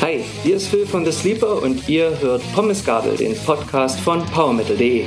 Hi, hier ist Phil von The Sleeper und ihr hört Pommes Gabel, den Podcast von powermetal.de.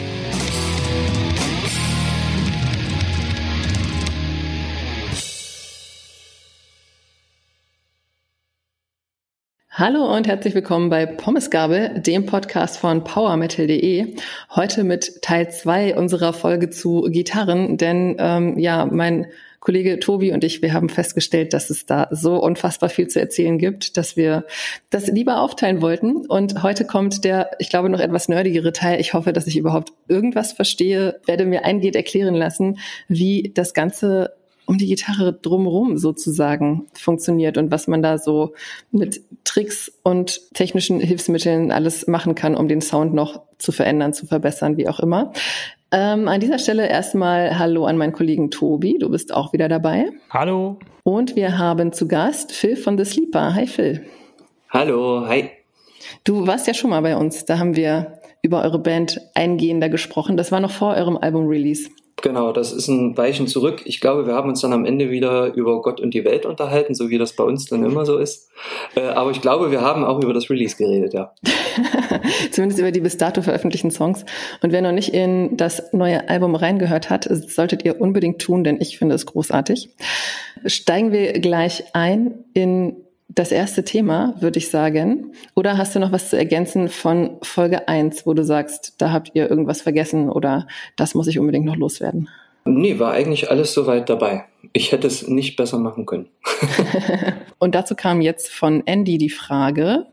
Hallo und herzlich willkommen bei Pommesgabel, dem Podcast von powermetal.de. Heute mit Teil zwei unserer Folge zu Gitarren, denn ähm, ja, mein Kollege Tobi und ich, wir haben festgestellt, dass es da so unfassbar viel zu erzählen gibt, dass wir das lieber aufteilen wollten. Und heute kommt der, ich glaube, noch etwas nerdigere Teil. Ich hoffe, dass ich überhaupt irgendwas verstehe, werde mir eingehend erklären lassen, wie das Ganze um die Gitarre drumherum sozusagen funktioniert und was man da so mit Tricks und technischen Hilfsmitteln alles machen kann, um den Sound noch zu verändern, zu verbessern, wie auch immer. Ähm, an dieser Stelle erstmal Hallo an meinen Kollegen Tobi. Du bist auch wieder dabei. Hallo. Und wir haben zu Gast Phil von The Sleeper. Hi Phil. Hallo, hi. Du warst ja schon mal bei uns. Da haben wir über eure Band eingehender gesprochen. Das war noch vor eurem Album-Release. Genau, das ist ein Weichen zurück. Ich glaube, wir haben uns dann am Ende wieder über Gott und die Welt unterhalten, so wie das bei uns dann immer so ist. Äh, aber ich glaube, wir haben auch über das Release geredet, ja. Zumindest über die bis dato veröffentlichten Songs. Und wer noch nicht in das neue Album reingehört hat, solltet ihr unbedingt tun, denn ich finde es großartig. Steigen wir gleich ein in das erste Thema, würde ich sagen. Oder hast du noch was zu ergänzen von Folge 1, wo du sagst, da habt ihr irgendwas vergessen oder das muss ich unbedingt noch loswerden? Nee, war eigentlich alles soweit dabei. Ich hätte es nicht besser machen können. Und dazu kam jetzt von Andy die Frage,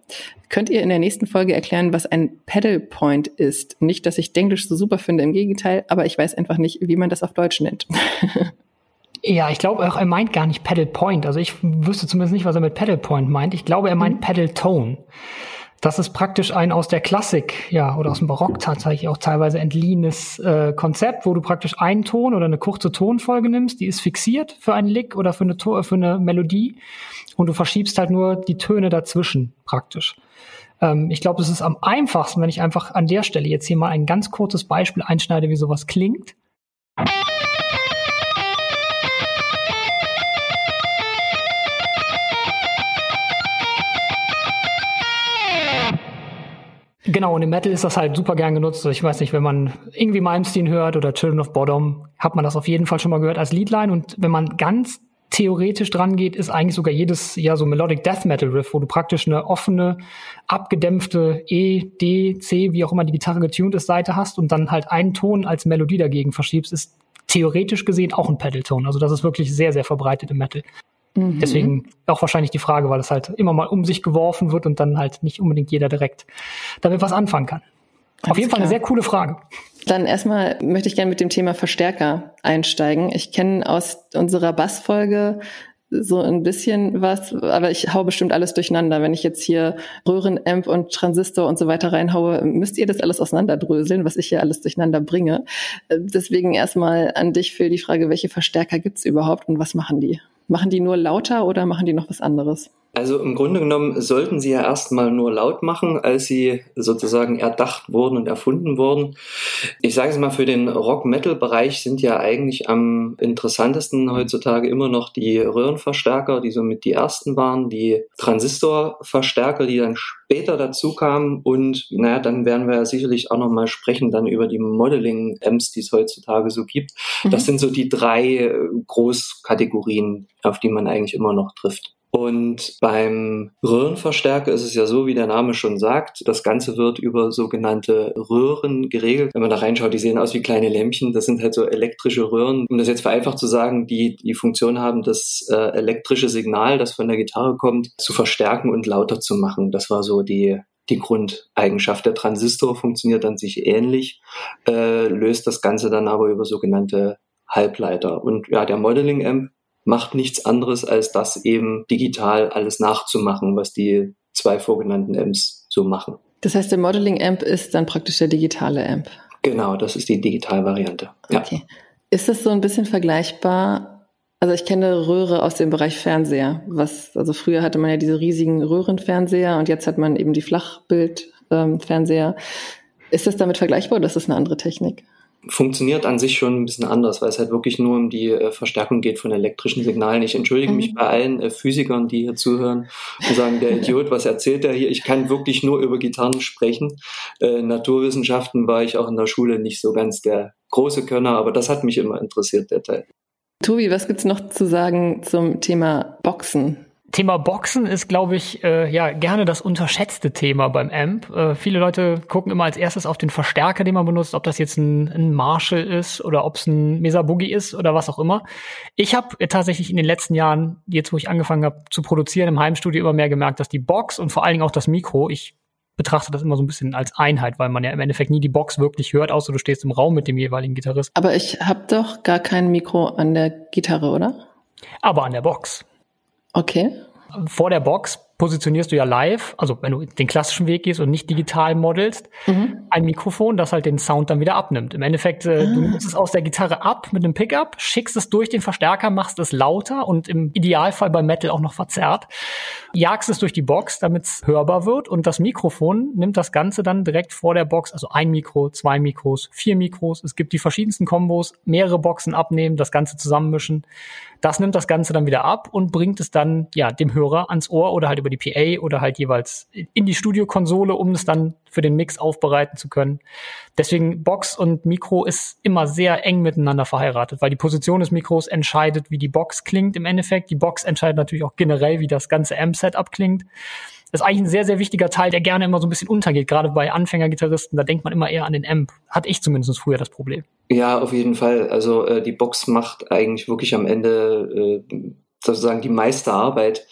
könnt ihr in der nächsten Folge erklären, was ein Pedal Point ist? Nicht, dass ich Englisch so super finde, im Gegenteil, aber ich weiß einfach nicht, wie man das auf Deutsch nennt. Ja, ich glaube auch, er meint gar nicht Pedal Point. Also ich wüsste zumindest nicht, was er mit Pedal Point meint. Ich glaube, er meint mhm. Pedal Tone. Das ist praktisch ein aus der Klassik, ja, oder aus dem Barock tatsächlich auch teilweise entliehenes äh, Konzept, wo du praktisch einen Ton oder eine kurze Tonfolge nimmst, die ist fixiert für einen Lick oder für eine, to für eine Melodie und du verschiebst halt nur die Töne dazwischen praktisch. Ähm, ich glaube, es ist am einfachsten, wenn ich einfach an der Stelle jetzt hier mal ein ganz kurzes Beispiel einschneide, wie sowas klingt. Genau, und im Metal ist das halt super gern genutzt. Also ich weiß nicht, wenn man irgendwie Malmsteen hört oder Children of Bottom, hat man das auf jeden Fall schon mal gehört als Leadline. Und wenn man ganz theoretisch dran geht, ist eigentlich sogar jedes ja so Melodic Death Metal Riff, wo du praktisch eine offene, abgedämpfte E, D, C, wie auch immer die Gitarre getuned ist, Seite hast und dann halt einen Ton als Melodie dagegen verschiebst, ist theoretisch gesehen auch ein Pedal-Tone. Also das ist wirklich sehr, sehr verbreitet im Metal. Mhm. Deswegen auch wahrscheinlich die Frage, weil es halt immer mal um sich geworfen wird und dann halt nicht unbedingt jeder direkt damit was anfangen kann. Alles Auf jeden Fall eine sehr coole Frage. Dann erstmal möchte ich gerne mit dem Thema Verstärker einsteigen. Ich kenne aus unserer Bassfolge so ein bisschen was, aber ich hau bestimmt alles durcheinander. Wenn ich jetzt hier Röhrenamp und Transistor und so weiter reinhaue, müsst ihr das alles auseinanderdröseln, was ich hier alles durcheinander bringe. Deswegen erstmal an dich, Phil, die Frage, welche Verstärker gibt's überhaupt und was machen die? Machen die nur lauter oder machen die noch was anderes? Also im Grunde genommen sollten sie ja erstmal nur laut machen, als sie sozusagen erdacht wurden und erfunden wurden. Ich sage es mal, für den Rock-Metal-Bereich sind ja eigentlich am interessantesten heutzutage immer noch die Röhrenverstärker, die somit die ersten waren, die Transistorverstärker, die dann später dazu kamen und naja, dann werden wir ja sicherlich auch nochmal sprechen dann über die Modeling-Amps, die es heutzutage so gibt. Mhm. Das sind so die drei Großkategorien, auf die man eigentlich immer noch trifft. Und beim Röhrenverstärker ist es ja so, wie der Name schon sagt, das Ganze wird über sogenannte Röhren geregelt. Wenn man da reinschaut, die sehen aus wie kleine Lämpchen. Das sind halt so elektrische Röhren. Um das jetzt vereinfacht zu sagen, die die Funktion haben, das äh, elektrische Signal, das von der Gitarre kommt, zu verstärken und lauter zu machen. Das war so die die Grundeigenschaft. Der Transistor funktioniert an sich ähnlich, äh, löst das Ganze dann aber über sogenannte Halbleiter. Und ja, der Modeling Amp macht nichts anderes, als das eben digital alles nachzumachen, was die zwei vorgenannten Amps so machen. Das heißt, der Modeling Amp ist dann praktisch der digitale Amp. Genau, das ist die Digitalvariante. Ja. Okay. Ist das so ein bisschen vergleichbar? Also ich kenne Röhre aus dem Bereich Fernseher. Was, also früher hatte man ja diese riesigen Röhrenfernseher und jetzt hat man eben die Flachbildfernseher. Ähm, ist das damit vergleichbar oder ist das eine andere Technik? Funktioniert an sich schon ein bisschen anders, weil es halt wirklich nur um die äh, Verstärkung geht von elektrischen Signalen. Ich entschuldige mhm. mich bei allen äh, Physikern, die hier zuhören und sagen, der Idiot, was erzählt er hier? Ich kann wirklich nur über Gitarren sprechen. Äh, Naturwissenschaften war ich auch in der Schule nicht so ganz der große Könner, aber das hat mich immer interessiert, der Teil. Tobi, was gibt's noch zu sagen zum Thema Boxen? Thema Boxen ist, glaube ich, äh, ja gerne das unterschätzte Thema beim Amp. Äh, viele Leute gucken immer als erstes auf den Verstärker, den man benutzt, ob das jetzt ein, ein Marshall ist oder ob es ein Mesa Boogie ist oder was auch immer. Ich habe tatsächlich in den letzten Jahren, jetzt wo ich angefangen habe zu produzieren im Heimstudio, immer mehr gemerkt, dass die Box und vor allen Dingen auch das Mikro, ich betrachte das immer so ein bisschen als Einheit, weil man ja im Endeffekt nie die Box wirklich hört, außer du stehst im Raum mit dem jeweiligen Gitarrist. Aber ich habe doch gar kein Mikro an der Gitarre, oder? Aber an der Box. Okay. Vor der Box positionierst du ja live, also wenn du den klassischen Weg gehst und nicht digital modelst, mhm. ein Mikrofon, das halt den Sound dann wieder abnimmt. Im Endeffekt, äh, ah. du nimmst es aus der Gitarre ab mit einem Pickup, schickst es durch den Verstärker, machst es lauter und im Idealfall bei Metal auch noch verzerrt, jagst es durch die Box, damit es hörbar wird und das Mikrofon nimmt das Ganze dann direkt vor der Box, also ein Mikro, zwei Mikros, vier Mikros. Es gibt die verschiedensten Kombos, mehrere Boxen abnehmen, das Ganze zusammenmischen. Das nimmt das Ganze dann wieder ab und bringt es dann ja dem Hörer ans Ohr oder halt über die PA oder halt jeweils in die Studiokonsole, um es dann für den Mix aufbereiten zu können. Deswegen Box und Mikro ist immer sehr eng miteinander verheiratet, weil die Position des Mikros entscheidet, wie die Box klingt im Endeffekt. Die Box entscheidet natürlich auch generell, wie das ganze Amp-Setup klingt. Das ist eigentlich ein sehr, sehr wichtiger Teil, der gerne immer so ein bisschen untergeht. Gerade bei Anfängergitarristen, da denkt man immer eher an den Amp. Hatte ich zumindest früher das Problem. Ja, auf jeden Fall. Also äh, die Box macht eigentlich wirklich am Ende äh, sozusagen die meiste Arbeit.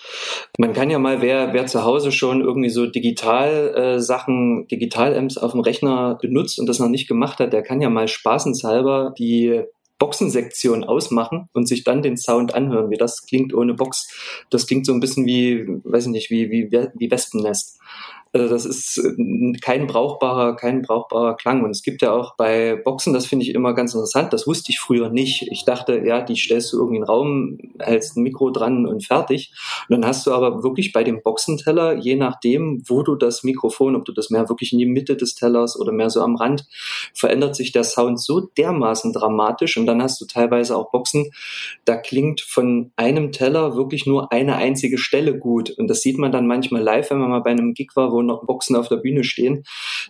Man kann ja mal, wer, wer zu Hause schon irgendwie so digital äh, Sachen, Digital-Amps auf dem Rechner benutzt und das noch nicht gemacht hat, der kann ja mal spaßenshalber die Boxensektion ausmachen und sich dann den Sound anhören, wie das klingt ohne Box. Das klingt so ein bisschen wie, weiß ich nicht, wie, wie, wie Wespennest. Also das ist äh, kein brauchbarer, kein brauchbarer Klang. Und es gibt ja auch bei Boxen, das finde ich immer ganz interessant, das wusste ich früher nicht. Ich dachte, ja, die stellst du irgendwie in den Raum, hältst ein Mikro dran und fertig. Und dann hast du aber wirklich bei dem Boxenteller, je nachdem, wo du das Mikrofon, ob du das mehr wirklich in die Mitte des Tellers oder mehr so am Rand, verändert sich der Sound so dermaßen dramatisch. Und dann hast du teilweise auch Boxen, da klingt von einem Teller wirklich nur eine einzige Stelle gut. Und das sieht man dann manchmal live, wenn man mal bei einem Gig war, wo Boxen auf der Bühne stehen,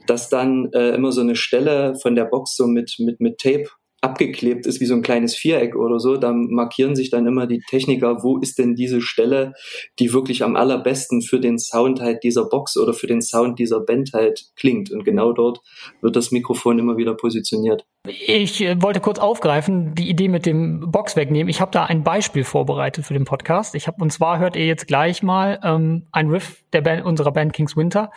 dass dann äh, immer so eine Stelle von der Box so mit, mit, mit Tape abgeklebt ist wie so ein kleines Viereck oder so, da markieren sich dann immer die Techniker, wo ist denn diese Stelle, die wirklich am allerbesten für den Sound halt dieser Box oder für den Sound dieser Band halt klingt. Und genau dort wird das Mikrofon immer wieder positioniert. Ich äh, wollte kurz aufgreifen, die Idee mit dem Box wegnehmen. Ich habe da ein Beispiel vorbereitet für den Podcast. Ich habe und zwar hört ihr jetzt gleich mal ähm, ein Riff der Band, unserer Band Kings Winter.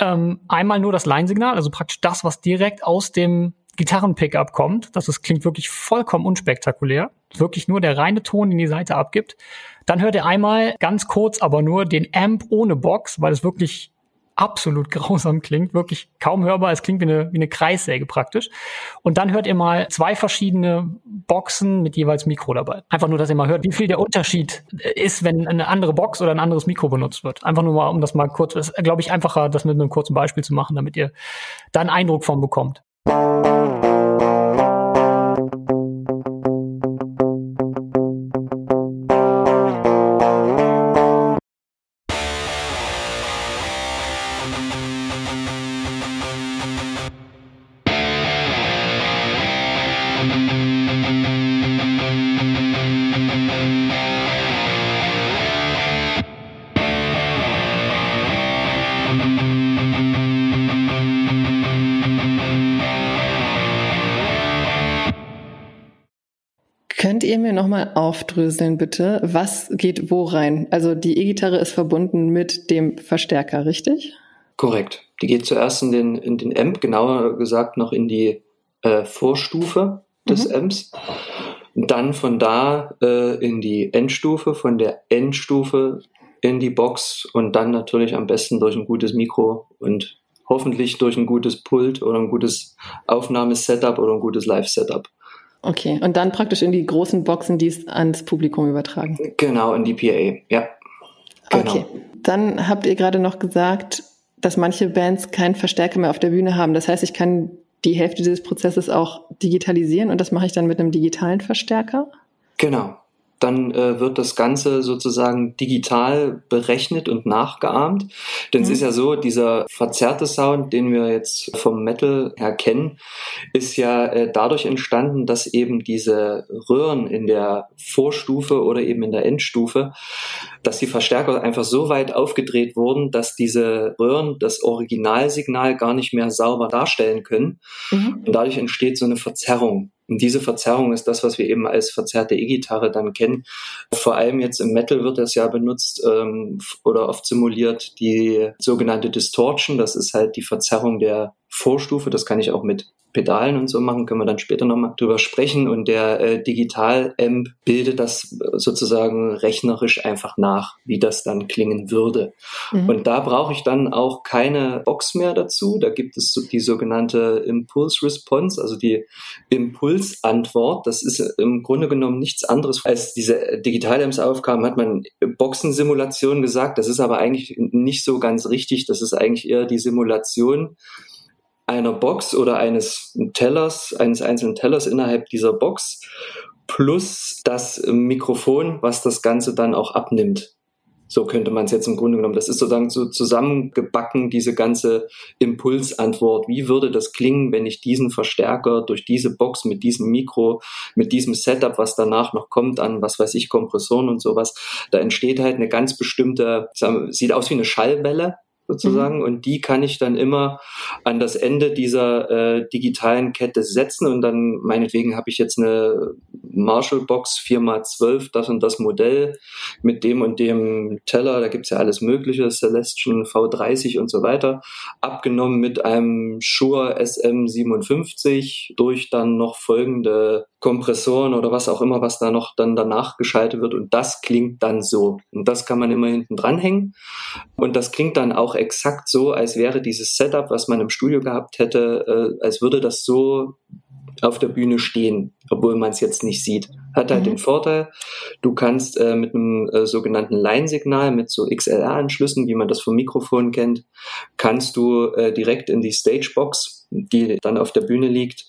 Ähm, einmal nur das Line-Signal, also praktisch das, was direkt aus dem Gitarren-Pickup kommt. Das ist, klingt wirklich vollkommen unspektakulär. Wirklich nur der reine Ton, den die Seite abgibt. Dann hört ihr einmal ganz kurz aber nur den Amp ohne Box, weil es wirklich absolut grausam klingt, wirklich kaum hörbar. Es klingt wie eine, wie eine Kreissäge praktisch. Und dann hört ihr mal zwei verschiedene Boxen mit jeweils Mikro dabei. Einfach nur, dass ihr mal hört, wie viel der Unterschied ist, wenn eine andere Box oder ein anderes Mikro benutzt wird. Einfach nur mal, um das mal kurz, ist, glaube ich, einfacher, das mit einem kurzen Beispiel zu machen, damit ihr da einen Eindruck von bekommt. Ihr mir nochmal aufdröseln, bitte? Was geht wo rein? Also die E-Gitarre ist verbunden mit dem Verstärker, richtig? Korrekt. Die geht zuerst in den, in den Amp, genauer gesagt noch in die äh, Vorstufe des mhm. Amps. Dann von da äh, in die Endstufe, von der Endstufe in die Box und dann natürlich am besten durch ein gutes Mikro und hoffentlich durch ein gutes Pult oder ein gutes Aufnahmesetup oder ein gutes Live-Setup. Okay, und dann praktisch in die großen Boxen, die es ans Publikum übertragen. Genau, in die PA, ja. Genau. Okay, dann habt ihr gerade noch gesagt, dass manche Bands keinen Verstärker mehr auf der Bühne haben. Das heißt, ich kann die Hälfte dieses Prozesses auch digitalisieren und das mache ich dann mit einem digitalen Verstärker? Genau dann äh, wird das Ganze sozusagen digital berechnet und nachgeahmt. Denn mhm. es ist ja so, dieser verzerrte Sound, den wir jetzt vom Metal her kennen, ist ja äh, dadurch entstanden, dass eben diese Röhren in der Vorstufe oder eben in der Endstufe, dass die Verstärker einfach so weit aufgedreht wurden, dass diese Röhren das Originalsignal gar nicht mehr sauber darstellen können. Mhm. Und dadurch entsteht so eine Verzerrung. Und diese Verzerrung ist das, was wir eben als verzerrte E-Gitarre dann kennen. Vor allem jetzt im Metal wird das ja benutzt ähm, oder oft simuliert die sogenannte Distortion. Das ist halt die Verzerrung der Vorstufe. Das kann ich auch mit Pedalen und so machen, können wir dann später nochmal drüber sprechen. Und der äh, Digital-Amp bildet das sozusagen rechnerisch einfach nach, wie das dann klingen würde. Mhm. Und da brauche ich dann auch keine Box mehr dazu. Da gibt es die sogenannte Impulse Response, also die Impulsantwort. Das ist im Grunde genommen nichts anderes. Als diese Digital-Amps aufkamen, hat man Boxensimulation gesagt. Das ist aber eigentlich nicht so ganz richtig. Das ist eigentlich eher die Simulation einer Box oder eines Tellers, eines einzelnen Tellers innerhalb dieser Box plus das Mikrofon, was das Ganze dann auch abnimmt. So könnte man es jetzt im Grunde genommen. Das ist sozusagen so zusammengebacken, diese ganze Impulsantwort. Wie würde das klingen, wenn ich diesen Verstärker durch diese Box mit diesem Mikro, mit diesem Setup, was danach noch kommt an, was weiß ich, Kompressoren und sowas, da entsteht halt eine ganz bestimmte, sieht aus wie eine Schallwelle, sozusagen. Mhm. Und die kann ich dann immer an das Ende dieser äh, digitalen Kette setzen. Und dann meinetwegen habe ich jetzt eine Marshall Box 4x12, das und das Modell mit dem und dem Teller, da gibt's ja alles Mögliche, Celestion V30 und so weiter, abgenommen mit einem Shure SM57 durch dann noch folgende Kompressoren oder was auch immer, was da noch dann danach geschaltet wird. Und das klingt dann so. Und das kann man immer hinten dranhängen. Und das klingt dann auch exakt so, als wäre dieses Setup, was man im Studio gehabt hätte, äh, als würde das so auf der Bühne stehen, obwohl man es jetzt nicht sieht. Hat halt mhm. den Vorteil, du kannst äh, mit einem äh, sogenannten Line-Signal, mit so XLR-Anschlüssen, wie man das vom Mikrofon kennt, kannst du äh, direkt in die Stagebox, die dann auf der Bühne liegt,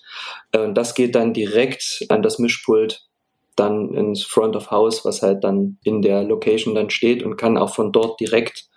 äh, und das geht dann direkt an das Mischpult dann ins Front of House, was halt dann in der Location dann steht und kann auch von dort direkt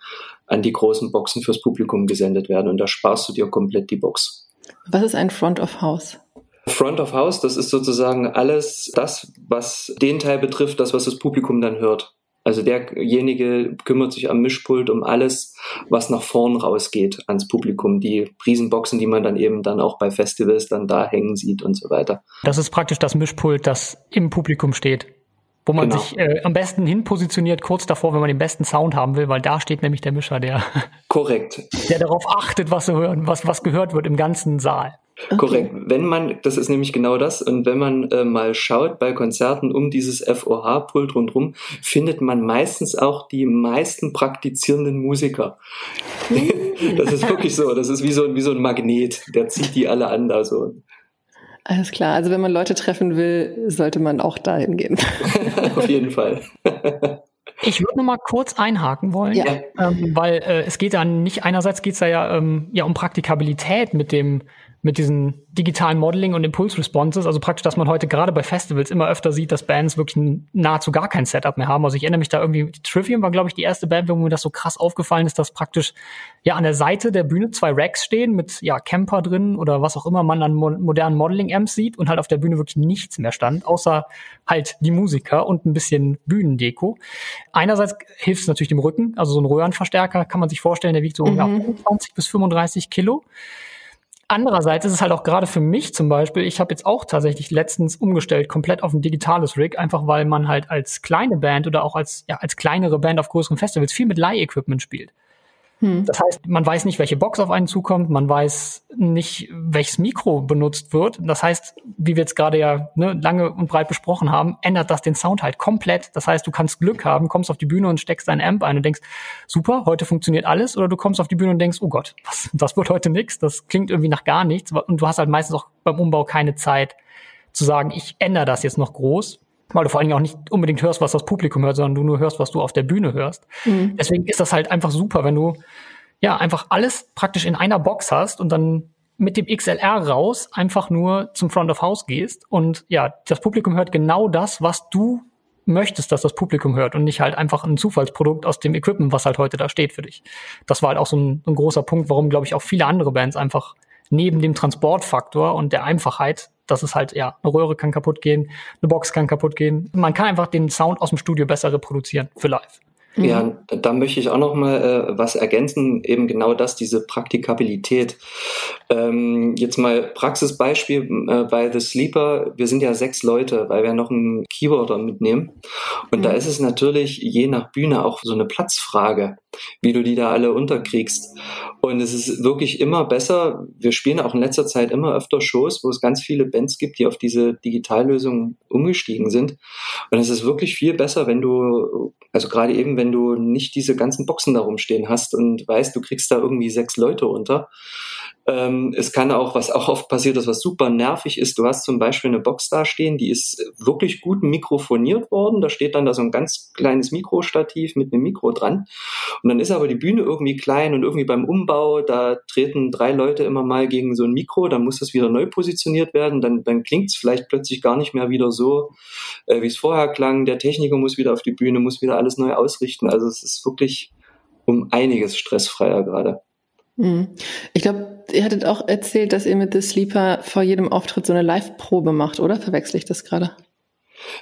an die großen Boxen fürs Publikum gesendet werden. Und da sparst du dir komplett die Box. Was ist ein Front of House? Front of House, das ist sozusagen alles das, was den Teil betrifft, das, was das Publikum dann hört. Also derjenige kümmert sich am Mischpult um alles, was nach vorn rausgeht ans Publikum. Die Riesenboxen, die man dann eben dann auch bei Festivals dann da hängen sieht und so weiter. Das ist praktisch das Mischpult, das im Publikum steht. Wo man genau. sich äh, am besten hin positioniert, kurz davor, wenn man den besten Sound haben will, weil da steht nämlich der Mischer, der, Korrekt. der darauf achtet, was, hören, was, was gehört wird im ganzen Saal. Okay. Korrekt. Wenn man, das ist nämlich genau das, und wenn man äh, mal schaut bei Konzerten um dieses FOH-Pult rundherum, findet man meistens auch die meisten praktizierenden Musiker. das ist wirklich so. Das ist wie so, wie so ein Magnet. Der zieht die alle an da so. Alles klar. Also wenn man Leute treffen will, sollte man auch dahin gehen. Auf jeden Fall. Ich würde noch mal kurz einhaken wollen, ja. ähm, weil äh, es geht dann nicht einerseits geht es da ja, ähm, ja um Praktikabilität mit dem mit diesen digitalen Modeling und Impulse Responses, also praktisch, dass man heute gerade bei Festivals immer öfter sieht, dass Bands wirklich nahezu gar kein Setup mehr haben. Also ich erinnere mich da irgendwie, Trivium war, glaube ich, die erste Band, wo mir das so krass aufgefallen ist, dass praktisch ja an der Seite der Bühne zwei Racks stehen mit ja Camper drin oder was auch immer man an mo modernen Modeling-Amps sieht und halt auf der Bühne wirklich nichts mehr stand, außer halt die Musiker und ein bisschen Bühnendeko. Einerseits hilft es natürlich dem Rücken, also so ein Röhrenverstärker kann man sich vorstellen, der wiegt so mhm. ja, 25 bis 35 Kilo. Andererseits ist es halt auch gerade für mich zum Beispiel, ich habe jetzt auch tatsächlich letztens umgestellt, komplett auf ein digitales Rig, einfach weil man halt als kleine Band oder auch als, ja, als kleinere Band auf größeren Festivals viel mit Leih-Equipment spielt. Hm. Das heißt, man weiß nicht, welche Box auf einen zukommt, man weiß nicht, welches Mikro benutzt wird. Das heißt, wie wir jetzt gerade ja ne, lange und breit besprochen haben, ändert das den Sound halt komplett. Das heißt, du kannst Glück haben, kommst auf die Bühne und steckst deinen Amp ein und denkst, super, heute funktioniert alles. Oder du kommst auf die Bühne und denkst, oh Gott, was, das wird heute nichts, das klingt irgendwie nach gar nichts. Und du hast halt meistens auch beim Umbau keine Zeit zu sagen, ich ändere das jetzt noch groß weil du vor allen Dingen auch nicht unbedingt hörst, was das Publikum hört, sondern du nur hörst, was du auf der Bühne hörst. Mhm. Deswegen ist das halt einfach super, wenn du ja einfach alles praktisch in einer Box hast und dann mit dem XLR raus einfach nur zum Front of House gehst und ja, das Publikum hört genau das, was du möchtest, dass das Publikum hört und nicht halt einfach ein Zufallsprodukt aus dem Equipment, was halt heute da steht für dich. Das war halt auch so ein, ein großer Punkt, warum, glaube ich, auch viele andere Bands einfach neben dem Transportfaktor und der Einfachheit, dass es halt, ja, eine Röhre kann kaputt gehen, eine Box kann kaputt gehen. Man kann einfach den Sound aus dem Studio besser reproduzieren für live. Mhm. Ja, da möchte ich auch noch mal äh, was ergänzen, eben genau das, diese Praktikabilität. Ähm, jetzt mal Praxisbeispiel äh, bei The Sleeper. Wir sind ja sechs Leute, weil wir noch einen Keyboarder mitnehmen. Und mhm. da ist es natürlich je nach Bühne auch so eine Platzfrage, wie du die da alle unterkriegst. Und es ist wirklich immer besser. Wir spielen auch in letzter Zeit immer öfter Shows, wo es ganz viele Bands gibt, die auf diese Digitallösung umgestiegen sind. Und es ist wirklich viel besser, wenn du, also gerade eben, wenn du nicht diese ganzen Boxen da rumstehen hast und weißt, du kriegst da irgendwie sechs Leute unter. Ähm, es kann auch, was auch oft passiert ist, was super nervig ist, du hast zum Beispiel eine Box da stehen, die ist wirklich gut mikrofoniert worden. Da steht dann da so ein ganz kleines Mikrostativ mit einem Mikro dran. Und dann ist aber die Bühne irgendwie klein und irgendwie beim Umbau, da treten drei Leute immer mal gegen so ein Mikro, dann muss das wieder neu positioniert werden, dann, dann klingt es vielleicht plötzlich gar nicht mehr wieder so, äh, wie es vorher klang. Der Techniker muss wieder auf die Bühne, muss wieder alles neu ausrichten. Also es ist wirklich um einiges stressfreier gerade. Mhm. Ich glaube, ihr hattet auch erzählt, dass ihr mit The Sleeper vor jedem Auftritt so eine Live-Probe macht, oder? Verwechsel ich das gerade?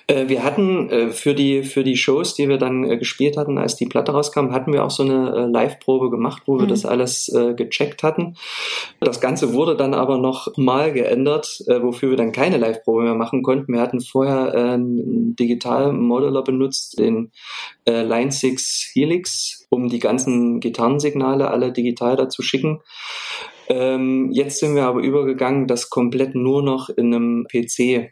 Äh, wir hatten äh, für die für die Shows, die wir dann äh, gespielt hatten, als die Platte rauskam, hatten wir auch so eine Live-Probe gemacht, wo wir mhm. das alles gecheckt hatten. Das Ganze wurde dann aber noch mal geändert, wofür wir dann keine Live-Probe mehr machen konnten. Wir hatten vorher einen Digital-Modeler benutzt, den Line 6 Helix, um die ganzen Gitarrensignale alle digital dazu schicken. Ähm, jetzt sind wir aber übergegangen, das komplett nur noch in einem PC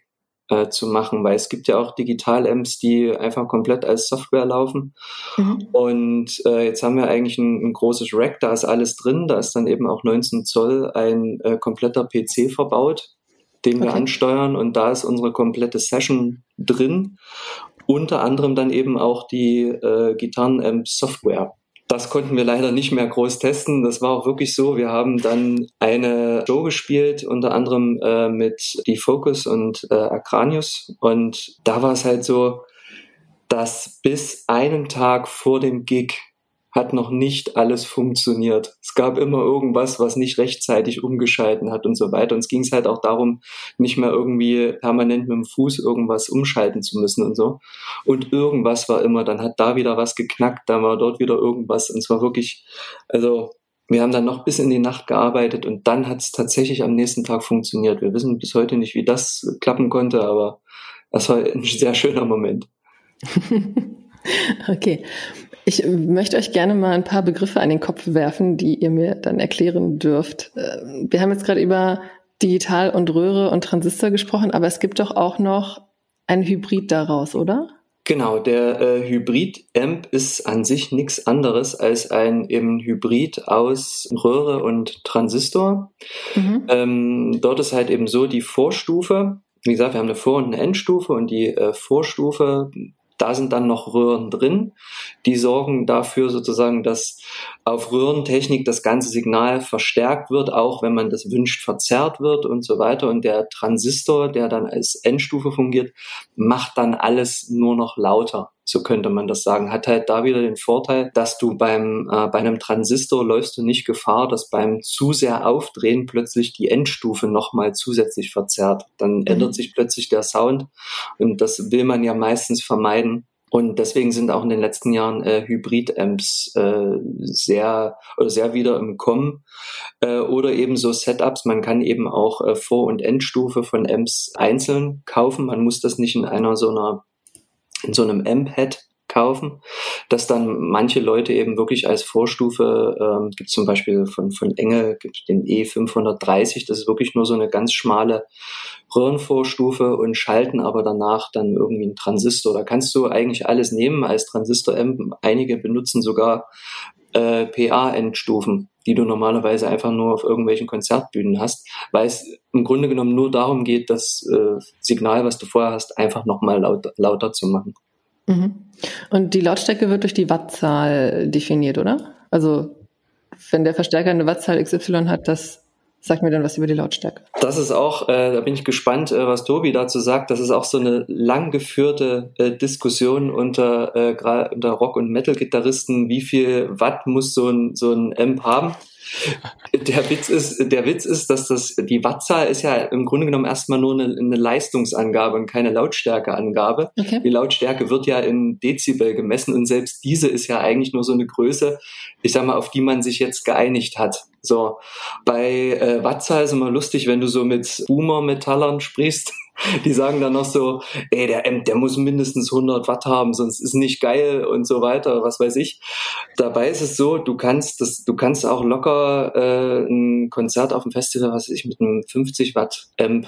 äh, zu machen, weil es gibt ja auch Digital-Amps, die einfach komplett als Software laufen. Mhm. Und äh, jetzt haben wir eigentlich ein, ein, großes Rack, da ist alles drin, da ist dann eben auch 19 Zoll ein äh, kompletter PC verbaut, den okay. wir ansteuern und da ist unsere komplette Session drin. Unter anderem dann eben auch die äh, Gitarren-Amp-Software. Das konnten wir leider nicht mehr groß testen. Das war auch wirklich so. Wir haben dann eine Show gespielt, unter anderem äh, mit Defocus und äh, Acranius. Und da war es halt so, dass bis einen Tag vor dem Gig hat noch nicht alles funktioniert. Es gab immer irgendwas, was nicht rechtzeitig umgeschalten hat und so weiter. Und es ging halt auch darum, nicht mehr irgendwie permanent mit dem Fuß irgendwas umschalten zu müssen und so. Und irgendwas war immer, dann hat da wieder was geknackt, dann war dort wieder irgendwas. Und zwar wirklich, also wir haben dann noch bis in die Nacht gearbeitet und dann hat es tatsächlich am nächsten Tag funktioniert. Wir wissen bis heute nicht, wie das klappen konnte, aber das war ein sehr schöner Moment. okay. Ich möchte euch gerne mal ein paar Begriffe an den Kopf werfen, die ihr mir dann erklären dürft. Äh, wir haben jetzt gerade über Digital und Röhre und Transistor gesprochen, aber es gibt doch auch noch ein Hybrid daraus, oder? Genau, der äh, Hybrid-Amp ist an sich nichts anderes als ein eben Hybrid aus Röhre und Transistor. Mhm. Ähm, dort ist halt eben so die Vorstufe, wie gesagt, wir haben eine Vor- und eine Endstufe und die äh, Vorstufe da sind dann noch Röhren drin, die sorgen dafür sozusagen, dass auf Röhrentechnik das ganze Signal verstärkt wird, auch wenn man das wünscht, verzerrt wird und so weiter. Und der Transistor, der dann als Endstufe fungiert, macht dann alles nur noch lauter so könnte man das sagen, hat halt da wieder den Vorteil, dass du beim äh, bei einem Transistor läufst du nicht Gefahr, dass beim zu sehr Aufdrehen plötzlich die Endstufe nochmal zusätzlich verzerrt. Dann mhm. ändert sich plötzlich der Sound und das will man ja meistens vermeiden. Und deswegen sind auch in den letzten Jahren äh, Hybrid-Amps äh, sehr oder sehr wieder im Kommen äh, oder eben so Setups. Man kann eben auch äh, Vor- und Endstufe von Amps einzeln kaufen. Man muss das nicht in einer so einer in so einem M-Head kaufen, dass dann manche Leute eben wirklich als Vorstufe, ähm, gibt zum Beispiel von, von Engel, gibt den E530, das ist wirklich nur so eine ganz schmale Röhrenvorstufe und schalten aber danach dann irgendwie einen Transistor. Da kannst du eigentlich alles nehmen als Transistor-M. Einige benutzen sogar äh, PA-Endstufen, die du normalerweise einfach nur auf irgendwelchen Konzertbühnen hast, weil es im Grunde genommen nur darum geht, das äh, Signal, was du vorher hast, einfach nochmal laut, lauter zu machen. Mhm. Und die Lautstärke wird durch die Wattzahl definiert, oder? Also wenn der Verstärker eine Wattzahl XY hat, das Sag mir dann was über die Lautstärke. Das ist auch, äh, da bin ich gespannt, äh, was Tobi dazu sagt. Das ist auch so eine lang geführte äh, Diskussion unter, äh, unter Rock- und Metal-Gitarristen. Wie viel Watt muss so ein, so ein Amp haben? Der Witz ist, der Witz ist, dass das, die Wattzahl ist ja im Grunde genommen erstmal nur eine, eine Leistungsangabe und keine Lautstärkeangabe. Okay. Die Lautstärke wird ja in Dezibel gemessen und selbst diese ist ja eigentlich nur so eine Größe, ich sag mal, auf die man sich jetzt geeinigt hat. So. Bei äh, Wattzahl ist immer lustig, wenn du so mit Boomer-Metallern sprichst die sagen dann noch so, ey, der Amp, der muss mindestens 100 Watt haben, sonst ist nicht geil und so weiter, was weiß ich. Dabei ist es so, du kannst das, du kannst auch locker äh, ein Konzert auf dem Festival, was weiß ich, mit einem 50 Watt Amp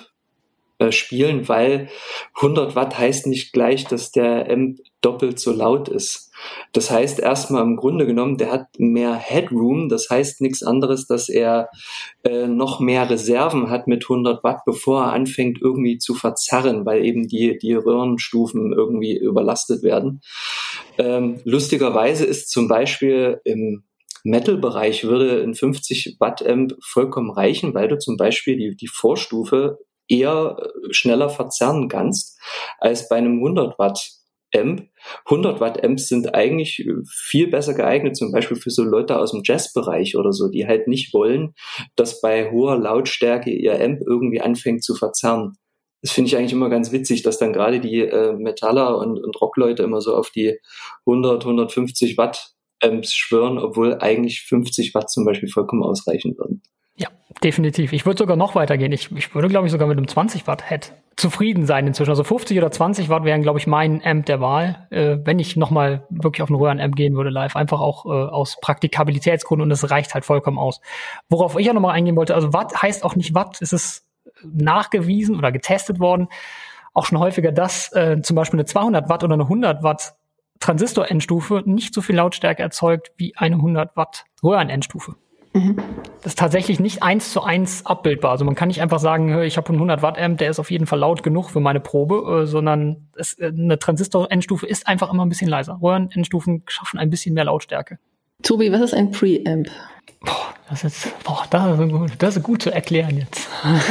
äh, spielen, weil 100 Watt heißt nicht gleich, dass der Amp doppelt so laut ist. Das heißt erstmal im Grunde genommen, der hat mehr Headroom. Das heißt nichts anderes, dass er äh, noch mehr Reserven hat mit 100 Watt, bevor er anfängt irgendwie zu verzerren, weil eben die, die Röhrenstufen irgendwie überlastet werden. Ähm, lustigerweise ist zum Beispiel im Metal-Bereich würde ein 50 Watt Amp vollkommen reichen, weil du zum Beispiel die, die Vorstufe eher schneller verzerren kannst als bei einem 100 Watt Amp. 100 Watt Amps sind eigentlich viel besser geeignet, zum Beispiel für so Leute aus dem Jazzbereich oder so, die halt nicht wollen, dass bei hoher Lautstärke ihr Amp irgendwie anfängt zu verzerren. Das finde ich eigentlich immer ganz witzig, dass dann gerade die äh, Metaller und, und Rockleute immer so auf die 100, 150 Watt Amps schwören, obwohl eigentlich 50 Watt zum Beispiel vollkommen ausreichen würden. Ja, definitiv. Ich würde sogar noch weitergehen. Ich, ich würde, glaube ich, sogar mit einem 20 Watt Head zufrieden sein inzwischen. Also 50 oder 20 Watt wären, glaube ich, mein Amp der Wahl, äh, wenn ich nochmal wirklich auf einen Röhren-Amp gehen würde live. Einfach auch äh, aus Praktikabilitätsgründen und es reicht halt vollkommen aus. Worauf ich ja nochmal eingehen wollte, also Watt heißt auch nicht Watt, es ist nachgewiesen oder getestet worden, auch schon häufiger, dass äh, zum Beispiel eine 200 Watt oder eine 100 Watt Transistor-Endstufe nicht so viel Lautstärke erzeugt wie eine 100 Watt Röhren-Endstufe. Mhm. Das ist tatsächlich nicht eins zu eins abbildbar. Also man kann nicht einfach sagen, ich habe einen 100 Watt Amp, der ist auf jeden Fall laut genug für meine Probe, äh, sondern es, äh, eine Transistor-Endstufe ist einfach immer ein bisschen leiser. Röhren-Endstufen schaffen ein bisschen mehr Lautstärke. Tobi, was ist ein Preamp? Boah, das ist, boah, das ist, gut, das ist gut zu erklären jetzt.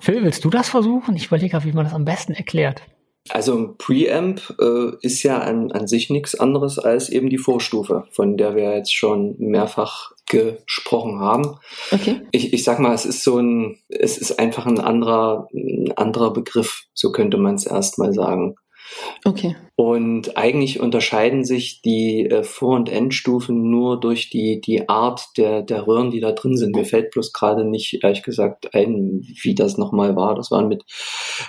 Phil, willst du das versuchen? Ich überlege, wie man das am besten erklärt. Also ein Preamp äh, ist ja an, an sich nichts anderes als eben die Vorstufe, von der wir jetzt schon mehrfach gesprochen haben. Okay. Ich, ich sag mal, es ist so ein, es ist einfach ein anderer, ein anderer Begriff, so könnte man es erstmal sagen. Okay. Und eigentlich unterscheiden sich die äh, Vor- und Endstufen nur durch die, die Art der, der Röhren, die da drin sind. Mir fällt bloß gerade nicht, ehrlich gesagt, ein, wie das nochmal war. Das waren mit,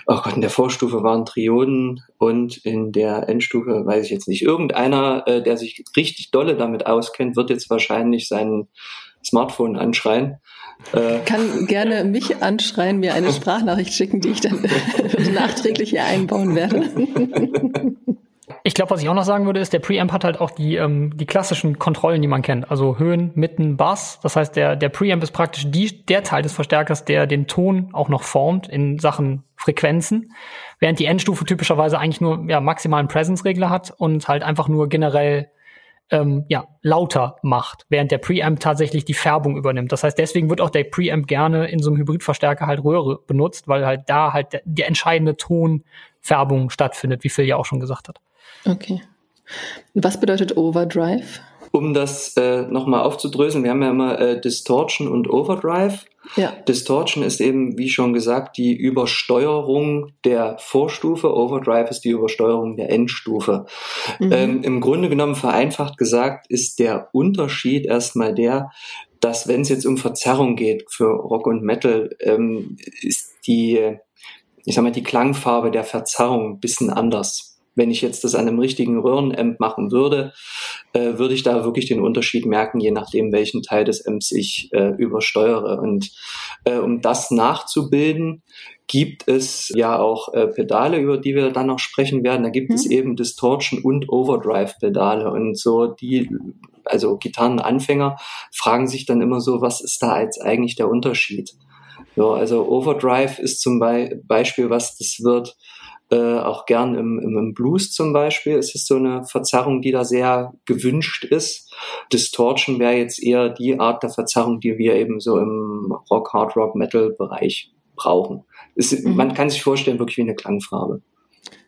oh Gott, in der Vorstufe waren Trioden und in der Endstufe weiß ich jetzt nicht. Irgendeiner, äh, der sich richtig dolle damit auskennt, wird jetzt wahrscheinlich sein Smartphone anschreien. Äh, Kann gerne mich anschreien, mir eine Sprachnachricht schicken, die ich dann nachträglich hier einbauen werde. Ich glaube, was ich auch noch sagen würde, ist, der Preamp hat halt auch die, ähm, die klassischen Kontrollen, die man kennt. Also Höhen, Mitten, Bass. Das heißt, der, der Preamp ist praktisch die, der Teil des Verstärkers, der den Ton auch noch formt in Sachen Frequenzen. Während die Endstufe typischerweise eigentlich nur ja, maximalen Presence-Regler hat und halt einfach nur generell ähm, ja, lauter macht, während der Preamp tatsächlich die Färbung übernimmt. Das heißt, deswegen wird auch der Preamp gerne in so einem Hybridverstärker halt Röhre benutzt, weil halt da halt der, die entscheidende Tonfärbung stattfindet, wie Phil ja auch schon gesagt hat. Okay. Was bedeutet Overdrive? Um das äh, nochmal aufzudröseln, wir haben ja immer äh, Distortion und Overdrive. Ja. Distortion ist eben, wie schon gesagt, die Übersteuerung der Vorstufe. Overdrive ist die Übersteuerung der Endstufe. Mhm. Ähm, Im Grunde genommen vereinfacht gesagt ist der Unterschied erstmal der, dass wenn es jetzt um Verzerrung geht für Rock und Metal, ähm, ist die, ich sag mal, die Klangfarbe der Verzerrung ein bisschen anders wenn ich jetzt das an einem richtigen Röhrenamp machen würde, äh, würde ich da wirklich den Unterschied merken, je nachdem, welchen Teil des Amps ich äh, übersteuere. Und äh, um das nachzubilden, gibt es ja auch äh, Pedale, über die wir dann noch sprechen werden. Da gibt mhm. es eben Distortion und Overdrive-Pedale. Und so die, also Gitarrenanfänger fragen sich dann immer so, was ist da jetzt eigentlich der Unterschied? So, also Overdrive ist zum Beispiel was, das wird äh, auch gern im, im, im Blues zum Beispiel. Es ist so eine Verzerrung, die da sehr gewünscht ist. Distortion wäre jetzt eher die Art der Verzerrung, die wir eben so im Rock, Hard Rock, Metal Bereich brauchen. Es, mhm. Man kann sich vorstellen, wirklich wie eine Klangfarbe.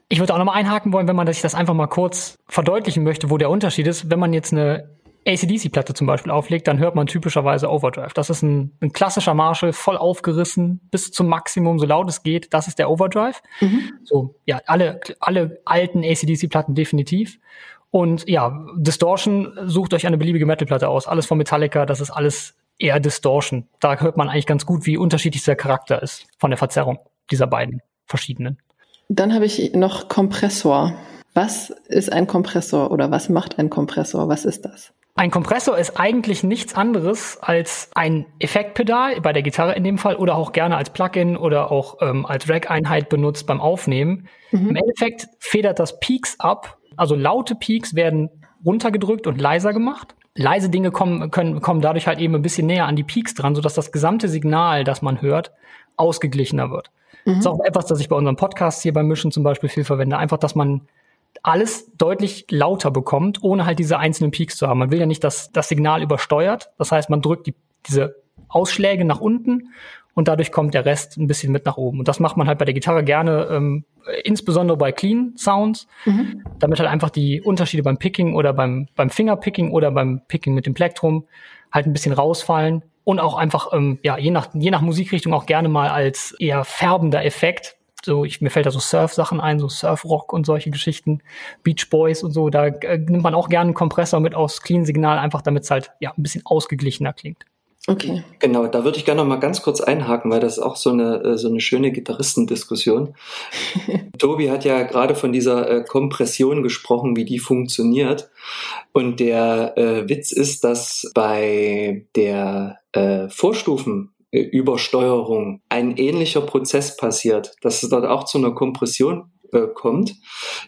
Ich würde auch nochmal einhaken wollen, wenn man sich das einfach mal kurz verdeutlichen möchte, wo der Unterschied ist. Wenn man jetzt eine ACDC-Platte zum Beispiel auflegt, dann hört man typischerweise Overdrive. Das ist ein, ein, klassischer Marshall, voll aufgerissen, bis zum Maximum, so laut es geht. Das ist der Overdrive. Mhm. So, ja, alle, alle alten ACDC-Platten definitiv. Und ja, Distortion, sucht euch eine beliebige Metal-Platte aus. Alles von Metallica, das ist alles eher Distortion. Da hört man eigentlich ganz gut, wie unterschiedlich der Charakter ist von der Verzerrung dieser beiden verschiedenen. Dann habe ich noch Kompressor. Was ist ein Kompressor oder was macht ein Kompressor? Was ist das? Ein Kompressor ist eigentlich nichts anderes als ein Effektpedal, bei der Gitarre in dem Fall, oder auch gerne als Plugin oder auch ähm, als Rack-Einheit benutzt beim Aufnehmen. Mhm. Im Endeffekt federt das Peaks ab, also laute Peaks werden runtergedrückt und leiser gemacht. Leise Dinge kommen, können, kommen dadurch halt eben ein bisschen näher an die Peaks dran, sodass das gesamte Signal, das man hört, ausgeglichener wird. Mhm. Das ist auch etwas, das ich bei unserem Podcast hier beim Mischen zum Beispiel viel verwende. Einfach, dass man alles deutlich lauter bekommt, ohne halt diese einzelnen Peaks zu haben. Man will ja nicht, dass das Signal übersteuert. Das heißt, man drückt die, diese Ausschläge nach unten und dadurch kommt der Rest ein bisschen mit nach oben. Und das macht man halt bei der Gitarre gerne, ähm, insbesondere bei Clean Sounds, mhm. damit halt einfach die Unterschiede beim Picking oder beim, beim Fingerpicking oder beim Picking mit dem Plektrum halt ein bisschen rausfallen und auch einfach, ähm, ja, je nach, je nach Musikrichtung auch gerne mal als eher färbender Effekt. So, ich, mir fällt da so Surf-Sachen ein, so Surf-Rock und solche Geschichten, Beach Boys und so, da äh, nimmt man auch gerne einen Kompressor mit aus Clean-Signal, einfach damit es halt, ja, ein bisschen ausgeglichener klingt. Okay. Genau, da würde ich gerne noch mal ganz kurz einhaken, weil das ist auch so eine, äh, so eine schöne Gitarristendiskussion. Tobi hat ja gerade von dieser äh, Kompression gesprochen, wie die funktioniert. Und der äh, Witz ist, dass bei der äh, Vorstufen Übersteuerung. Ein ähnlicher Prozess passiert, dass es dort auch zu einer Kompression äh, kommt.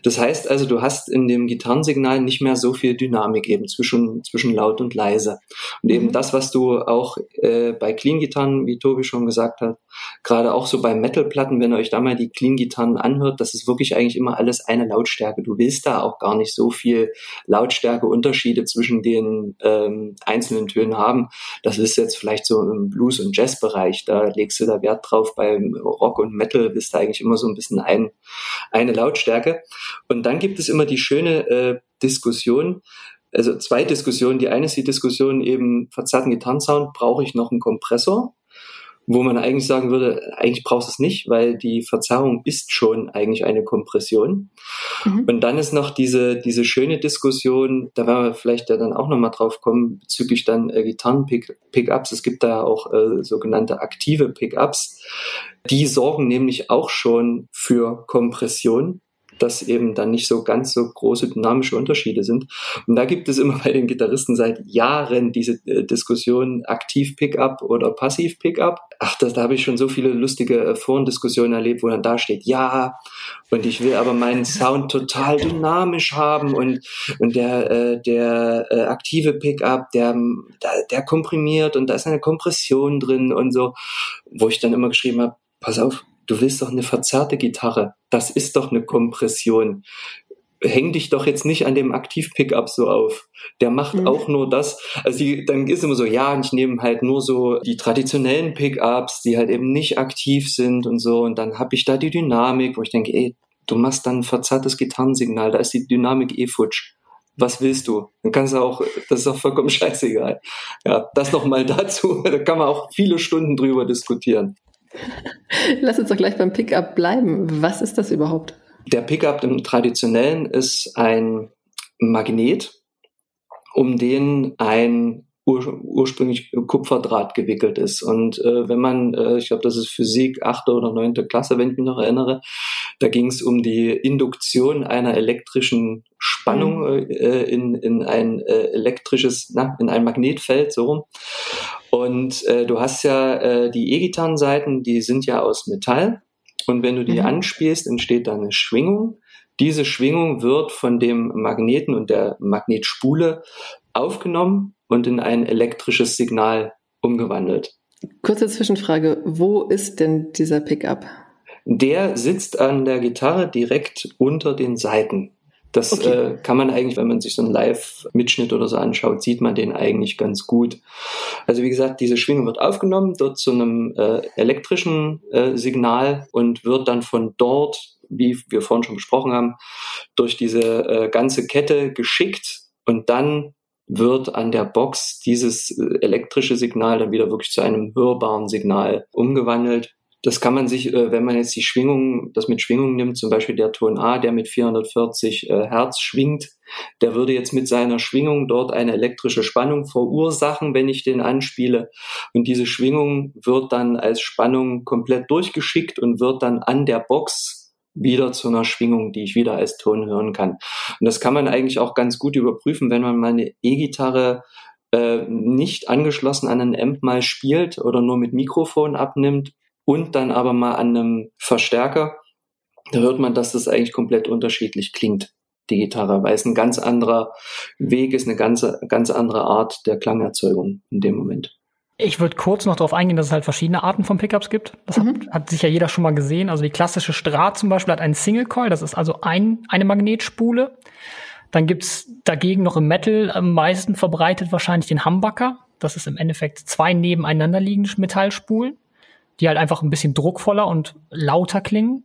Das heißt also, du hast in dem Gitarrensignal nicht mehr so viel Dynamik eben zwischen, zwischen laut und leise. Und eben mhm. das, was du auch äh, bei Clean-Gitarren, wie Tobi schon gesagt hat, gerade auch so bei Metal-Platten, wenn ihr euch da mal die Clean-Gitarren anhört, das ist wirklich eigentlich immer alles eine Lautstärke. Du willst da auch gar nicht so viel Lautstärke-Unterschiede zwischen den ähm, einzelnen Tönen haben. Das ist jetzt vielleicht so im Blues- und Jazz-Bereich. Da legst du da Wert drauf. Beim Rock und Metal bist du eigentlich immer so ein bisschen ein, eine Lautstärke. Und dann gibt es immer die schöne äh, Diskussion, also zwei Diskussionen. Die eine ist die Diskussion eben verzerrten Gitarrensound, brauche ich noch einen Kompressor? Wo man eigentlich sagen würde, eigentlich brauchst du es nicht, weil die Verzerrung ist schon eigentlich eine Kompression. Mhm. Und dann ist noch diese, diese schöne Diskussion, da werden wir vielleicht ja dann auch nochmal drauf kommen, bezüglich dann äh, Gitarren-Pickups. Es gibt da auch äh, sogenannte aktive Pickups. Die sorgen nämlich auch schon für Kompression dass eben dann nicht so ganz so große dynamische Unterschiede sind. Und da gibt es immer bei den Gitarristen seit Jahren diese äh, Diskussion Aktiv-Pickup oder Passiv-Pickup. Ach, das, da habe ich schon so viele lustige äh, Forendiskussionen erlebt, wo dann da steht, ja, und ich will aber meinen Sound total dynamisch haben und, und der, äh, der äh, aktive Pickup, der, der, der komprimiert und da ist eine Kompression drin und so, wo ich dann immer geschrieben habe, pass auf, du willst doch eine verzerrte Gitarre. Das ist doch eine Kompression. Häng dich doch jetzt nicht an dem Aktiv-Pickup so auf. Der macht mhm. auch nur das. Also die, dann ist immer so, ja, ich nehme halt nur so die traditionellen Pickups, die halt eben nicht aktiv sind und so. Und dann habe ich da die Dynamik, wo ich denke, ey, du machst dann ein verzerrtes Gitarrensignal, da ist die Dynamik eh futsch was willst du? Dann kannst du auch, das ist auch vollkommen scheißegal. Ja, das nochmal dazu. Da kann man auch viele Stunden drüber diskutieren. Lass uns doch gleich beim Pickup bleiben. Was ist das überhaupt? Der Pickup im traditionellen ist ein Magnet, um den ein ur ursprünglich Kupferdraht gewickelt ist. Und äh, wenn man, äh, ich glaube, das ist Physik achte oder neunte Klasse, wenn ich mich noch erinnere, da ging es um die Induktion einer elektrischen Spannung mhm. äh, in, in ein äh, elektrisches, na, in ein Magnetfeld, so rum. Und äh, du hast ja äh, die E-Gitarrenseiten, die sind ja aus Metall. Und wenn du die mhm. anspielst, entsteht da eine Schwingung. Diese Schwingung wird von dem Magneten und der Magnetspule aufgenommen und in ein elektrisches Signal umgewandelt. Kurze Zwischenfrage, wo ist denn dieser Pickup? der sitzt an der Gitarre direkt unter den Saiten. Das okay. äh, kann man eigentlich, wenn man sich so einen Live-Mitschnitt oder so anschaut, sieht man den eigentlich ganz gut. Also wie gesagt, diese Schwingung wird aufgenommen, dort zu einem äh, elektrischen äh, Signal und wird dann von dort, wie wir vorhin schon besprochen haben, durch diese äh, ganze Kette geschickt und dann wird an der Box dieses äh, elektrische Signal dann wieder wirklich zu einem hörbaren Signal umgewandelt. Das kann man sich, äh, wenn man jetzt die Schwingung, das mit Schwingung nimmt, zum Beispiel der Ton A, der mit 440 äh, Hertz schwingt, der würde jetzt mit seiner Schwingung dort eine elektrische Spannung verursachen, wenn ich den anspiele. Und diese Schwingung wird dann als Spannung komplett durchgeschickt und wird dann an der Box wieder zu einer Schwingung, die ich wieder als Ton hören kann. Und das kann man eigentlich auch ganz gut überprüfen, wenn man mal eine E-Gitarre äh, nicht angeschlossen an einen Amp mal spielt oder nur mit Mikrofon abnimmt und dann aber mal an einem Verstärker, da hört man, dass das eigentlich komplett unterschiedlich klingt, die Gitarre, weil es ein ganz anderer Weg ist, eine ganz, ganz andere Art der Klangerzeugung in dem Moment. Ich würde kurz noch darauf eingehen, dass es halt verschiedene Arten von Pickups gibt. Das mhm. hat, hat sicher jeder schon mal gesehen. Also die klassische Strat zum Beispiel hat einen Single Coil, das ist also ein, eine Magnetspule. Dann gibt's dagegen noch im Metal am meisten verbreitet wahrscheinlich den Humbucker. Das ist im Endeffekt zwei nebeneinander liegende Metallspulen die halt einfach ein bisschen druckvoller und lauter klingen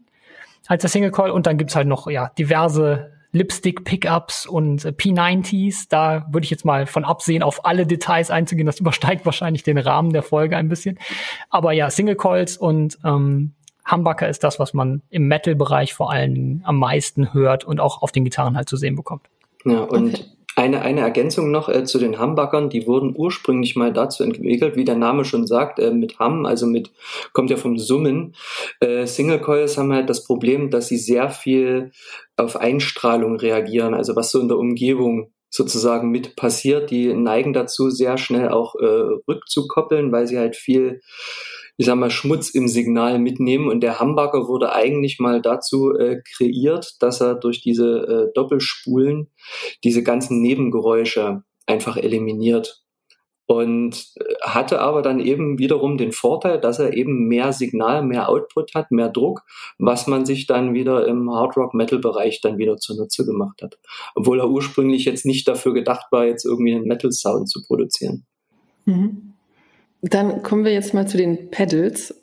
als der Single Coil. Und dann gibt's halt noch ja diverse Lipstick-Pickups und äh, P90s. Da würde ich jetzt mal von absehen, auf alle Details einzugehen. Das übersteigt wahrscheinlich den Rahmen der Folge ein bisschen. Aber ja, Single Coils und ähm, Humbucker ist das, was man im Metal-Bereich vor allem am meisten hört und auch auf den Gitarren halt zu sehen bekommt. Ja, und okay. Eine, eine Ergänzung noch äh, zu den Hambackern, die wurden ursprünglich mal dazu entwickelt, wie der Name schon sagt, äh, mit Ham, also mit, kommt ja vom Summen. Äh, Single Coils haben halt das Problem, dass sie sehr viel auf Einstrahlung reagieren, also was so in der Umgebung sozusagen mit passiert. Die neigen dazu, sehr schnell auch äh, rückzukoppeln, weil sie halt viel ich sag mal, Schmutz im Signal mitnehmen. Und der Hamburger wurde eigentlich mal dazu äh, kreiert, dass er durch diese äh, Doppelspulen diese ganzen Nebengeräusche einfach eliminiert. Und äh, hatte aber dann eben wiederum den Vorteil, dass er eben mehr Signal, mehr Output hat, mehr Druck, was man sich dann wieder im Hard Rock Metal Bereich dann wieder zunutze gemacht hat. Obwohl er ursprünglich jetzt nicht dafür gedacht war, jetzt irgendwie einen Metal Sound zu produzieren. Mhm. Dann kommen wir jetzt mal zu den Pedals.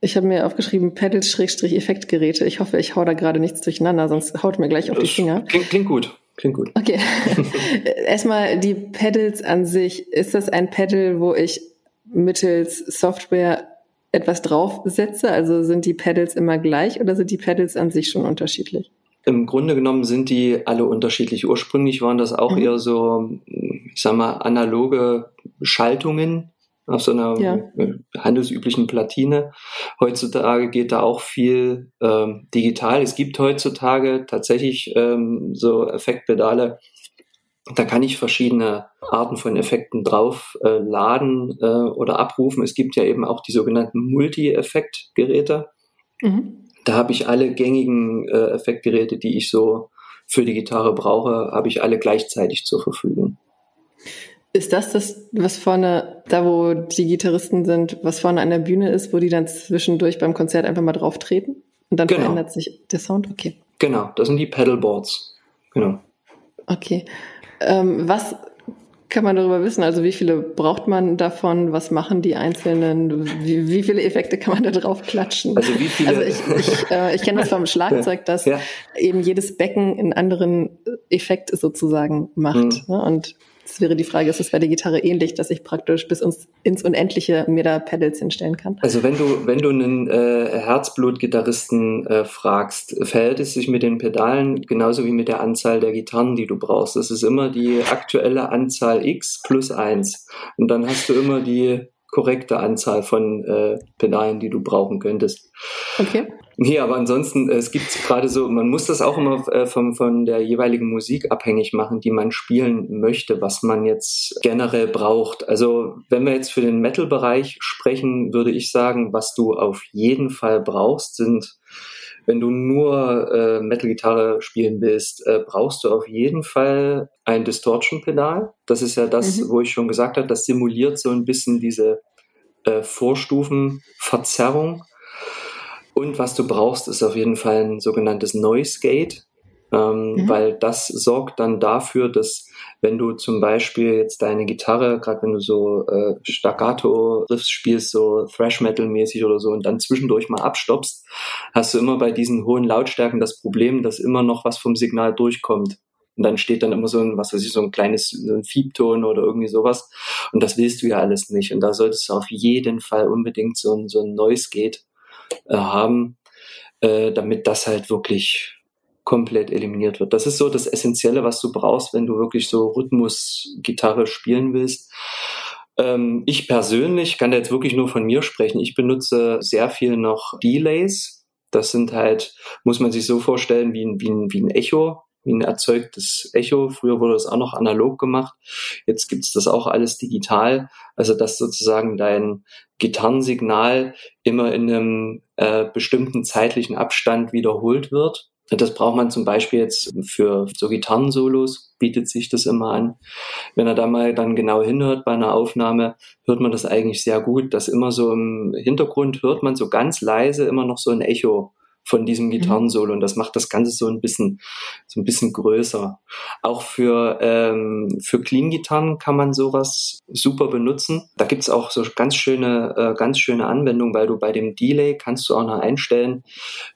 Ich habe mir aufgeschrieben Pedals-Effektgeräte. Ich hoffe, ich hau da gerade nichts durcheinander, sonst haut mir gleich auf die Finger. Klingt, klingt gut. Klingt gut. Okay. Erstmal die Pedals an sich. Ist das ein Pedal, wo ich mittels Software etwas draufsetze? Also sind die Pedals immer gleich oder sind die Pedals an sich schon unterschiedlich? Im Grunde genommen sind die alle unterschiedlich. Ursprünglich waren das auch mhm. eher so, ich sag mal, analoge Schaltungen, auf so einer ja. handelsüblichen Platine. Heutzutage geht da auch viel ähm, digital. Es gibt heutzutage tatsächlich ähm, so Effektpedale, da kann ich verschiedene Arten von Effekten drauf äh, laden äh, oder abrufen. Es gibt ja eben auch die sogenannten Multi-Effekt-Geräte. Mhm. Da habe ich alle gängigen äh, Effektgeräte, die ich so für die Gitarre brauche, habe ich alle gleichzeitig zur Verfügung. Ist das das, was vorne, da wo die Gitarristen sind, was vorne an der Bühne ist, wo die dann zwischendurch beim Konzert einfach mal drauf treten? Und dann genau. verändert sich der Sound? Okay. Genau, das sind die Pedalboards. Genau. Okay. Ähm, was kann man darüber wissen? Also wie viele braucht man davon? Was machen die einzelnen? Wie, wie viele Effekte kann man da drauf klatschen? Also wie viele? Also ich, ich, äh, ich kenne das vom Schlagzeug, dass ja. eben jedes Becken einen anderen Effekt sozusagen macht. Mhm. Ne? Und das wäre die Frage, ist es bei der Gitarre ähnlich, dass ich praktisch bis ins Unendliche mir da Pedals hinstellen kann? Also wenn du, wenn du einen äh, Herzblut-Gitarristen äh, fragst, verhält es sich mit den Pedalen genauso wie mit der Anzahl der Gitarren, die du brauchst. Das ist immer die aktuelle Anzahl X plus eins. Und dann hast du immer die korrekte Anzahl von äh, Pedalen, die du brauchen könntest. Okay. Nee, aber ansonsten, es gibt gerade so, man muss das auch immer äh, von, von der jeweiligen Musik abhängig machen, die man spielen möchte, was man jetzt generell braucht. Also wenn wir jetzt für den Metal-Bereich sprechen, würde ich sagen, was du auf jeden Fall brauchst, sind wenn du nur äh, Metal-Gitarre spielen willst, äh, brauchst du auf jeden Fall ein Distortion-Pedal. Das ist ja das, mhm. wo ich schon gesagt habe, das simuliert so ein bisschen diese äh, Vorstufenverzerrung. Und was du brauchst, ist auf jeden Fall ein sogenanntes Noise Gate, ähm, mhm. weil das sorgt dann dafür, dass wenn du zum Beispiel jetzt deine Gitarre, gerade wenn du so äh, Staccato-Riffs spielst, so Thrash-Metal-mäßig oder so, und dann zwischendurch mal abstoppst, hast du immer bei diesen hohen Lautstärken das Problem, dass immer noch was vom Signal durchkommt. Und dann steht dann immer so ein, was weiß ich, so ein kleines so ein Fiebton oder irgendwie sowas. Und das willst du ja alles nicht. Und da solltest du auf jeden Fall unbedingt so ein, so ein Noise Gate äh, haben, äh, damit das halt wirklich komplett eliminiert wird. Das ist so das Essentielle, was du brauchst, wenn du wirklich so Rhythmus-Gitarre spielen willst. Ähm, ich persönlich kann da jetzt wirklich nur von mir sprechen. Ich benutze sehr viel noch Delays. Das sind halt, muss man sich so vorstellen, wie ein, wie ein, wie ein Echo, wie ein erzeugtes Echo. Früher wurde das auch noch analog gemacht. Jetzt gibt's das auch alles digital. Also dass sozusagen dein Gitarrensignal immer in einem äh, bestimmten zeitlichen Abstand wiederholt wird. Das braucht man zum Beispiel jetzt für so Gitarrensolos, bietet sich das immer an. Wenn er da mal dann genau hinhört bei einer Aufnahme, hört man das eigentlich sehr gut, dass immer so im Hintergrund hört man so ganz leise immer noch so ein Echo von diesem mhm. Gitarrensolo und das macht das Ganze so ein bisschen so ein bisschen größer. Auch für ähm, für Clean-Gitarren kann man sowas super benutzen. Da gibt's auch so ganz schöne äh, ganz schöne Anwendungen, weil du bei dem Delay kannst du auch noch einstellen,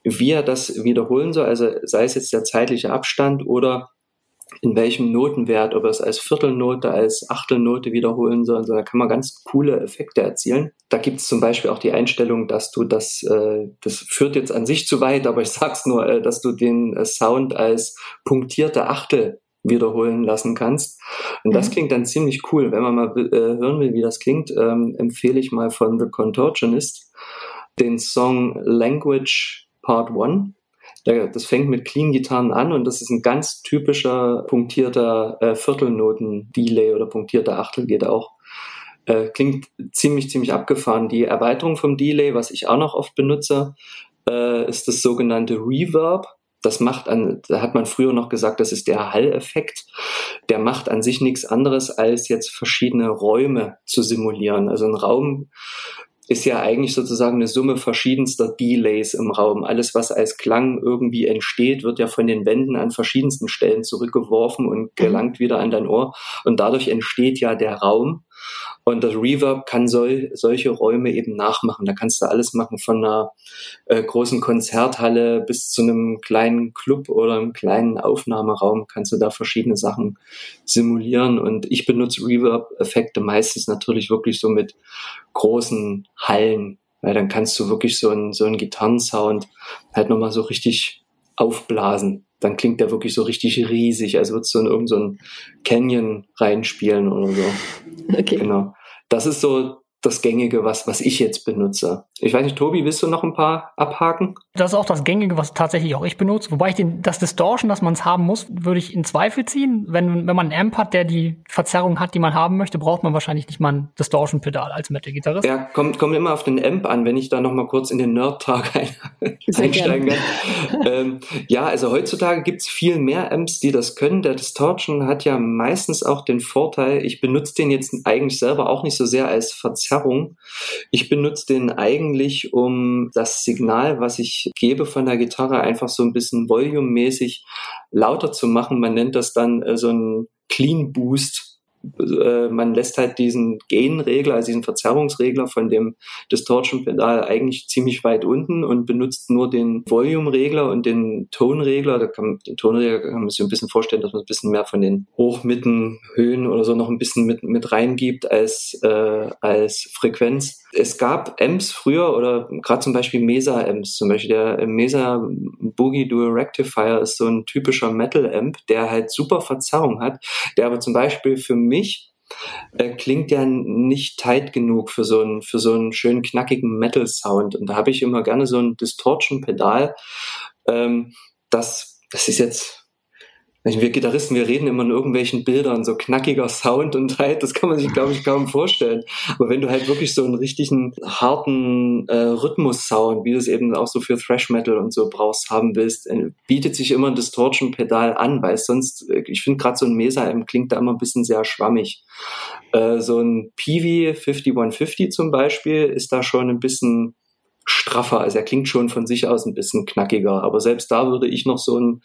wie er das wiederholen soll. Also sei es jetzt der zeitliche Abstand oder in welchem Notenwert, ob er es als Viertelnote, als Achtelnote wiederholen soll. Also da kann man ganz coole Effekte erzielen. Da gibt es zum Beispiel auch die Einstellung, dass du das, äh, das führt jetzt an sich zu weit, aber ich sag's nur, äh, dass du den äh, Sound als punktierte Achtel wiederholen lassen kannst. Und das mhm. klingt dann ziemlich cool. Wenn man mal äh, hören will, wie das klingt, ähm, empfehle ich mal von The Contortionist den Song Language Part 1 das fängt mit Clean-Gitarren an und das ist ein ganz typischer punktierter äh, Viertelnoten-Delay oder punktierter Achtel geht auch. Äh, klingt ziemlich, ziemlich abgefahren. Die Erweiterung vom Delay, was ich auch noch oft benutze, äh, ist das sogenannte Reverb. Das macht an, da hat man früher noch gesagt, das ist der Hall-Effekt. Der macht an sich nichts anderes, als jetzt verschiedene Räume zu simulieren. Also ein Raum ist ja eigentlich sozusagen eine Summe verschiedenster Delays im Raum. Alles, was als Klang irgendwie entsteht, wird ja von den Wänden an verschiedensten Stellen zurückgeworfen und mhm. gelangt wieder an dein Ohr. Und dadurch entsteht ja der Raum. Und das Reverb kann sol solche Räume eben nachmachen. Da kannst du alles machen von einer äh, großen Konzerthalle bis zu einem kleinen Club oder einem kleinen Aufnahmeraum kannst du da verschiedene Sachen simulieren. Und ich benutze Reverb-Effekte meistens natürlich wirklich so mit großen Hallen, weil dann kannst du wirklich so einen, so einen Gitarrensound halt nochmal so richtig aufblasen. Dann klingt der wirklich so richtig riesig, als würdest du in irgendeinen so Canyon reinspielen oder so. Okay. Genau. Das ist so das Gängige, was, was ich jetzt benutze. Ich weiß nicht, Tobi, willst du noch ein paar abhaken? Das ist auch das Gängige, was tatsächlich auch ich benutze. Wobei ich den, das Distortion, dass man es haben muss, würde ich in Zweifel ziehen. Wenn, wenn man einen Amp hat, der die Verzerrung hat, die man haben möchte, braucht man wahrscheinlich nicht mal ein Distortion-Pedal als Metal-Gitarrist. Ja, kommt, kommt immer auf den Amp an, wenn ich da noch mal kurz in den Nerd-Tag ein, einsteigen kann. ähm, ja, also heutzutage gibt's viel mehr Amps, die das können. Der Distortion hat ja meistens auch den Vorteil, ich benutze den jetzt eigentlich selber auch nicht so sehr als Verzerrung Verzerrung. Ich benutze den eigentlich, um das Signal, was ich gebe von der Gitarre, einfach so ein bisschen volumemäßig lauter zu machen. Man nennt das dann äh, so ein Clean Boost äh, man lässt halt diesen Gain-Regler, also diesen Verzerrungsregler von dem Distortion-Pedal eigentlich ziemlich weit unten und benutzt nur den Volume-Regler und den Tone-Regler. Da kann, den Tone-Regler kann man sich ein bisschen vorstellen, dass man ein bisschen mehr von den Hochmitten, Höhen oder so noch ein bisschen mit, mit reingibt als, äh, als Frequenz. Es gab Amps früher oder gerade zum Beispiel Mesa-Amps, zum Beispiel der Mesa Boogie Dual Rectifier ist so ein typischer Metal-Amp, der halt super Verzerrung hat, der aber zum Beispiel für mich äh, klingt ja nicht tight genug für so einen, für so einen schönen knackigen Metal-Sound. Und da habe ich immer gerne so ein Distortion-Pedal. Ähm, das, das ist jetzt wir Gitarristen, wir reden immer in irgendwelchen Bildern, so knackiger Sound und halt, das kann man sich, glaube ich, kaum vorstellen. Aber wenn du halt wirklich so einen richtigen, harten äh, Rhythmus-Sound, wie du es eben auch so für Thrash Metal und so brauchst, haben willst, äh, bietet sich immer ein Distortion-Pedal an, weil sonst, äh, ich finde gerade so ein Mesa-M klingt da immer ein bisschen sehr schwammig. Äh, so ein Peavey 5150 zum Beispiel ist da schon ein bisschen straffer. Also er klingt schon von sich aus ein bisschen knackiger. Aber selbst da würde ich noch so ein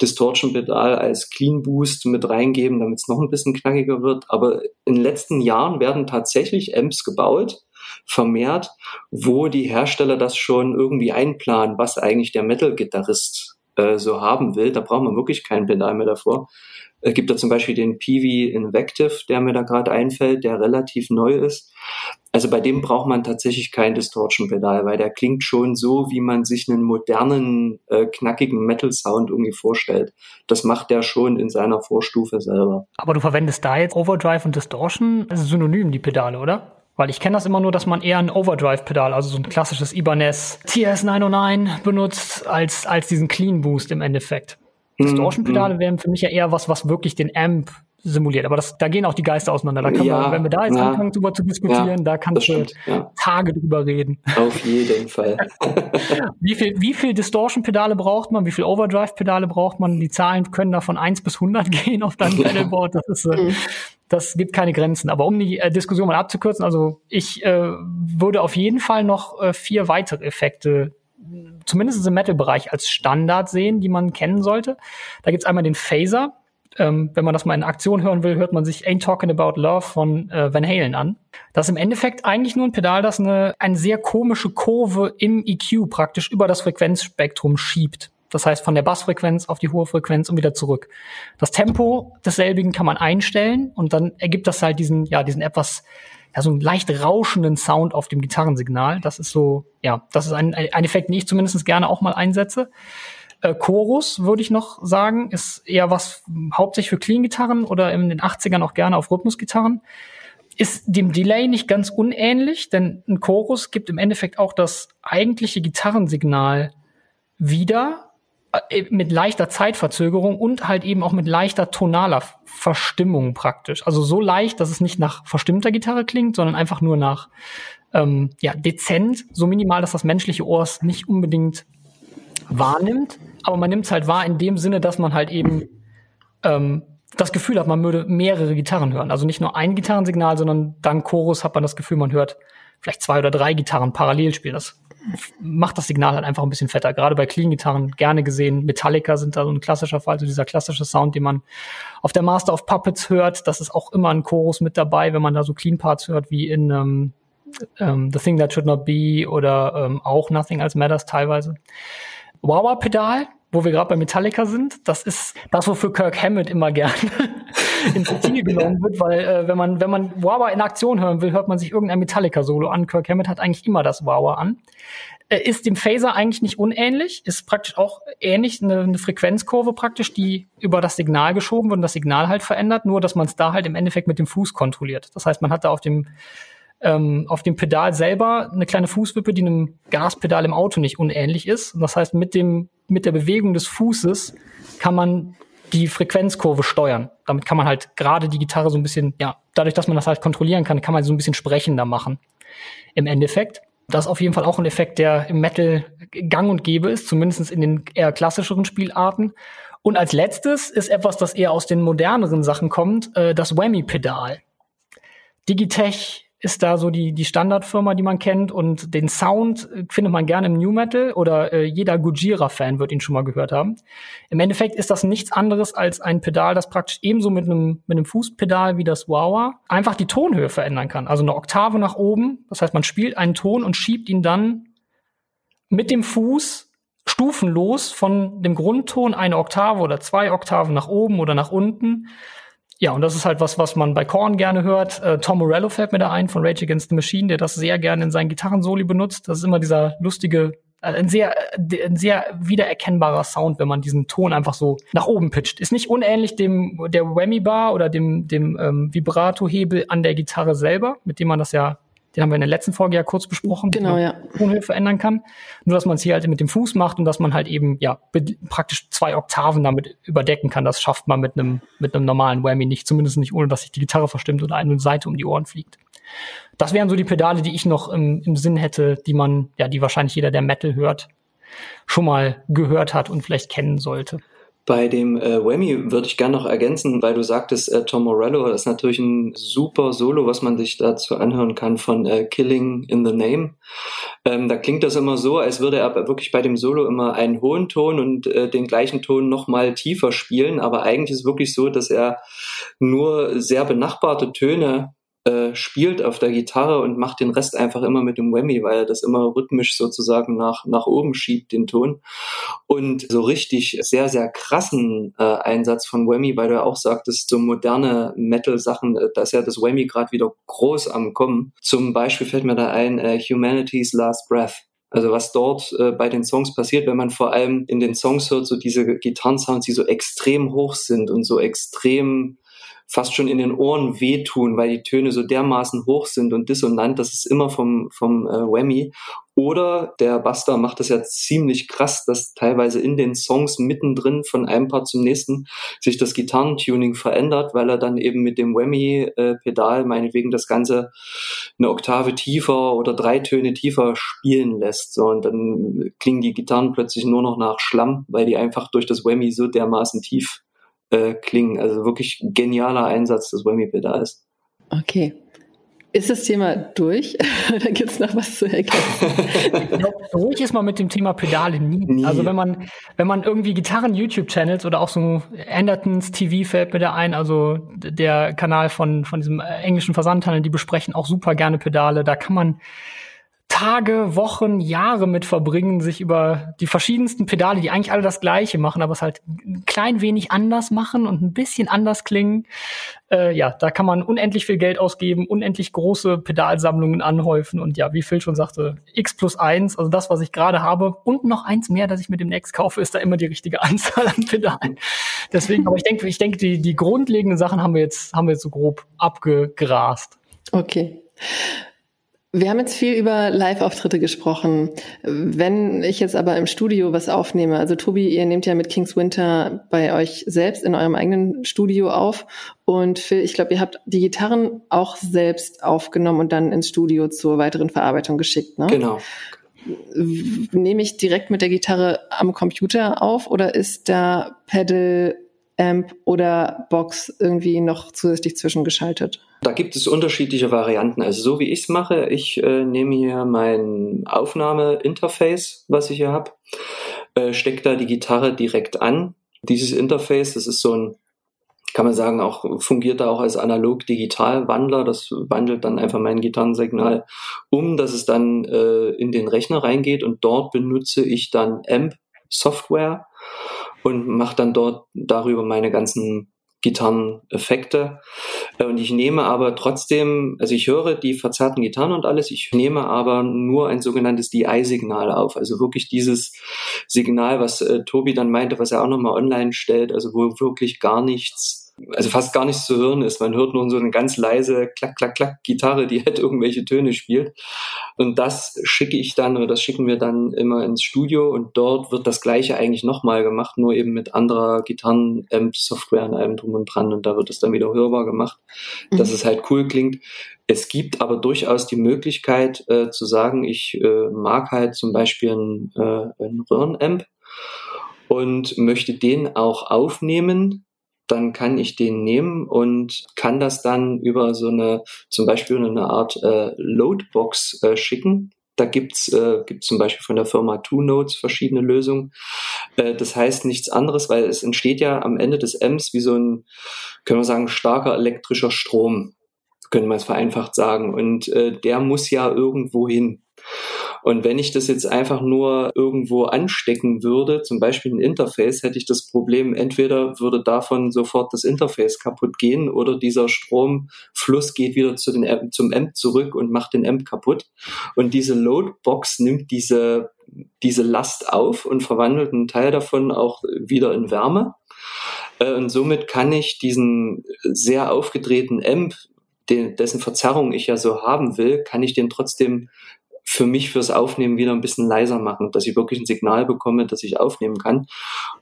Distortion-Pedal als Clean Boost mit reingeben, damit es noch ein bisschen knackiger wird. Aber in den letzten Jahren werden tatsächlich Amps gebaut, vermehrt, wo die Hersteller das schon irgendwie einplanen, was eigentlich der Metal-Gitarrist äh, so haben will. Da braucht man wirklich kein Pedal mehr davor. Es gibt da zum Beispiel den Peavy Invective, der mir da gerade einfällt, der relativ neu ist. Also bei dem braucht man tatsächlich kein Distortion-Pedal, weil der klingt schon so, wie man sich einen modernen, äh, knackigen Metal-Sound irgendwie vorstellt. Das macht der schon in seiner Vorstufe selber. Aber du verwendest da jetzt Overdrive und Distortion als Synonym, die Pedale, oder? Weil ich kenne das immer nur, dass man eher ein Overdrive-Pedal, also so ein klassisches Ibanez TS909 benutzt, als, als diesen Clean Boost im Endeffekt. Distortion-Pedale mhm. wären für mich ja eher was, was wirklich den Amp simuliert. Aber das, da gehen auch die Geister auseinander. Da kann ja, man, wenn wir da jetzt ja, anfangen, drüber zu diskutieren, ja, da kannst du ja. Tage drüber reden. Auf jeden Fall. wie viel, wie viel Distortion-Pedale braucht man? Wie viel Overdrive-Pedale braucht man? Die Zahlen können da von 1 bis 100 gehen auf deinem Pedalboard. Das ist, äh, mhm. das gibt keine Grenzen. Aber um die äh, Diskussion mal abzukürzen, also ich äh, würde auf jeden Fall noch äh, vier weitere Effekte zumindest im Metal-Bereich als Standard sehen, die man kennen sollte. Da gibt's einmal den Phaser. Ähm, wenn man das mal in Aktion hören will, hört man sich Ain't Talking About Love von äh, Van Halen an. Das ist im Endeffekt eigentlich nur ein Pedal, das eine, eine sehr komische Kurve im EQ praktisch über das Frequenzspektrum schiebt. Das heißt, von der Bassfrequenz auf die hohe Frequenz und wieder zurück. Das Tempo desselbigen kann man einstellen und dann ergibt das halt diesen, ja, diesen etwas ja, so einen leicht rauschenden Sound auf dem Gitarrensignal. Das ist so, ja, das ist ein, ein Effekt, den ich zumindest gerne auch mal einsetze. Äh, Chorus, würde ich noch sagen, ist eher was hauptsächlich für Clean-Gitarren oder in den 80ern auch gerne auf Rhythmusgitarren. Ist dem Delay nicht ganz unähnlich, denn ein Chorus gibt im Endeffekt auch das eigentliche Gitarrensignal wieder, äh, mit leichter Zeitverzögerung und halt eben auch mit leichter tonaler Verstimmung praktisch. Also so leicht, dass es nicht nach verstimmter Gitarre klingt, sondern einfach nur nach ähm, ja, dezent, so minimal, dass das menschliche Ohr es nicht unbedingt wahrnimmt. Aber man nimmt es halt wahr in dem Sinne, dass man halt eben ähm, das Gefühl hat, man würde mehrere Gitarren hören. Also nicht nur ein Gitarrensignal, sondern dank Chorus hat man das Gefühl, man hört vielleicht zwei oder drei Gitarren parallel spielen. Das macht das Signal halt einfach ein bisschen fetter. Gerade bei Clean-Gitarren gerne gesehen. Metallica sind da so ein klassischer Fall, so dieser klassische Sound, den man auf der Master of Puppets hört. Das ist auch immer ein Chorus mit dabei, wenn man da so Clean-Parts hört, wie in ähm, ähm, The Thing That Should Not Be oder ähm, auch Nothing Else Matters teilweise. Wawa-Pedal, wo wir gerade bei Metallica sind, das ist das, wofür Kirk Hammett immer gerne ins Ziel genommen wird, weil äh, wenn man wenn man Wawa in Aktion hören will, hört man sich irgendein Metallica-Solo an. Kirk Hammett hat eigentlich immer das Wawa an. Äh, ist dem Phaser eigentlich nicht unähnlich, ist praktisch auch ähnlich, eine, eine Frequenzkurve praktisch, die über das Signal geschoben wird und das Signal halt verändert, nur dass man es da halt im Endeffekt mit dem Fuß kontrolliert. Das heißt, man hat da auf dem ähm, auf dem Pedal selber eine kleine Fußwippe, die einem Gaspedal im Auto nicht unähnlich ist. Und das heißt, mit dem mit der Bewegung des Fußes kann man die Frequenzkurve steuern. Damit kann man halt gerade die Gitarre so ein bisschen, ja, dadurch, dass man das halt kontrollieren kann, kann man so ein bisschen sprechender machen. Im Endeffekt. Das ist auf jeden Fall auch ein Effekt, der im Metal gang und gäbe ist, zumindest in den eher klassischeren Spielarten. Und als letztes ist etwas, das eher aus den moderneren Sachen kommt, äh, das Whammy-Pedal. Digitech ist da so die, die Standardfirma, die man kennt und den Sound äh, findet man gerne im New Metal oder äh, jeder Gujira-Fan wird ihn schon mal gehört haben. Im Endeffekt ist das nichts anderes als ein Pedal, das praktisch ebenso mit einem, mit einem Fußpedal wie das Wawa einfach die Tonhöhe verändern kann. Also eine Oktave nach oben. Das heißt, man spielt einen Ton und schiebt ihn dann mit dem Fuß stufenlos von dem Grundton eine Oktave oder zwei Oktaven nach oben oder nach unten ja, und das ist halt was, was man bei Korn gerne hört. Äh, Tom Morello fällt mir da ein von Rage Against the Machine, der das sehr gerne in seinen Gitarrensoli benutzt. Das ist immer dieser lustige, äh, ein sehr, äh, ein sehr wiedererkennbarer Sound, wenn man diesen Ton einfach so nach oben pitcht. Ist nicht unähnlich dem der Whammy Bar oder dem dem ähm, Vibrato-Hebel an der Gitarre selber, mit dem man das ja den haben wir in der letzten Folge ja kurz besprochen, genau, ja. Tonhöhe verändern kann. Nur, dass man es hier halt mit dem Fuß macht und dass man halt eben, ja, praktisch zwei Oktaven damit überdecken kann. Das schafft man mit einem, mit einem normalen Whammy nicht. Zumindest nicht, ohne dass sich die Gitarre verstimmt oder eine Seite um die Ohren fliegt. Das wären so die Pedale, die ich noch im, im Sinn hätte, die man, ja, die wahrscheinlich jeder, der Metal hört, schon mal gehört hat und vielleicht kennen sollte. Bei dem äh, Whammy würde ich gerne noch ergänzen, weil du sagtest, äh, Tom Morello, das ist natürlich ein super Solo, was man sich dazu anhören kann von äh, Killing in the Name. Ähm, da klingt das immer so, als würde er wirklich bei dem Solo immer einen hohen Ton und äh, den gleichen Ton nochmal tiefer spielen, aber eigentlich ist es wirklich so, dass er nur sehr benachbarte Töne äh, spielt auf der Gitarre und macht den Rest einfach immer mit dem Whammy, weil er das immer rhythmisch sozusagen nach, nach oben schiebt, den Ton. Und so richtig sehr, sehr krassen äh, Einsatz von Whammy, weil du ja auch sagtest, so moderne Metal-Sachen, äh, da ist ja das Whammy gerade wieder groß am Kommen. Zum Beispiel fällt mir da ein äh, Humanity's Last Breath. Also was dort äh, bei den Songs passiert, wenn man vor allem in den Songs hört, so diese Gitarrensounds, die so extrem hoch sind und so extrem fast schon in den Ohren wehtun, weil die Töne so dermaßen hoch sind und dissonant, das ist immer vom, vom äh, Whammy. Oder der Buster macht das ja ziemlich krass, dass teilweise in den Songs mittendrin von einem Part zum nächsten sich das Gitarrentuning verändert, weil er dann eben mit dem Whammy-Pedal äh, meinetwegen das Ganze eine Oktave tiefer oder drei Töne tiefer spielen lässt. So, und dann klingen die Gitarren plötzlich nur noch nach Schlamm, weil die einfach durch das Whammy so dermaßen tief äh, klingen. Also wirklich genialer Einsatz des Whammy-Pedals. Okay. Ist das Thema durch? Oder gibt es noch was zu erkennen? ich glaube, durch ist man mit dem Thema Pedale nie. nie. Also wenn man, wenn man irgendwie Gitarren-YouTube-Channels oder auch so Andertons TV fällt mir da ein, also der Kanal von, von diesem englischen Versandhandel, die besprechen auch super gerne Pedale. Da kann man Tage, Wochen, Jahre mit verbringen, sich über die verschiedensten Pedale, die eigentlich alle das Gleiche machen, aber es halt ein klein wenig anders machen und ein bisschen anders klingen. Äh, ja, da kann man unendlich viel Geld ausgeben, unendlich große Pedalsammlungen anhäufen und ja, wie Phil schon sagte, X plus eins, also das, was ich gerade habe und noch eins mehr, das ich mir demnächst kaufe, ist da immer die richtige Anzahl an Pedalen. Deswegen, aber ich denke, ich denke, die, die grundlegenden Sachen haben wir jetzt, haben wir jetzt so grob abgegrast. Okay. Wir haben jetzt viel über Live-Auftritte gesprochen. Wenn ich jetzt aber im Studio was aufnehme, also Tobi, ihr nehmt ja mit Kings Winter bei euch selbst in eurem eigenen Studio auf und Phil, ich glaube, ihr habt die Gitarren auch selbst aufgenommen und dann ins Studio zur weiteren Verarbeitung geschickt, ne? Genau. Nehme ich direkt mit der Gitarre am Computer auf oder ist da Pedal Amp oder Box irgendwie noch zusätzlich zwischengeschaltet? Da gibt es unterschiedliche Varianten. Also so wie ich es mache, ich äh, nehme hier mein Aufnahmeinterface, was ich hier habe, äh, stecke da die Gitarre direkt an. Dieses Interface, das ist so ein, kann man sagen, auch fungiert da auch als analog-digital-Wandler. Das wandelt dann einfach mein Gitarrensignal um, dass es dann äh, in den Rechner reingeht und dort benutze ich dann Amp-Software und mache dann dort darüber meine ganzen Gitarreneffekte. Äh, und ich nehme aber trotzdem, also ich höre die verzerrten Gitarren und alles, ich nehme aber nur ein sogenanntes DI-Signal auf. Also wirklich dieses Signal, was äh, Tobi dann meinte, was er auch nochmal online stellt, also wo wirklich gar nichts also fast gar nichts zu hören ist. Man hört nur so eine ganz leise Klack, Klack, Klack Gitarre, die halt irgendwelche Töne spielt. Und das schicke ich dann oder das schicken wir dann immer ins Studio und dort wird das Gleiche eigentlich nochmal gemacht, nur eben mit anderer Gitarren-Amp-Software an allem drum und dran und da wird es dann wieder hörbar gemacht, mhm. dass es halt cool klingt. Es gibt aber durchaus die Möglichkeit äh, zu sagen, ich äh, mag halt zum Beispiel ein, äh, ein Röhrenamp und möchte den auch aufnehmen dann kann ich den nehmen und kann das dann über so eine, zum Beispiel eine Art äh, Loadbox äh, schicken. Da gibt's äh, gibt's zum Beispiel von der Firma Two Notes verschiedene Lösungen. Äh, das heißt nichts anderes, weil es entsteht ja am Ende des Amps wie so ein, können wir sagen, starker elektrischer Strom, können wir es vereinfacht sagen. Und äh, der muss ja irgendwo hin. Und wenn ich das jetzt einfach nur irgendwo anstecken würde, zum Beispiel ein Interface, hätte ich das Problem, entweder würde davon sofort das Interface kaputt gehen oder dieser Stromfluss geht wieder zu den, zum Amp zurück und macht den Amp kaputt. Und diese Loadbox nimmt diese, diese Last auf und verwandelt einen Teil davon auch wieder in Wärme. Äh, und somit kann ich diesen sehr aufgedrehten Amp, dessen Verzerrung ich ja so haben will, kann ich den trotzdem für mich fürs Aufnehmen wieder ein bisschen leiser machen, dass ich wirklich ein Signal bekomme, dass ich aufnehmen kann.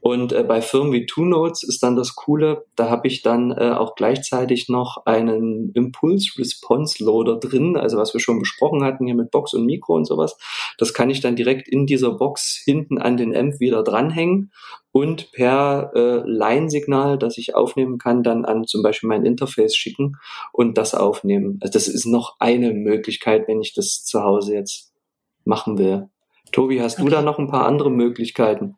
Und äh, bei Firmen wie Two Notes ist dann das Coole, da habe ich dann äh, auch gleichzeitig noch einen Impulse Response Loader drin, also was wir schon besprochen hatten hier mit Box und Mikro und sowas. Das kann ich dann direkt in dieser Box hinten an den Amp wieder dranhängen und per äh, Line-Signal, das ich aufnehmen kann, dann an zum Beispiel mein Interface schicken und das aufnehmen. Also das ist noch eine Möglichkeit, wenn ich das zu Hause jetzt machen will. Tobi, hast okay. du da noch ein paar andere Möglichkeiten?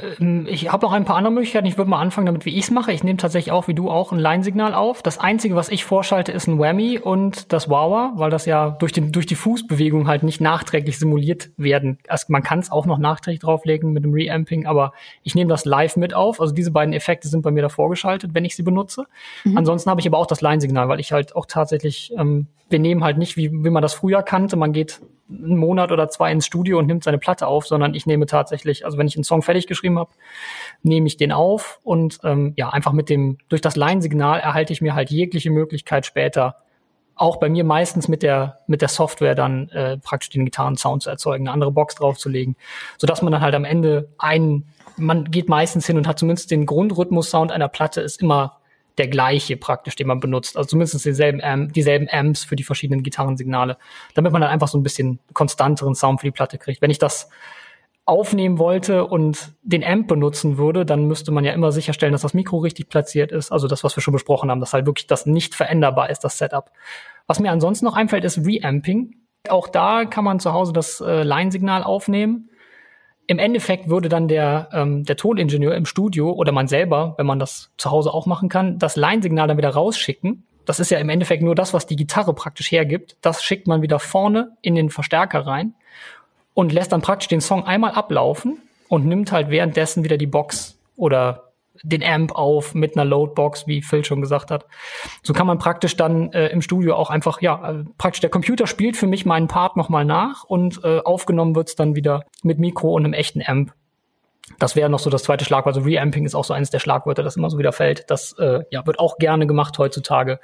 Ähm, ich habe noch ein paar andere Möglichkeiten. Ich würde mal anfangen damit, wie ich es mache. Ich nehme tatsächlich auch, wie du auch, ein Line-Signal auf. Das Einzige, was ich vorschalte, ist ein Whammy und das Wawa, weil das ja durch, den, durch die Fußbewegung halt nicht nachträglich simuliert werden. Also man kann es auch noch nachträglich drauflegen mit dem Reamping, aber ich nehme das live mit auf. Also diese beiden Effekte sind bei mir da vorgeschaltet, wenn ich sie benutze. Mhm. Ansonsten habe ich aber auch das Line-Signal, weil ich halt auch tatsächlich, ähm, wir nehmen halt nicht, wie, wie man das früher kannte. Man geht einen Monat oder zwei ins Studio und nimmt seine Platte auf, sondern ich nehme tatsächlich, also wenn ich einen Song fertig geschrieben habe, nehme ich den auf und ähm, ja, einfach mit dem, durch das Line-Signal erhalte ich mir halt jegliche Möglichkeit später, auch bei mir meistens mit der, mit der Software dann äh, praktisch den Gitarrensound zu erzeugen, eine andere Box draufzulegen, sodass man dann halt am Ende einen, man geht meistens hin und hat zumindest den Grundrhythmus-Sound einer Platte ist immer der gleiche praktisch, den man benutzt. Also zumindest denselben Amp, dieselben Amps für die verschiedenen Gitarrensignale, damit man dann einfach so ein bisschen konstanteren Sound für die Platte kriegt. Wenn ich das aufnehmen wollte und den Amp benutzen würde, dann müsste man ja immer sicherstellen, dass das Mikro richtig platziert ist. Also das, was wir schon besprochen haben, dass halt wirklich das nicht veränderbar ist, das Setup. Was mir ansonsten noch einfällt, ist Reamping. Auch da kann man zu Hause das äh, Line-Signal aufnehmen im Endeffekt würde dann der, ähm, der Toningenieur im Studio oder man selber, wenn man das zu Hause auch machen kann, das Line-Signal dann wieder rausschicken. Das ist ja im Endeffekt nur das, was die Gitarre praktisch hergibt. Das schickt man wieder vorne in den Verstärker rein und lässt dann praktisch den Song einmal ablaufen und nimmt halt währenddessen wieder die Box oder den Amp auf mit einer Loadbox, wie Phil schon gesagt hat. So kann man praktisch dann äh, im Studio auch einfach, ja, äh, praktisch der Computer spielt für mich meinen Part nochmal nach und äh, aufgenommen wird's dann wieder mit Mikro und einem echten Amp. Das wäre noch so das zweite Schlagwort. Also Reamping ist auch so eines der Schlagwörter, das immer so wieder fällt. Das äh, ja, wird auch gerne gemacht heutzutage.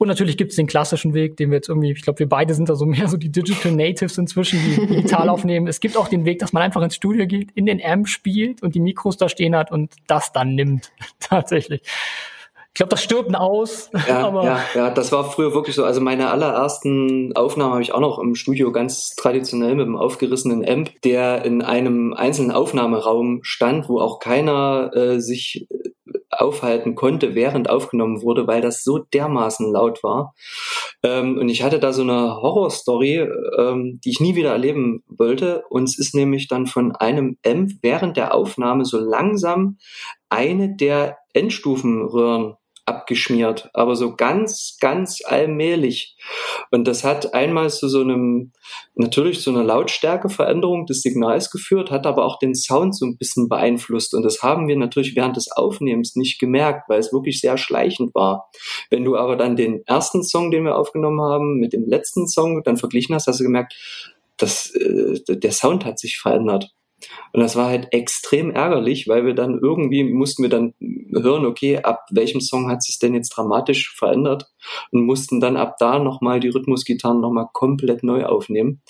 Und natürlich gibt es den klassischen Weg, den wir jetzt irgendwie, ich glaube, wir beide sind da so mehr so die Digital Natives inzwischen, die digital aufnehmen. Es gibt auch den Weg, dass man einfach ins Studio geht, in den Amp spielt und die Mikros da stehen hat und das dann nimmt. Tatsächlich. Ich glaube, das stirbt aus. Ja, aber ja, ja, das war früher wirklich so. Also meine allerersten Aufnahmen habe ich auch noch im Studio ganz traditionell mit einem aufgerissenen Amp, der in einem einzelnen Aufnahmeraum stand, wo auch keiner äh, sich aufhalten konnte, während aufgenommen wurde, weil das so dermaßen laut war. Ähm, und ich hatte da so eine Horrorstory, ähm, die ich nie wieder erleben wollte. Uns ist nämlich dann von einem Amp während der Aufnahme so langsam eine der Endstufenröhren abgeschmiert, aber so ganz, ganz allmählich. Und das hat einmal zu so einem, natürlich zu einer Lautstärkeveränderung des Signals geführt, hat aber auch den Sound so ein bisschen beeinflusst. Und das haben wir natürlich während des Aufnehmens nicht gemerkt, weil es wirklich sehr schleichend war. Wenn du aber dann den ersten Song, den wir aufgenommen haben, mit dem letzten Song dann verglichen hast, hast du gemerkt, dass äh, der Sound hat sich verändert. Und das war halt extrem ärgerlich, weil wir dann irgendwie mussten wir dann hören, okay, ab welchem Song hat sich denn jetzt dramatisch verändert und mussten dann ab da nochmal die Rhythmusgitarren nochmal komplett neu aufnehmen.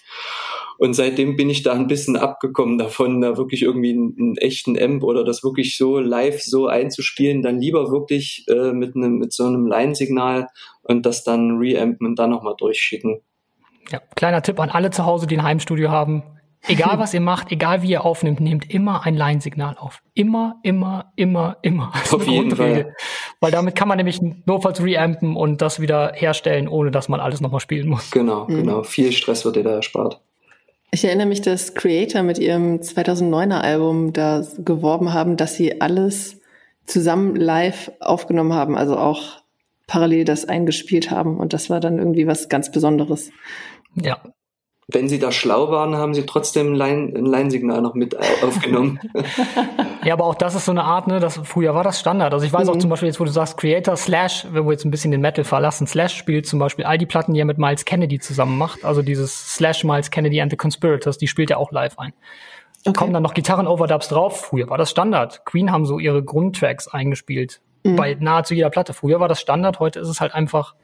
Und seitdem bin ich da ein bisschen abgekommen davon, da wirklich irgendwie einen, einen echten Amp oder das wirklich so live so einzuspielen, dann lieber wirklich äh, mit einem mit so einem Line-Signal und das dann reampen und dann nochmal durchschicken. Ja, kleiner Tipp an alle zu Hause, die ein Heimstudio haben Egal was ihr macht, egal wie ihr aufnimmt, nehmt immer ein Line-Signal auf. Immer, immer, immer, immer. Das auf jeden Fall. Weil damit kann man nämlich notfalls reampen und das wieder herstellen, ohne dass man alles nochmal spielen muss. Genau, mhm. genau. Viel Stress wird dir da erspart. Ich erinnere mich, dass Creator mit ihrem 2009er Album da geworben haben, dass sie alles zusammen live aufgenommen haben, also auch parallel das eingespielt haben. Und das war dann irgendwie was ganz Besonderes. Ja, wenn sie da schlau waren, haben sie trotzdem ein Line-Signal noch mit aufgenommen. ja, aber auch das ist so eine Art, ne, das, früher war das Standard. Also ich weiß mhm. auch zum Beispiel jetzt, wo du sagst, Creator Slash, wenn wir jetzt ein bisschen den Metal verlassen, Slash spielt zum Beispiel all die Platten, die er mit Miles Kennedy zusammen macht, also dieses Slash Miles Kennedy and the Conspirators, die spielt er auch live ein. Okay. Kommen dann noch Gitarren-Overdubs drauf. Früher war das Standard. Queen haben so ihre Grundtracks eingespielt. Mhm. Bei nahezu jeder Platte. Früher war das Standard, heute ist es halt einfach,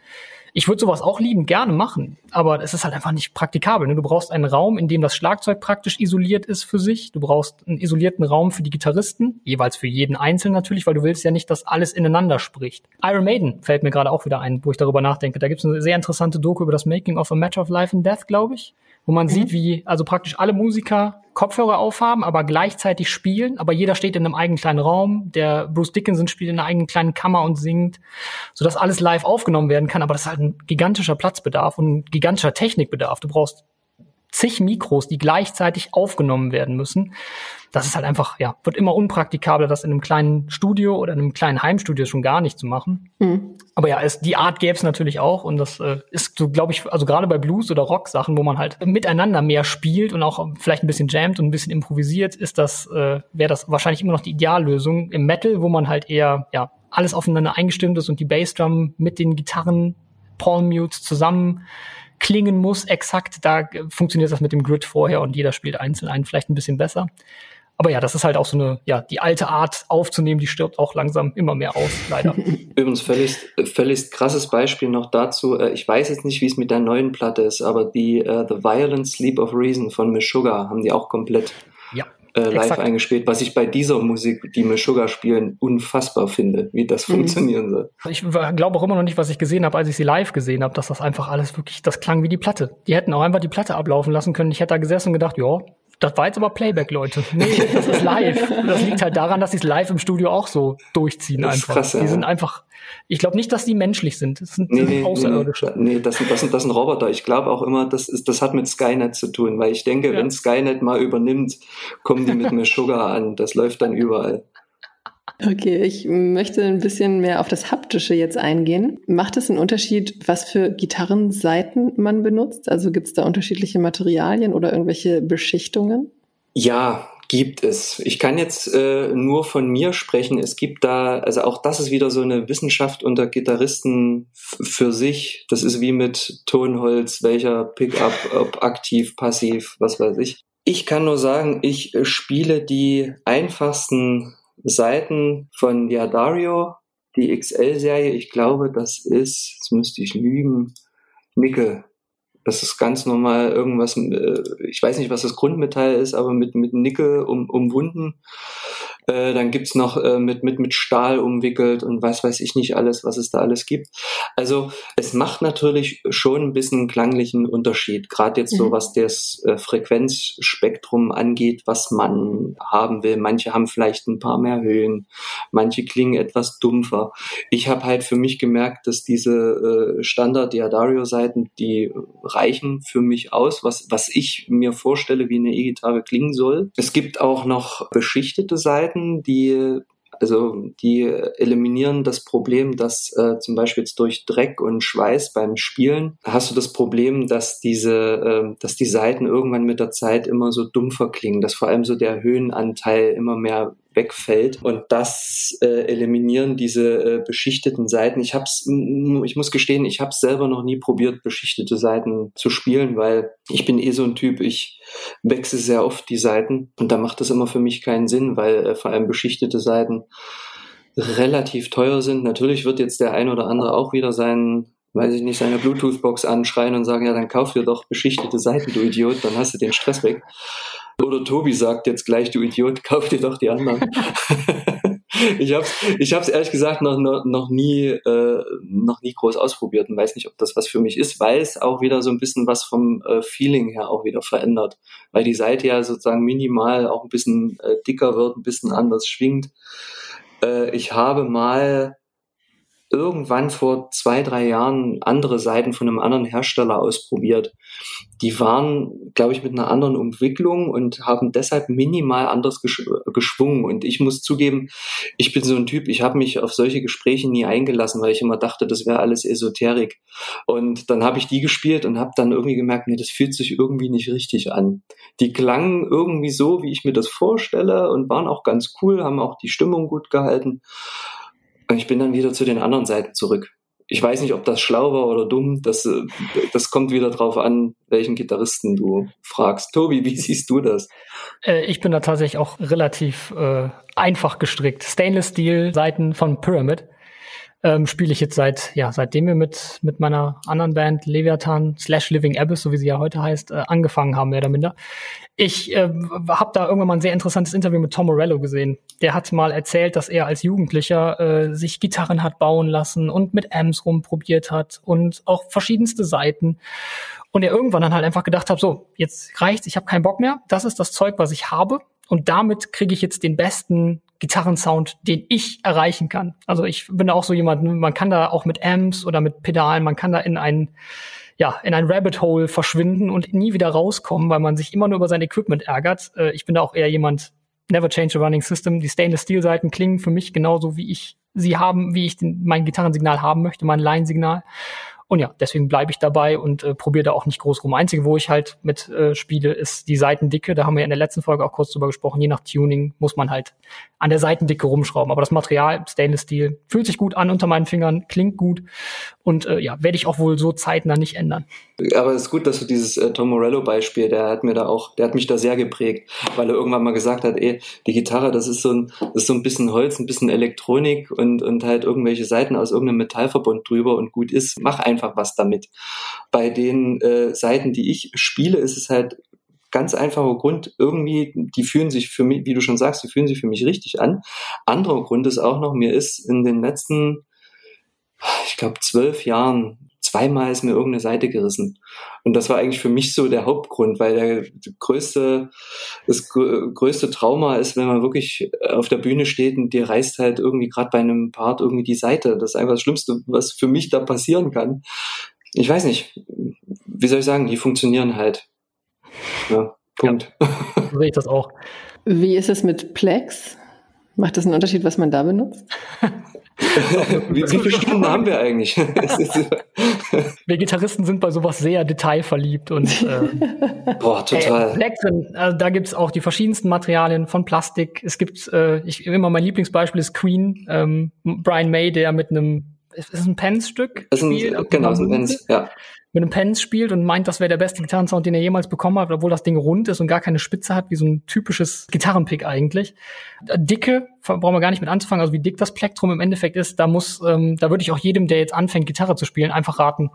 ich würde sowas auch lieben gerne machen, aber es ist halt einfach nicht praktikabel. Ne? Du brauchst einen Raum, in dem das Schlagzeug praktisch isoliert ist für sich. Du brauchst einen isolierten Raum für die Gitarristen, jeweils für jeden Einzelnen natürlich, weil du willst ja nicht, dass alles ineinander spricht. Iron Maiden fällt mir gerade auch wieder ein, wo ich darüber nachdenke. Da gibt es eine sehr interessante Doku über das Making of a Matter of Life and Death, glaube ich, wo man mhm. sieht, wie also praktisch alle Musiker Kopfhörer aufhaben, aber gleichzeitig spielen, aber jeder steht in einem eigenen kleinen Raum. Der Bruce Dickinson spielt in einer eigenen kleinen Kammer und singt, sodass alles live aufgenommen werden kann, aber das ist halt ein gigantischer Platzbedarf und ein gigantischer Technikbedarf. Du brauchst zig Mikros, die gleichzeitig aufgenommen werden müssen. Das ist halt einfach, ja, wird immer unpraktikabler, das in einem kleinen Studio oder in einem kleinen Heimstudio schon gar nicht zu machen. Mhm. Aber ja, es, die Art gäbe es natürlich auch und das äh, ist so, glaube ich, also gerade bei Blues oder Rock-Sachen, wo man halt miteinander mehr spielt und auch vielleicht ein bisschen jammt und ein bisschen improvisiert, ist das, äh, wäre das wahrscheinlich immer noch die Ideallösung. Im Metal, wo man halt eher, ja, alles aufeinander eingestimmt ist und die Bassdrum mit den Gitarren, Palm Mutes zusammen klingen muss, exakt. Da funktioniert das mit dem Grid vorher und jeder spielt einzeln einen vielleicht ein bisschen besser. Aber ja, das ist halt auch so eine, ja, die alte Art aufzunehmen, die stirbt auch langsam immer mehr aus, leider. Übrigens völlig, völlig krasses Beispiel noch dazu. Äh, ich weiß jetzt nicht, wie es mit der neuen Platte ist, aber die uh, The Violent Sleep of Reason von Sugar haben die auch komplett äh, live Exakt. eingespielt, was ich bei dieser Musik, die mir Sugar spielen, unfassbar finde, wie das mhm. funktionieren soll. Ich glaube auch immer noch nicht, was ich gesehen habe, als ich sie live gesehen habe, dass das einfach alles wirklich, das klang wie die Platte. Die hätten auch einfach die Platte ablaufen lassen können. Ich hätte da gesessen und gedacht, ja, das war jetzt aber Playback, Leute. Nee, das ist live. das liegt halt daran, dass sie es live im Studio auch so durchziehen das einfach. Krass, ja. Die sind einfach, ich glaube nicht, dass die menschlich sind. Das sind, nee, nee, Außerirdische. Nee, nee, das, sind, das, sind, das sind Roboter. Ich glaube auch immer, das, ist, das hat mit Skynet zu tun, weil ich denke, ja. wenn Skynet mal übernimmt, kommen die mit mir Sugar an. Das läuft dann überall. Okay, ich möchte ein bisschen mehr auf das Haptische jetzt eingehen. Macht es einen Unterschied, was für Gitarrenseiten man benutzt? Also gibt es da unterschiedliche Materialien oder irgendwelche Beschichtungen? Ja, gibt es. Ich kann jetzt äh, nur von mir sprechen. Es gibt da, also auch das ist wieder so eine Wissenschaft unter Gitarristen für sich. Das ist wie mit Tonholz, welcher Pickup, ob aktiv, passiv, was weiß ich. Ich kann nur sagen, ich spiele die einfachsten Seiten von Diadario, die XL-Serie. Ich glaube, das ist, jetzt müsste ich lügen, Nickel. Das ist ganz normal irgendwas, äh, ich weiß nicht, was das Grundmetall ist, aber mit, mit Nickel um, umwunden. Äh, dann gibt's noch äh, mit, mit, mit Stahl umwickelt und was weiß ich nicht alles, was es da alles gibt. Also es macht natürlich schon ein bisschen einen klanglichen Unterschied, gerade jetzt mhm. so, was das äh, Frequenzspektrum angeht, was man haben will. Manche haben vielleicht ein paar mehr Höhen, manche klingen etwas dumpfer. Ich habe halt für mich gemerkt, dass diese äh, Standard-Diadario-Seiten, die reichen für mich aus, was, was ich mir vorstelle, wie eine E-Gitarre klingen soll. Es gibt auch noch beschichtete Seiten, Möglichkeiten, die also die eliminieren das Problem, dass äh, zum Beispiel jetzt durch Dreck und Schweiß beim Spielen hast du das Problem, dass diese, äh, dass die Saiten irgendwann mit der Zeit immer so dumpfer klingen, dass vor allem so der Höhenanteil immer mehr wegfällt. Und das äh, eliminieren diese äh, beschichteten Seiten. Ich hab's, ich muss gestehen, ich habe selber noch nie probiert, beschichtete Seiten zu spielen, weil ich bin eh so ein Typ, ich wechsle sehr oft die Seiten und da macht das immer für mich keinen Sinn, weil äh, vor allem beschichtete Seiten relativ teuer sind. Natürlich wird jetzt der ein oder andere auch wieder seinen weiß ich nicht, seine Bluetooth-Box anschreien und sagen, ja, dann kauf dir doch beschichtete Seiten, du Idiot, dann hast du den Stress weg. Oder Tobi sagt jetzt gleich, du Idiot, kauf dir doch die anderen. ich habe ich hab's ehrlich gesagt noch, noch, noch, nie, äh, noch nie groß ausprobiert und weiß nicht, ob das was für mich ist, weil es auch wieder so ein bisschen was vom äh, Feeling her auch wieder verändert. Weil die Seite ja sozusagen minimal auch ein bisschen äh, dicker wird, ein bisschen anders schwingt. Äh, ich habe mal irgendwann vor zwei, drei Jahren andere Seiten von einem anderen Hersteller ausprobiert. Die waren, glaube ich, mit einer anderen Umwicklung und haben deshalb minimal anders gesch geschwungen. Und ich muss zugeben, ich bin so ein Typ, ich habe mich auf solche Gespräche nie eingelassen, weil ich immer dachte, das wäre alles Esoterik. Und dann habe ich die gespielt und habe dann irgendwie gemerkt, nee, das fühlt sich irgendwie nicht richtig an. Die klangen irgendwie so, wie ich mir das vorstelle und waren auch ganz cool, haben auch die Stimmung gut gehalten. Ich bin dann wieder zu den anderen Seiten zurück. Ich weiß nicht, ob das schlau war oder dumm. Das, äh, das kommt wieder drauf an, welchen Gitarristen du fragst. Tobi, wie siehst du das? Äh, ich bin da tatsächlich auch relativ äh, einfach gestrickt. Stainless Steel Seiten von Pyramid. Ähm, spiele ich jetzt seit, ja, seitdem wir mit, mit meiner anderen Band Leviathan slash Living Abyss, so wie sie ja heute heißt, äh, angefangen haben, mehr oder minder. Ich äh, habe da irgendwann mal ein sehr interessantes Interview mit Tom Morello gesehen. Der hat mal erzählt, dass er als Jugendlicher äh, sich Gitarren hat bauen lassen und mit Amps rumprobiert hat und auch verschiedenste Seiten. Und er irgendwann dann halt einfach gedacht hat, so, jetzt reicht's, ich habe keinen Bock mehr. Das ist das Zeug, was ich habe. Und damit kriege ich jetzt den besten Gitarrensound, den ich erreichen kann. Also ich bin da auch so jemand, man kann da auch mit Amps oder mit Pedalen, man kann da in ein ja, in ein Rabbit Hole verschwinden und nie wieder rauskommen, weil man sich immer nur über sein Equipment ärgert. Äh, ich bin da auch eher jemand, never change a running system. Die Stainless Steel Seiten klingen für mich genauso, wie ich sie haben, wie ich den, mein Gitarrensignal haben möchte, mein Line-Signal. Und ja, deswegen bleibe ich dabei und äh, probiere da auch nicht groß rum. Einzige, wo ich halt mit äh, spiele, ist die Seitendicke. Da haben wir in der letzten Folge auch kurz drüber gesprochen. Je nach Tuning muss man halt an der Seitendicke rumschrauben. Aber das Material, Stainless Steel, fühlt sich gut an unter meinen Fingern, klingt gut und äh, ja, werde ich auch wohl so zeitnah nicht ändern. Aber es ist gut, dass du dieses äh, Tom Morello-Beispiel, der hat mir da auch, der hat mich da sehr geprägt, weil er irgendwann mal gesagt hat, ey, die Gitarre, das ist so ein, das ist so ein bisschen Holz, ein bisschen Elektronik und, und halt irgendwelche Seiten aus irgendeinem Metallverbund drüber und gut ist. Mach einfach was damit. Bei den äh, Seiten, die ich spiele, ist es halt ganz einfacher Grund, irgendwie, die fühlen sich für mich, wie du schon sagst, die fühlen sich für mich richtig an. Anderer Grund ist auch noch, mir ist in den letzten, ich glaube, zwölf Jahren zweimal ist mir irgendeine Seite gerissen. Und das war eigentlich für mich so der Hauptgrund, weil der größte, das größte Trauma ist, wenn man wirklich auf der Bühne steht und dir reißt halt irgendwie gerade bei einem Part irgendwie die Seite. Das ist einfach das Schlimmste, was für mich da passieren kann. Ich weiß nicht, wie soll ich sagen, die funktionieren halt. Ja, Punkt. Ja, so sehe ich das auch. Wie ist es mit Plex? Macht das einen Unterschied, was man da benutzt? wie, wie viele Stunden haben wir eigentlich? wir Gitarristen sind bei sowas sehr detailverliebt und äh, Boah, total. Äh, Plexen, also da gibt's auch die verschiedensten Materialien von Plastik. Es gibt, äh, ich immer mein Lieblingsbeispiel ist Queen, ähm, Brian May, der mit einem ist es ein Pence-Stück? Genau, ist ein Pence, ja mit einem Pence spielt und meint, das wäre der beste Gitarrensound, den er jemals bekommen hat, obwohl das Ding rund ist und gar keine Spitze hat, wie so ein typisches Gitarrenpick eigentlich. Dicke, brauchen wir gar nicht mit anzufangen, also wie dick das Plektrum im Endeffekt ist, da muss, ähm, da würde ich auch jedem, der jetzt anfängt, Gitarre zu spielen, einfach raten,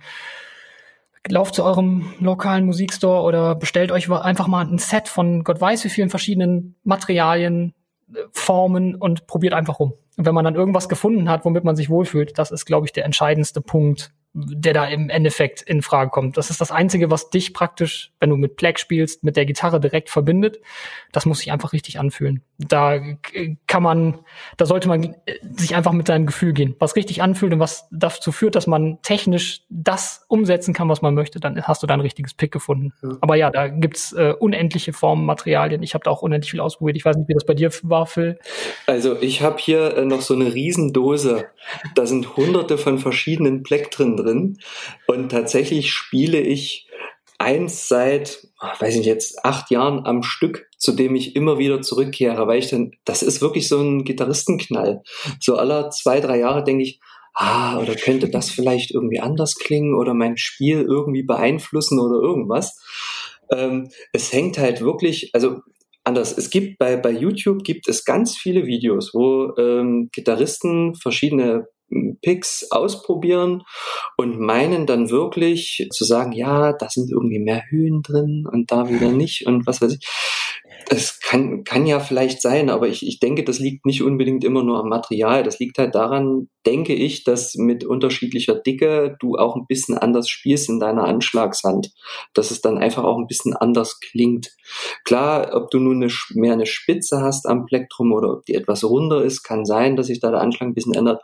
lauft zu eurem lokalen Musikstore oder bestellt euch einfach mal ein Set von Gott weiß wie vielen verschiedenen Materialien, äh, Formen und probiert einfach rum. Und wenn man dann irgendwas gefunden hat, womit man sich wohlfühlt, das ist, glaube ich, der entscheidendste Punkt, der da im Endeffekt in Frage kommt. Das ist das Einzige, was dich praktisch, wenn du mit Black spielst, mit der Gitarre direkt verbindet. Das muss sich einfach richtig anfühlen. Da kann man, da sollte man äh, sich einfach mit seinem Gefühl gehen. Was richtig anfühlt und was dazu führt, dass man technisch das umsetzen kann, was man möchte, dann hast du da ein richtiges Pick gefunden. Ja. Aber ja, da gibt's äh, unendliche Formen, Materialien. Ich habe da auch unendlich viel ausprobiert. Ich weiß nicht, wie das bei dir war, Phil. Also ich habe hier äh, noch so eine Riesendose. Da sind hunderte von verschiedenen Plektren drin. Und tatsächlich spiele ich eins seit, weiß ich jetzt, acht Jahren am Stück, zu dem ich immer wieder zurückkehre, weil ich dann, das ist wirklich so ein Gitarristenknall. So aller zwei, drei Jahre denke ich, ah, oder könnte das vielleicht irgendwie anders klingen oder mein Spiel irgendwie beeinflussen oder irgendwas. Ähm, es hängt halt wirklich, also anders. Es gibt bei, bei YouTube gibt es ganz viele Videos, wo ähm, Gitarristen verschiedene Picks ausprobieren und meinen dann wirklich zu sagen, ja, da sind irgendwie mehr Höhen drin und da wieder nicht und was weiß ich. Es kann, kann ja vielleicht sein, aber ich, ich denke, das liegt nicht unbedingt immer nur am Material. Das liegt halt daran, denke ich, dass mit unterschiedlicher Dicke du auch ein bisschen anders spielst in deiner Anschlagshand. Dass es dann einfach auch ein bisschen anders klingt. Klar, ob du nun eine, mehr eine Spitze hast am Plektrum oder ob die etwas runder ist, kann sein, dass sich da der Anschlag ein bisschen ändert.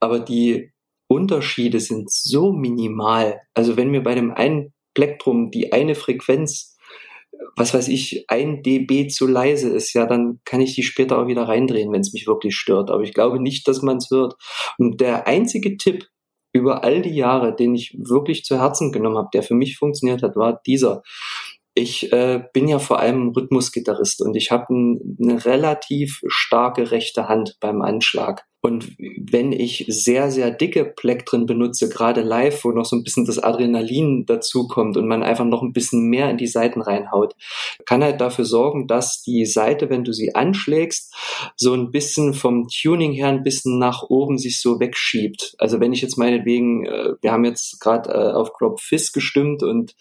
Aber die Unterschiede sind so minimal. Also wenn mir bei dem einen Plektrum die eine Frequenz was weiß ich, ein dB zu leise ist, ja, dann kann ich die später auch wieder reindrehen, wenn es mich wirklich stört. Aber ich glaube nicht, dass man es hört. Und der einzige Tipp über all die Jahre, den ich wirklich zu Herzen genommen habe, der für mich funktioniert hat, war dieser. Ich äh, bin ja vor allem Rhythmusgitarrist und ich habe ein, eine relativ starke rechte Hand beim Anschlag. Und wenn ich sehr, sehr dicke Plektren benutze, gerade live, wo noch so ein bisschen das Adrenalin dazukommt und man einfach noch ein bisschen mehr in die Seiten reinhaut, kann halt dafür sorgen, dass die Seite, wenn du sie anschlägst, so ein bisschen vom Tuning her ein bisschen nach oben sich so wegschiebt. Also wenn ich jetzt meinetwegen, äh, wir haben jetzt gerade äh, auf Crop Fizz gestimmt und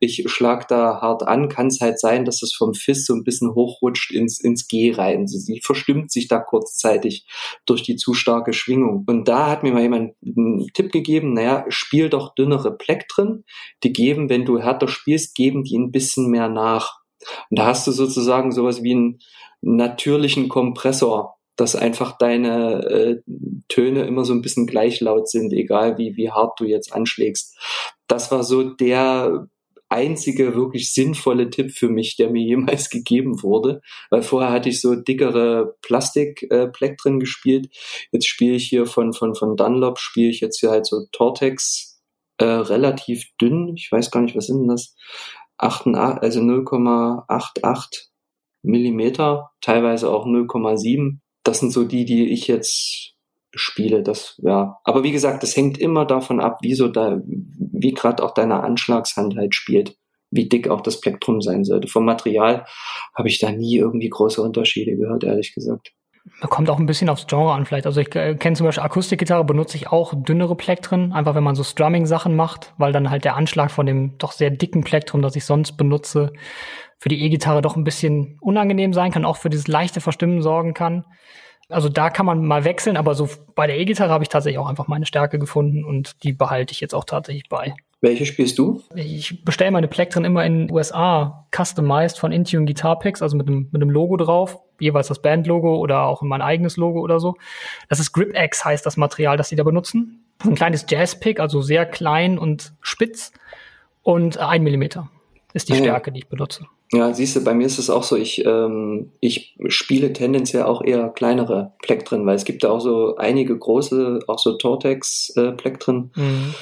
ich schlag da hart an, kann es halt sein, dass es vom Fizz so ein bisschen hochrutscht ins, ins G rein. Sie verstimmt sich da kurzzeitig durch die zu starke Schwingung. Und da hat mir mal jemand einen Tipp gegeben, naja, spiel doch dünnere Plektren. Die geben, wenn du härter spielst, geben die ein bisschen mehr nach. Und da hast du sozusagen sowas wie einen natürlichen Kompressor, dass einfach deine äh, Töne immer so ein bisschen gleich laut sind, egal wie, wie hart du jetzt anschlägst. Das war so der einzige wirklich sinnvolle Tipp für mich, der mir jemals gegeben wurde, weil vorher hatte ich so dickere Plastikpleck drin gespielt. Jetzt spiele ich hier von von von Dunlop spiele ich jetzt hier halt so Tortex äh, relativ dünn. Ich weiß gar nicht, was sind denn das? 88, also 0,88 Millimeter, teilweise auch 0,7. Das sind so die, die ich jetzt spiele. Das ja, aber wie gesagt, das hängt immer davon ab, wie so da, wie gerade auch deine Anschlagshand halt spielt, wie dick auch das Plektrum sein sollte. Vom Material habe ich da nie irgendwie große Unterschiede gehört, ehrlich gesagt. Kommt auch ein bisschen aufs Genre an vielleicht. Also ich äh, kenne zum Beispiel Akustikgitarre, benutze ich auch dünnere Plektren, einfach wenn man so Strumming-Sachen macht, weil dann halt der Anschlag von dem doch sehr dicken Plektrum, das ich sonst benutze, für die E-Gitarre doch ein bisschen unangenehm sein kann, auch für dieses leichte Verstimmen sorgen kann. Also da kann man mal wechseln, aber so bei der E-Gitarre habe ich tatsächlich auch einfach meine Stärke gefunden und die behalte ich jetzt auch tatsächlich bei. Welche spielst du? Ich bestelle meine Plektren immer in den USA customized von Intune Guitar Picks, also mit einem, mit einem Logo drauf, jeweils das Bandlogo oder auch mein eigenes Logo oder so. Das ist GripX heißt das Material, das sie da benutzen. Ein kleines Jazz-Pick, also sehr klein und spitz und ein Millimeter ist die ah Stärke, die ich benutze. Ja, siehst du, bei mir ist es auch so, ich, ähm, ich spiele tendenziell auch eher kleinere Plektren, weil es gibt da auch so einige große, auch so Tortex-Plektren. Äh, mhm.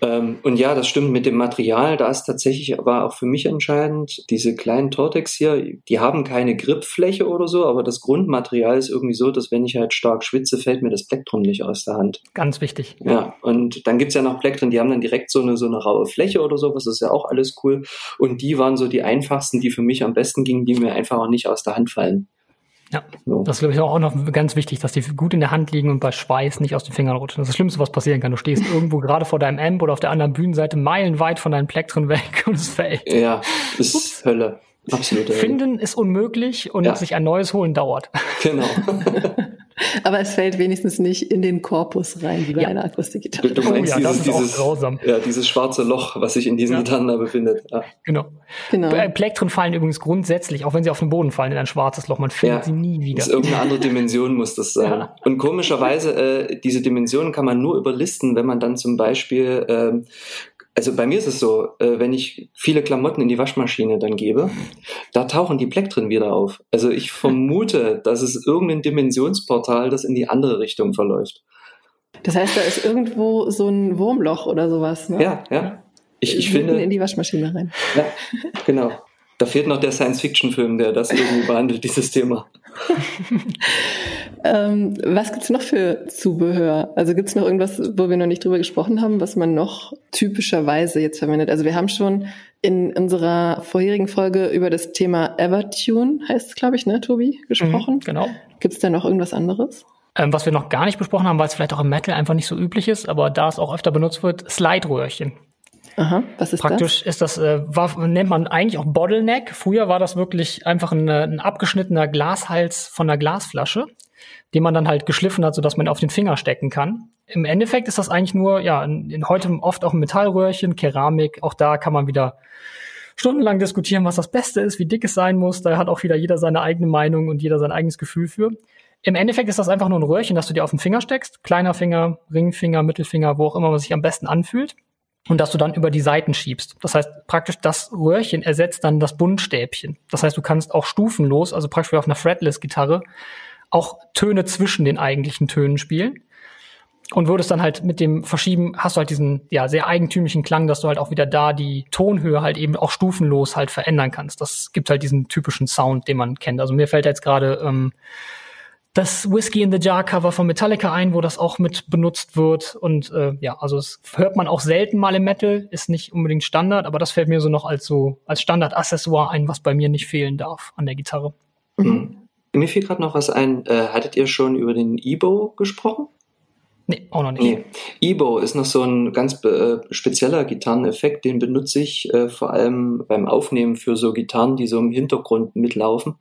Ähm, und ja, das stimmt mit dem Material. Da ist tatsächlich aber auch für mich entscheidend, diese kleinen Tortex hier, die haben keine Gripfläche oder so, aber das Grundmaterial ist irgendwie so, dass wenn ich halt stark schwitze, fällt mir das Plektrum nicht aus der Hand. Ganz wichtig. Ja, und dann gibt's ja noch Plektren, die haben dann direkt so eine, so eine raue Fläche oder so, was ist ja auch alles cool. Und die waren so die einfachsten, die für mich am besten gingen, die mir einfach auch nicht aus der Hand fallen. Ja, so. das ist, glaube ich, auch noch ganz wichtig, dass die gut in der Hand liegen und bei Schweiß nicht aus den Fingern rutschen. Das ist das Schlimmste, was passieren kann. Du stehst irgendwo gerade vor deinem Amp oder auf der anderen Bühnenseite meilenweit von deinem Plektren weg und es fällt. Ja, das ist Hölle. Absolut. Finden ist unmöglich und ja. sich ein neues holen dauert. Genau. Aber es fällt wenigstens nicht in den Korpus rein, wie bei ja. einer Akustikgitarre. Du, meinst oh, ja, dieses, dieses, ja, dieses schwarze Loch, was sich in diesen ja. Gitarren da befindet. Ja. Genau. genau. Plektren fallen übrigens grundsätzlich, auch wenn sie auf den Boden fallen, in ein schwarzes Loch. Man findet sie nie wieder. Das ist irgendeine andere Dimension muss das sein. Und komischerweise, äh, diese Dimensionen kann man nur überlisten, wenn man dann zum Beispiel ähm, also bei mir ist es so, äh, wenn ich viele Klamotten in die Waschmaschine dann gebe, da tauchen die Plektren wieder auf. Also ich vermute, dass es irgendein Dimensionsportal, das in die andere Richtung verläuft. Das heißt, da ist irgendwo so ein Wurmloch oder sowas, ne? Ja, ja. Ich, ich finde. In die Waschmaschine rein. Ja, genau. Da fehlt noch der Science-Fiction-Film, der das irgendwie behandelt, dieses Thema. ähm, was gibt's noch für Zubehör? Also gibt's noch irgendwas, wo wir noch nicht drüber gesprochen haben, was man noch typischerweise jetzt verwendet? Also wir haben schon in unserer vorherigen Folge über das Thema Evertune, heißt es, glaube ich, ne, Tobi, gesprochen. Mhm, genau. Gibt's da noch irgendwas anderes? Ähm, was wir noch gar nicht besprochen haben, weil es vielleicht auch im Metal einfach nicht so üblich ist, aber da es auch öfter benutzt wird, Slide-Röhrchen. Aha, was ist Praktisch das? ist das, äh, war, nennt man eigentlich auch Bottleneck. Früher war das wirklich einfach ein, ein abgeschnittener Glashals von einer Glasflasche, den man dann halt geschliffen hat, sodass man auf den Finger stecken kann. Im Endeffekt ist das eigentlich nur, ja, in, in heute oft auch ein Metallröhrchen, Keramik. Auch da kann man wieder stundenlang diskutieren, was das Beste ist, wie dick es sein muss. Da hat auch wieder jeder seine eigene Meinung und jeder sein eigenes Gefühl für. Im Endeffekt ist das einfach nur ein Röhrchen, das du dir auf den Finger steckst. Kleiner Finger, Ringfinger, Mittelfinger, wo auch immer man sich am besten anfühlt und dass du dann über die Seiten schiebst. Das heißt, praktisch das Röhrchen ersetzt dann das Buntstäbchen. Das heißt, du kannst auch stufenlos, also praktisch wie auf einer Fretless-Gitarre, auch Töne zwischen den eigentlichen Tönen spielen. Und würdest dann halt mit dem Verschieben, hast du halt diesen ja sehr eigentümlichen Klang, dass du halt auch wieder da die Tonhöhe halt eben auch stufenlos halt verändern kannst. Das gibt halt diesen typischen Sound, den man kennt. Also mir fällt jetzt gerade ähm, das Whiskey in the Jar Cover von Metallica ein, wo das auch mit benutzt wird. Und äh, ja, also das hört man auch selten mal im Metal, ist nicht unbedingt Standard, aber das fällt mir so noch als so als Standard-Accessoire ein, was bei mir nicht fehlen darf an der Gitarre. Mhm. Mir fiel gerade noch was ein. Äh, hattet ihr schon über den Ebo gesprochen? Nee, auch noch nicht. Nee. Ebo ist noch so ein ganz äh, spezieller Gitarreneffekt, den benutze ich äh, vor allem beim Aufnehmen für so Gitarren, die so im Hintergrund mitlaufen.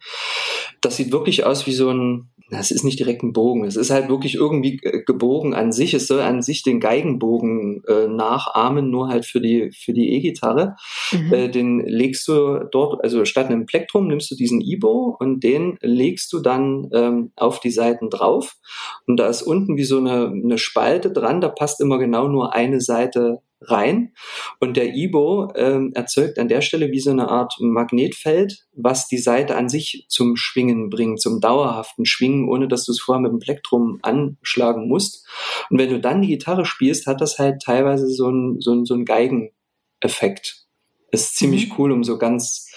Das sieht wirklich aus wie so ein das ist nicht direkt ein Bogen. Es ist halt wirklich irgendwie gebogen an sich. Es soll an sich den Geigenbogen äh, nachahmen, nur halt für die für die E-Gitarre. Mhm. Äh, den legst du dort, also statt einem Plektrum nimmst du diesen Ibo und den legst du dann ähm, auf die Seiten drauf. Und da ist unten wie so eine, eine Spalte dran. Da passt immer genau nur eine Seite rein. Und der Ibo ähm, erzeugt an der Stelle wie so eine Art Magnetfeld, was die Seite an sich zum Schwingen bringt, zum dauerhaften Schwingen, ohne dass du es vorher mit dem Plektrum anschlagen musst. Und wenn du dann die Gitarre spielst, hat das halt teilweise so ein, so ein, so ein Geigeneffekt. Ist ziemlich mhm. cool, um so ganz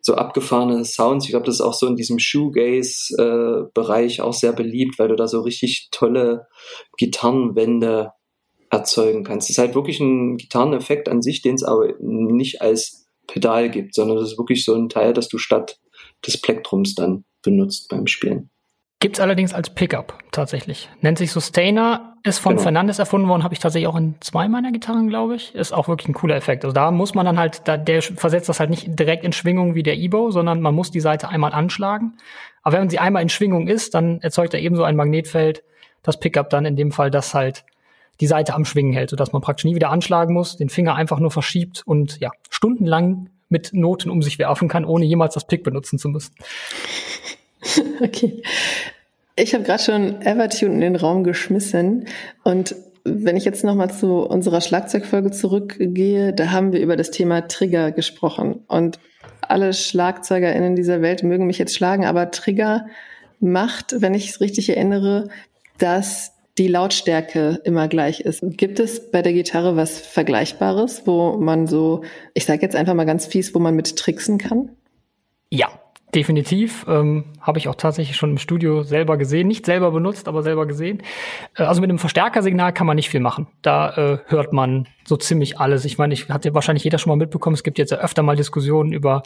so abgefahrene Sounds. Ich glaube, das ist auch so in diesem Shoegaze-Bereich äh, auch sehr beliebt, weil du da so richtig tolle Gitarrenwände erzeugen kannst. Es ist halt wirklich ein Gitarreneffekt an sich, den es aber nicht als Pedal gibt, sondern das ist wirklich so ein Teil, das du statt des Plektrums dann benutzt beim Spielen. Gibt's allerdings als Pickup tatsächlich. Nennt sich Sustainer, ist von genau. Fernandes erfunden worden, habe ich tatsächlich auch in zwei meiner Gitarren, glaube ich. Ist auch wirklich ein cooler Effekt. Also da muss man dann halt, da, der versetzt das halt nicht direkt in Schwingung wie der Ebo, sondern man muss die Seite einmal anschlagen. Aber wenn sie einmal in Schwingung ist, dann erzeugt er ebenso ein Magnetfeld, das Pickup dann in dem Fall das halt die Seite am Schwingen hält, sodass man praktisch nie wieder anschlagen muss, den Finger einfach nur verschiebt und ja, stundenlang mit Noten um sich werfen kann, ohne jemals das Pick benutzen zu müssen. Okay. Ich habe gerade schon Evertune in den Raum geschmissen und wenn ich jetzt nochmal zu unserer Schlagzeugfolge zurückgehe, da haben wir über das Thema Trigger gesprochen. Und alle SchlagzeugerInnen dieser Welt mögen mich jetzt schlagen, aber Trigger macht, wenn ich es richtig erinnere, dass die Lautstärke immer gleich ist. Gibt es bei der Gitarre was Vergleichbares, wo man so, ich sage jetzt einfach mal ganz fies, wo man mit tricksen kann? Ja, definitiv. Ähm, Habe ich auch tatsächlich schon im Studio selber gesehen. Nicht selber benutzt, aber selber gesehen. Äh, also mit einem Verstärkersignal kann man nicht viel machen. Da äh, hört man so ziemlich alles. Ich meine, ich hatte wahrscheinlich jeder schon mal mitbekommen, es gibt jetzt ja öfter mal Diskussionen über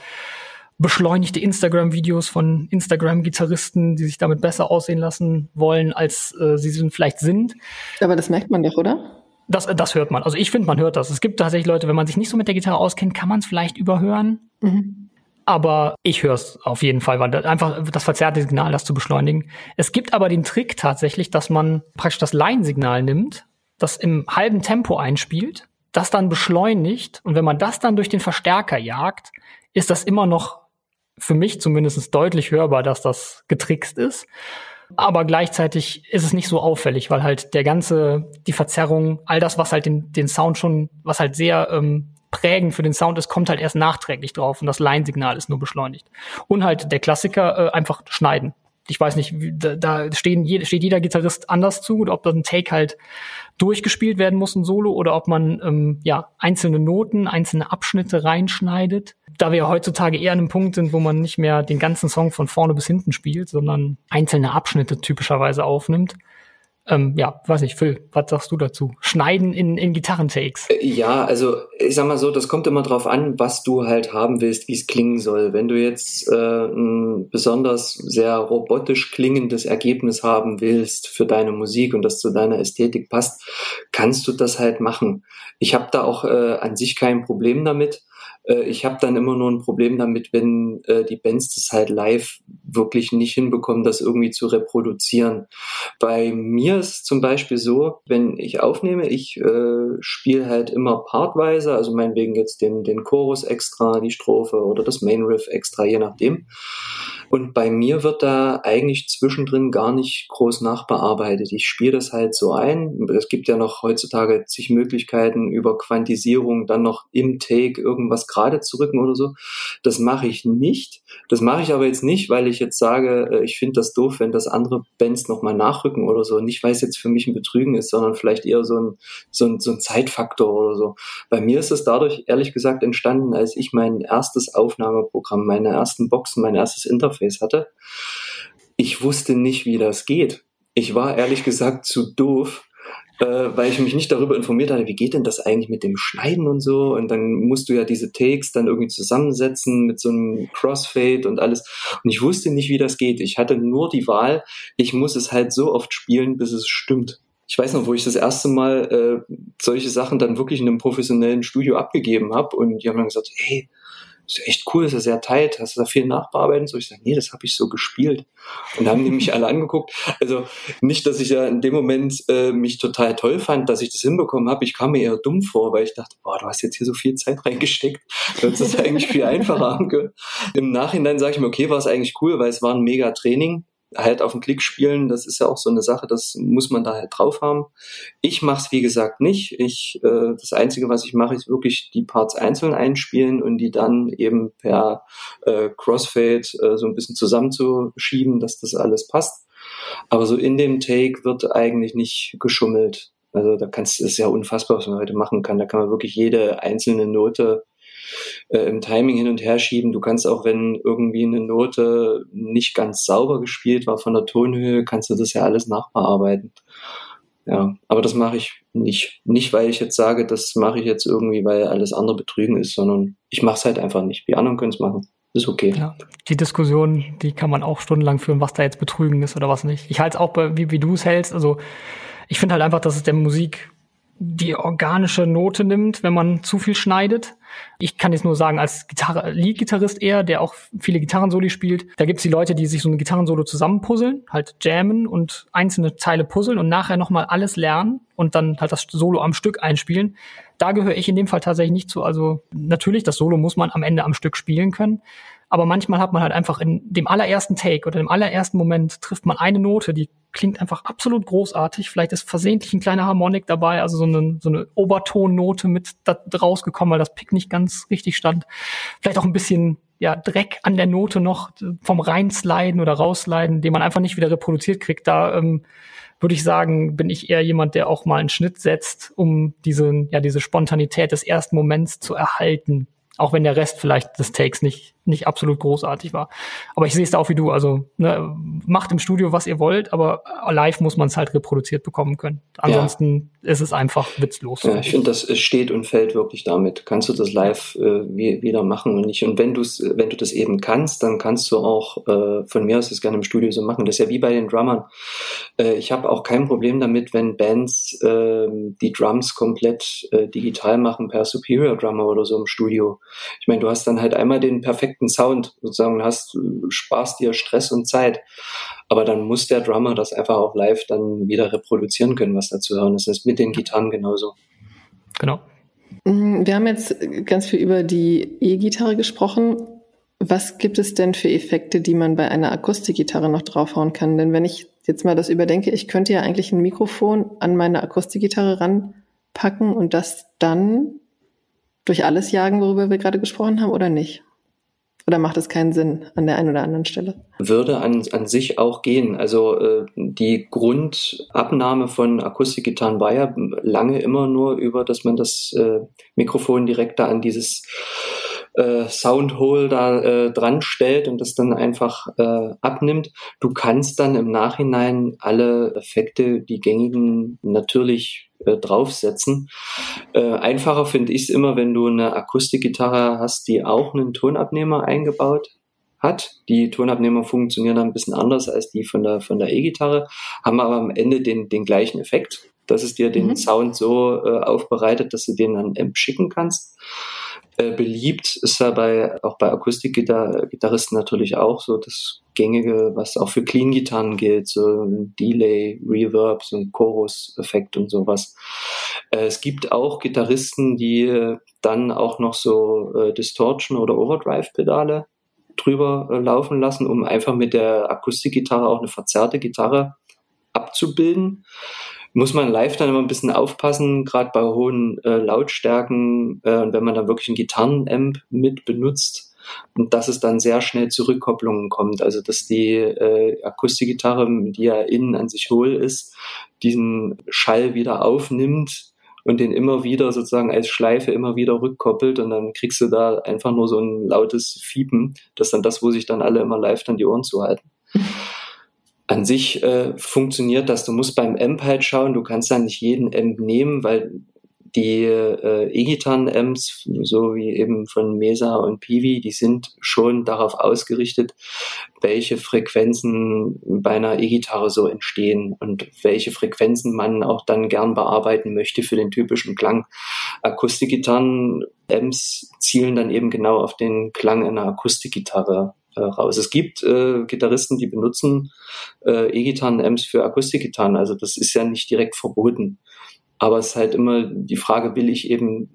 beschleunigte Instagram-Videos von Instagram-Gitarristen, die sich damit besser aussehen lassen wollen, als äh, sie vielleicht sind. Aber das merkt man doch, oder? Das, das hört man. Also ich finde, man hört das. Es gibt tatsächlich Leute, wenn man sich nicht so mit der Gitarre auskennt, kann man es vielleicht überhören. Mhm. Aber ich höre es auf jeden Fall, weil das einfach das verzerrte Signal, das zu beschleunigen. Es gibt aber den Trick tatsächlich, dass man praktisch das Line-Signal nimmt, das im halben Tempo einspielt, das dann beschleunigt und wenn man das dann durch den Verstärker jagt, ist das immer noch für mich zumindest deutlich hörbar, dass das getrickst ist. Aber gleichzeitig ist es nicht so auffällig, weil halt der ganze, die Verzerrung, all das, was halt den, den Sound schon, was halt sehr ähm, prägend für den Sound ist, kommt halt erst nachträglich drauf und das Line-Signal ist nur beschleunigt. Und halt der Klassiker äh, einfach schneiden. Ich weiß nicht, da, da stehen, steht jeder Gitarrist anders zu, ob das ein Take halt durchgespielt werden muss, ein Solo, oder ob man ähm, ja einzelne Noten, einzelne Abschnitte reinschneidet da wir heutzutage eher an einem Punkt sind, wo man nicht mehr den ganzen Song von vorne bis hinten spielt, sondern einzelne Abschnitte typischerweise aufnimmt. Ähm, ja, weiß nicht, Phil, was sagst du dazu? Schneiden in, in Gitarrentakes. Äh, ja, also ich sag mal so, das kommt immer drauf an, was du halt haben willst, wie es klingen soll. Wenn du jetzt äh, ein besonders sehr robotisch klingendes Ergebnis haben willst für deine Musik und das zu deiner Ästhetik passt, kannst du das halt machen. Ich habe da auch äh, an sich kein Problem damit. Äh, ich habe dann immer nur ein Problem damit, wenn äh, die Bands das halt live wirklich nicht hinbekommen, das irgendwie zu reproduzieren. Bei mir ist es zum Beispiel so, wenn ich aufnehme, ich äh, spiele halt immer partweise, also meinetwegen jetzt den, den Chorus extra, die Strophe oder das Main Riff extra, je nachdem. Und bei mir wird da eigentlich zwischendrin gar nicht groß nachbearbeitet. Ich spiele das halt so ein. Es gibt ja noch heutzutage zig Möglichkeiten über Quantisierung, dann noch im Take irgendwas gerade zu rücken oder so. Das mache ich nicht. Das mache ich aber jetzt nicht, weil ich jetzt sage, äh, ich finde das doof, wenn das andere Bands nochmal nachrücken oder so. Nicht, weil es jetzt für mich ein Betrügen ist, sondern vielleicht eher so ein, so ein, so ein Zeitfaktor oder so. Bei mir ist es dadurch ehrlich gesagt entstanden, als ich mein erstes Aufnahmeprogramm, meine ersten Boxen, mein erstes Interface hatte. ich wusste nicht, wie das geht. Ich war ehrlich gesagt zu doof, äh, weil ich mich nicht darüber informiert hatte, wie geht denn das eigentlich mit dem Schneiden und so. Und dann musst du ja diese Takes dann irgendwie zusammensetzen mit so einem Crossfade und alles. Und ich wusste nicht, wie das geht. Ich hatte nur die Wahl, ich muss es halt so oft spielen, bis es stimmt. Ich weiß noch, wo ich das erste Mal äh, solche Sachen dann wirklich in einem professionellen Studio abgegeben habe und die haben dann gesagt, hey, ist echt cool, ist ja sehr tight, hast du da viel nachbearbeiten? So, ich sage, nee, das habe ich so gespielt. Und da haben die mich alle angeguckt. Also nicht, dass ich ja in dem Moment äh, mich total toll fand, dass ich das hinbekommen habe. Ich kam mir eher dumm vor, weil ich dachte, boah, du hast jetzt hier so viel Zeit reingesteckt. Du hättest es eigentlich viel einfacher haben können. Im Nachhinein sage ich mir, okay, war es eigentlich cool, weil es war ein mega Training halt auf den Klick spielen, das ist ja auch so eine Sache, das muss man da halt drauf haben. Ich mache es wie gesagt nicht. Ich äh, das Einzige, was ich mache, ist wirklich die Parts einzeln einspielen und die dann eben per äh, Crossfade äh, so ein bisschen zusammenzuschieben, dass das alles passt. Aber so in dem Take wird eigentlich nicht geschummelt. Also da kannst du, das ist ja unfassbar, was man heute machen kann. Da kann man wirklich jede einzelne Note äh, im Timing hin und her schieben. Du kannst auch, wenn irgendwie eine Note nicht ganz sauber gespielt war von der Tonhöhe, kannst du das ja alles nachbearbeiten. Ja, aber das mache ich nicht. Nicht, weil ich jetzt sage, das mache ich jetzt irgendwie, weil alles andere betrügen ist, sondern ich mache es halt einfach nicht. Die anderen können es machen. Ist okay. Ja, die Diskussion, die kann man auch stundenlang führen, was da jetzt betrügen ist oder was nicht. Ich halte es auch, bei, wie, wie du es hältst. Also ich finde halt einfach, dass es der Musik die organische Note nimmt, wenn man zu viel schneidet. Ich kann jetzt nur sagen, als Gitarre, Lead-Gitarrist eher, der auch viele Gitarrensoli spielt, da gibt's die Leute, die sich so ein Gitarrensolo zusammenpuzzeln, halt jammen und einzelne Teile puzzeln und nachher nochmal alles lernen und dann halt das Solo am Stück einspielen. Da gehöre ich in dem Fall tatsächlich nicht zu. Also natürlich, das Solo muss man am Ende am Stück spielen können. Aber manchmal hat man halt einfach in dem allerersten Take oder dem allerersten Moment trifft man eine Note, die klingt einfach absolut großartig. Vielleicht ist versehentlich ein kleiner Harmonik dabei, also so eine, so eine Obertonnote mit da rausgekommen, weil das Pick nicht ganz richtig stand. Vielleicht auch ein bisschen ja, Dreck an der Note noch vom Reinsliden oder Raussliden, den man einfach nicht wieder reproduziert kriegt. Da ähm, würde ich sagen, bin ich eher jemand, der auch mal einen Schnitt setzt, um diese, ja, diese Spontanität des ersten Moments zu erhalten. Auch wenn der Rest vielleicht des Takes nicht, nicht absolut großartig war. Aber ich sehe es da auch wie du. Also ne, macht im Studio, was ihr wollt, aber live muss man es halt reproduziert bekommen können. Ansonsten ja. ist es einfach witzlos. Ja, ich finde, das steht und fällt wirklich damit. Kannst du das live äh, wieder machen und nicht. Und wenn du wenn du das eben kannst, dann kannst du auch äh, von mir aus das gerne im Studio so machen. Das ist ja wie bei den Drummern. Äh, ich habe auch kein Problem damit, wenn Bands äh, die Drums komplett äh, digital machen per Superior Drummer oder so im Studio. Ich meine, du hast dann halt einmal den perfekten Sound, sozusagen hast, sparst dir Stress und Zeit. Aber dann muss der Drummer das einfach auch live dann wieder reproduzieren können, was da zu hören ist. Das ist mit den Gitarren genauso. Genau. Mm, wir haben jetzt ganz viel über die E-Gitarre gesprochen. Was gibt es denn für Effekte, die man bei einer Akustikgitarre noch draufhauen kann? Denn wenn ich jetzt mal das überdenke, ich könnte ja eigentlich ein Mikrofon an meine Akustikgitarre ranpacken und das dann durch alles jagen, worüber wir gerade gesprochen haben, oder nicht? Oder macht es keinen Sinn an der einen oder anderen Stelle? Würde an, an sich auch gehen. Also äh, die Grundabnahme von Akustikgitarren war ja lange immer nur über, dass man das äh, Mikrofon direkt da an dieses äh, Soundhole da äh, dran stellt und das dann einfach äh, abnimmt. Du kannst dann im Nachhinein alle Effekte, die gängigen, natürlich äh, draufsetzen. Äh, einfacher finde ich es immer, wenn du eine Akustikgitarre hast, die auch einen Tonabnehmer eingebaut hat. Die Tonabnehmer funktionieren dann ein bisschen anders als die von der von der E-Gitarre, haben aber am Ende den den gleichen Effekt, dass es dir den mhm. Sound so äh, aufbereitet, dass du den an Amp schicken kannst. Äh, beliebt ist ja bei, auch bei Akustikgitarristen natürlich auch so das gängige, was auch für Clean-Gitarren gilt, so ein Delay, Reverb, so ein Chorus-Effekt und sowas. Äh, es gibt auch Gitarristen, die dann auch noch so äh, Distortion- oder Overdrive-Pedale drüber äh, laufen lassen, um einfach mit der Akustikgitarre auch eine verzerrte Gitarre abzubilden muss man live dann immer ein bisschen aufpassen, gerade bei hohen äh, Lautstärken äh, und wenn man dann wirklich ein Gitarrenamp mit benutzt und dass es dann sehr schnell zu Rückkopplungen kommt, also dass die äh, Akustikgitarre, die ja innen an sich hohl ist, diesen Schall wieder aufnimmt und den immer wieder sozusagen als Schleife immer wieder rückkoppelt und dann kriegst du da einfach nur so ein lautes Fiepen, das ist dann das, wo sich dann alle immer live dann die Ohren zuhalten. An sich äh, funktioniert das. Du musst beim Amp halt schauen, du kannst dann nicht jeden Amp nehmen, weil die äh, E-Gitarren-Amps, so wie eben von Mesa und Piwi, die sind schon darauf ausgerichtet, welche Frequenzen bei einer E-Gitarre so entstehen und welche Frequenzen man auch dann gern bearbeiten möchte für den typischen Klang. Akustikgitarren-Amps zielen dann eben genau auf den Klang einer Akustikgitarre äh, raus. Es gibt äh, Gitarristen, die benutzen äh, E-Gitarren-Amps für Akustikgitarren, also das ist ja nicht direkt verboten. Aber es ist halt immer die Frage, will ich eben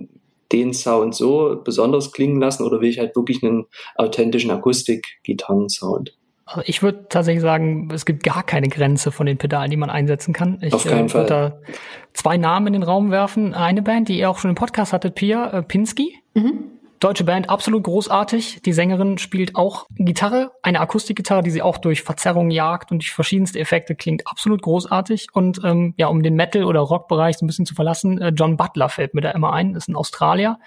den Sound so besonders klingen lassen oder will ich halt wirklich einen authentischen Akustik-Gitarren-Sound? Also ich würde tatsächlich sagen, es gibt gar keine Grenze von den Pedalen, die man einsetzen kann. Ich Auf keinen äh, Fall. da zwei Namen in den Raum werfen. Eine Band, die ihr auch schon im Podcast hattet, Pia äh, Pinsky. Mhm. Deutsche Band, absolut großartig. Die Sängerin spielt auch Gitarre, eine Akustikgitarre, die sie auch durch Verzerrung jagt und durch verschiedenste Effekte klingt absolut großartig. Und ähm, ja, um den Metal- oder Rockbereich so ein bisschen zu verlassen, äh, John Butler fällt mir da immer ein, ist ein Australier,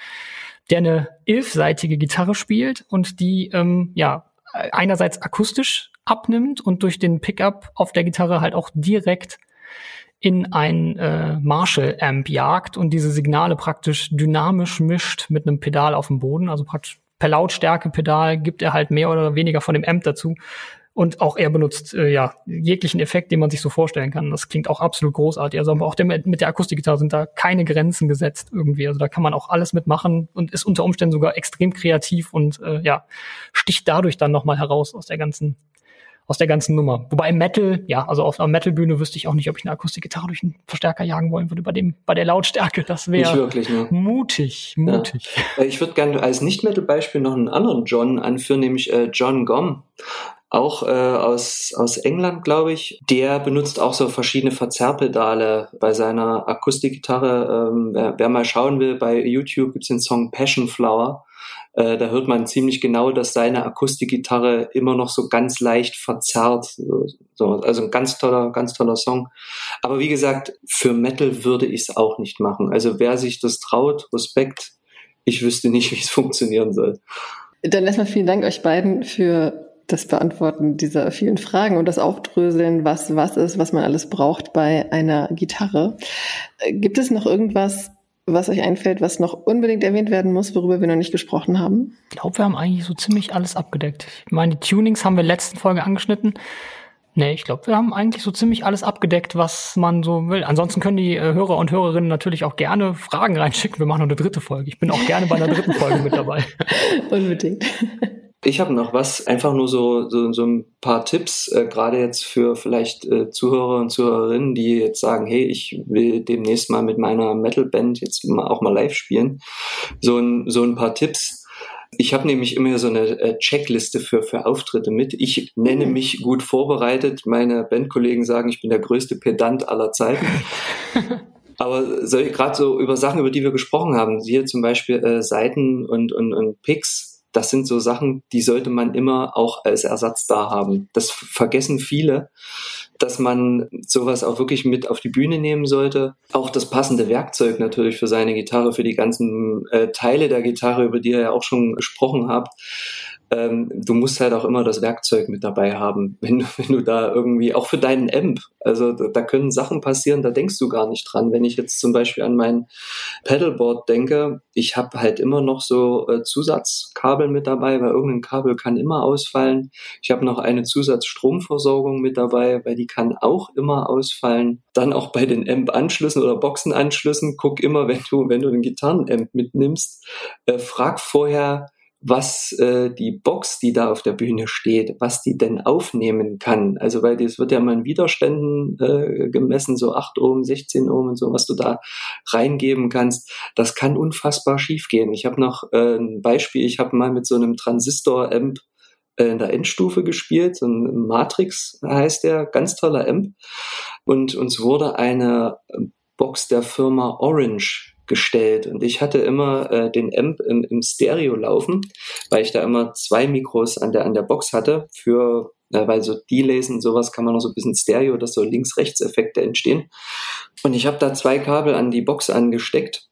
der eine elfseitige Gitarre spielt und die ähm, ja einerseits akustisch abnimmt und durch den Pickup auf der Gitarre halt auch direkt in ein äh, Marshall-Amp jagt und diese Signale praktisch dynamisch mischt mit einem Pedal auf dem Boden. Also praktisch per Lautstärke-Pedal gibt er halt mehr oder weniger von dem Amp dazu. Und auch er benutzt äh, ja jeglichen Effekt, den man sich so vorstellen kann. Das klingt auch absolut großartig. Also auch der, mit der Akustikgitarre sind da keine Grenzen gesetzt irgendwie. Also da kann man auch alles mitmachen und ist unter Umständen sogar extrem kreativ und äh, ja sticht dadurch dann nochmal heraus aus der ganzen aus der ganzen Nummer. Wobei Metal, ja, also auf einer Metal-Bühne wüsste ich auch nicht, ob ich eine Akustikgitarre durch einen Verstärker jagen wollen würde bei dem, bei der Lautstärke. Das wäre ne? mutig, mutig. Ja. Äh, ich würde gerne als Nicht-Metal-Beispiel noch einen anderen John anführen, nämlich äh, John Gom. Auch äh, aus, aus England, glaube ich. Der benutzt auch so verschiedene Verzerrpedale bei seiner Akustikgitarre. Ähm, wer, wer mal schauen will, bei YouTube gibt's den Song Passion Flower äh, da hört man ziemlich genau, dass seine Akustikgitarre immer noch so ganz leicht verzerrt. So, also ein ganz toller, ganz toller Song. Aber wie gesagt, für Metal würde ich es auch nicht machen. Also wer sich das traut, Respekt. Ich wüsste nicht, wie es funktionieren soll. Dann erstmal vielen Dank euch beiden für das Beantworten dieser vielen Fragen und das Aufdröseln, was was ist, was man alles braucht bei einer Gitarre. Äh, gibt es noch irgendwas, was euch einfällt, was noch unbedingt erwähnt werden muss, worüber wir noch nicht gesprochen haben? Ich glaube, wir haben eigentlich so ziemlich alles abgedeckt. Ich meine, die Tunings haben wir in der letzten Folge angeschnitten. Nee, ich glaube, wir haben eigentlich so ziemlich alles abgedeckt, was man so will. Ansonsten können die äh, Hörer und Hörerinnen natürlich auch gerne Fragen reinschicken. Wir machen noch eine dritte Folge. Ich bin auch gerne bei einer dritten Folge mit dabei. Unbedingt. Ich habe noch was, einfach nur so, so, so ein paar Tipps, äh, gerade jetzt für vielleicht äh, Zuhörer und Zuhörerinnen, die jetzt sagen, hey, ich will demnächst mal mit meiner Metal-Band jetzt mal, auch mal live spielen. So ein, so ein paar Tipps. Ich habe nämlich immer so eine äh, Checkliste für, für Auftritte mit. Ich nenne mhm. mich gut vorbereitet. Meine Bandkollegen sagen, ich bin der größte Pedant aller Zeiten. Aber so, gerade so über Sachen, über die wir gesprochen haben, hier zum Beispiel äh, Seiten und, und, und Picks, das sind so Sachen, die sollte man immer auch als Ersatz da haben. Das vergessen viele, dass man sowas auch wirklich mit auf die Bühne nehmen sollte. Auch das passende Werkzeug natürlich für seine Gitarre, für die ganzen äh, Teile der Gitarre, über die ihr ja auch schon gesprochen habt ähm, du musst halt auch immer das Werkzeug mit dabei haben, wenn, du, wenn du da irgendwie, auch für deinen Amp, also da, da, können Sachen passieren, da denkst du gar nicht dran. Wenn ich jetzt zum Beispiel an mein Pedalboard denke, ich habe halt immer noch so äh, Zusatzkabel mit dabei, weil irgendein Kabel kann immer ausfallen. Ich habe noch eine Zusatzstromversorgung mit dabei, weil die kann auch immer ausfallen. Dann auch bei den Amp-Anschlüssen oder Boxenanschlüssen, guck immer, wenn du, wenn du den Gitarrenamp mitnimmst, äh, frag vorher, was äh, die Box, die da auf der Bühne steht, was die denn aufnehmen kann. Also weil das wird ja mal in Widerständen äh, gemessen, so 8 Ohm, 16 Ohm und so, was du da reingeben kannst. Das kann unfassbar schief gehen. Ich habe noch äh, ein Beispiel, ich habe mal mit so einem Transistor-Amp äh, in der Endstufe gespielt, so ein Matrix heißt der, ganz toller Amp. Und uns wurde eine Box der Firma Orange gestellt. Und ich hatte immer äh, den Amp im, im Stereo laufen, weil ich da immer zwei Mikros an der, an der Box hatte für äh, weil so Delays und sowas kann man noch so ein bisschen Stereo, dass so Links-Rechts-Effekte entstehen. Und ich habe da zwei Kabel an die Box angesteckt.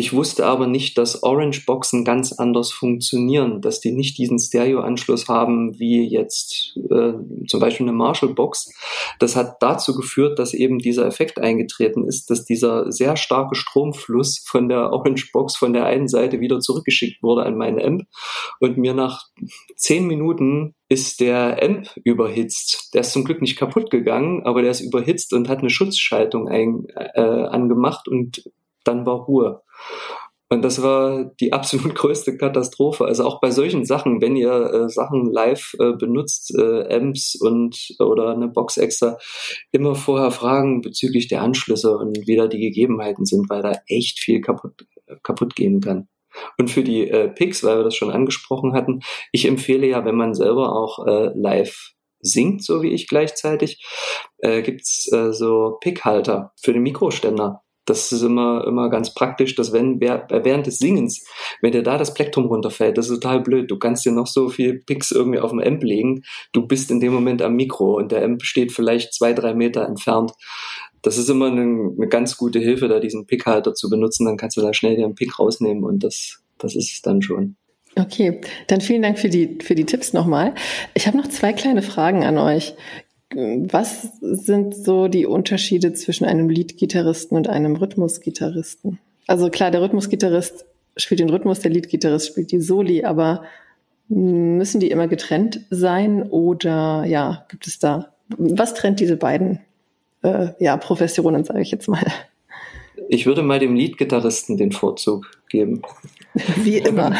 Ich wusste aber nicht, dass Orange-Boxen ganz anders funktionieren, dass die nicht diesen Stereo-Anschluss haben wie jetzt äh, zum Beispiel eine Marshall-Box. Das hat dazu geführt, dass eben dieser Effekt eingetreten ist, dass dieser sehr starke Stromfluss von der Orange-Box von der einen Seite wieder zurückgeschickt wurde an meine Amp und mir nach zehn Minuten ist der Amp überhitzt. Der ist zum Glück nicht kaputt gegangen, aber der ist überhitzt und hat eine Schutzschaltung ein, äh, angemacht und dann war Ruhe. Und das war die absolut größte Katastrophe. Also auch bei solchen Sachen, wenn ihr äh, Sachen live äh, benutzt, äh, Amps und oder eine Box extra, immer vorher fragen bezüglich der Anschlüsse und wie da die Gegebenheiten sind, weil da echt viel kaputt, kaputt gehen kann. Und für die äh, Picks, weil wir das schon angesprochen hatten, ich empfehle ja, wenn man selber auch äh, live singt, so wie ich gleichzeitig, äh, gibt's äh, so Pickhalter für den Mikroständer das ist immer, immer ganz praktisch, dass wenn während des Singens, wenn dir da das Plektrum runterfällt, das ist total blöd. Du kannst dir noch so viel Picks irgendwie auf dem Amp legen. Du bist in dem Moment am Mikro und der Amp steht vielleicht zwei, drei Meter entfernt. Das ist immer eine, eine ganz gute Hilfe, da diesen Pickhalter zu benutzen. Dann kannst du da schnell den Pick rausnehmen und das, das ist es dann schon. Okay, dann vielen Dank für die, für die Tipps nochmal. Ich habe noch zwei kleine Fragen an euch. Was sind so die Unterschiede zwischen einem Leadgitarristen und einem Rhythmusgitarristen? Also klar, der Rhythmusgitarrist spielt den Rhythmus, der Leadgitarrist spielt die Soli, aber müssen die immer getrennt sein oder ja, gibt es da, was trennt diese beiden äh, ja, Professionen, sage ich jetzt mal? Ich würde mal dem Leadgitarristen den Vorzug geben. Wie immer.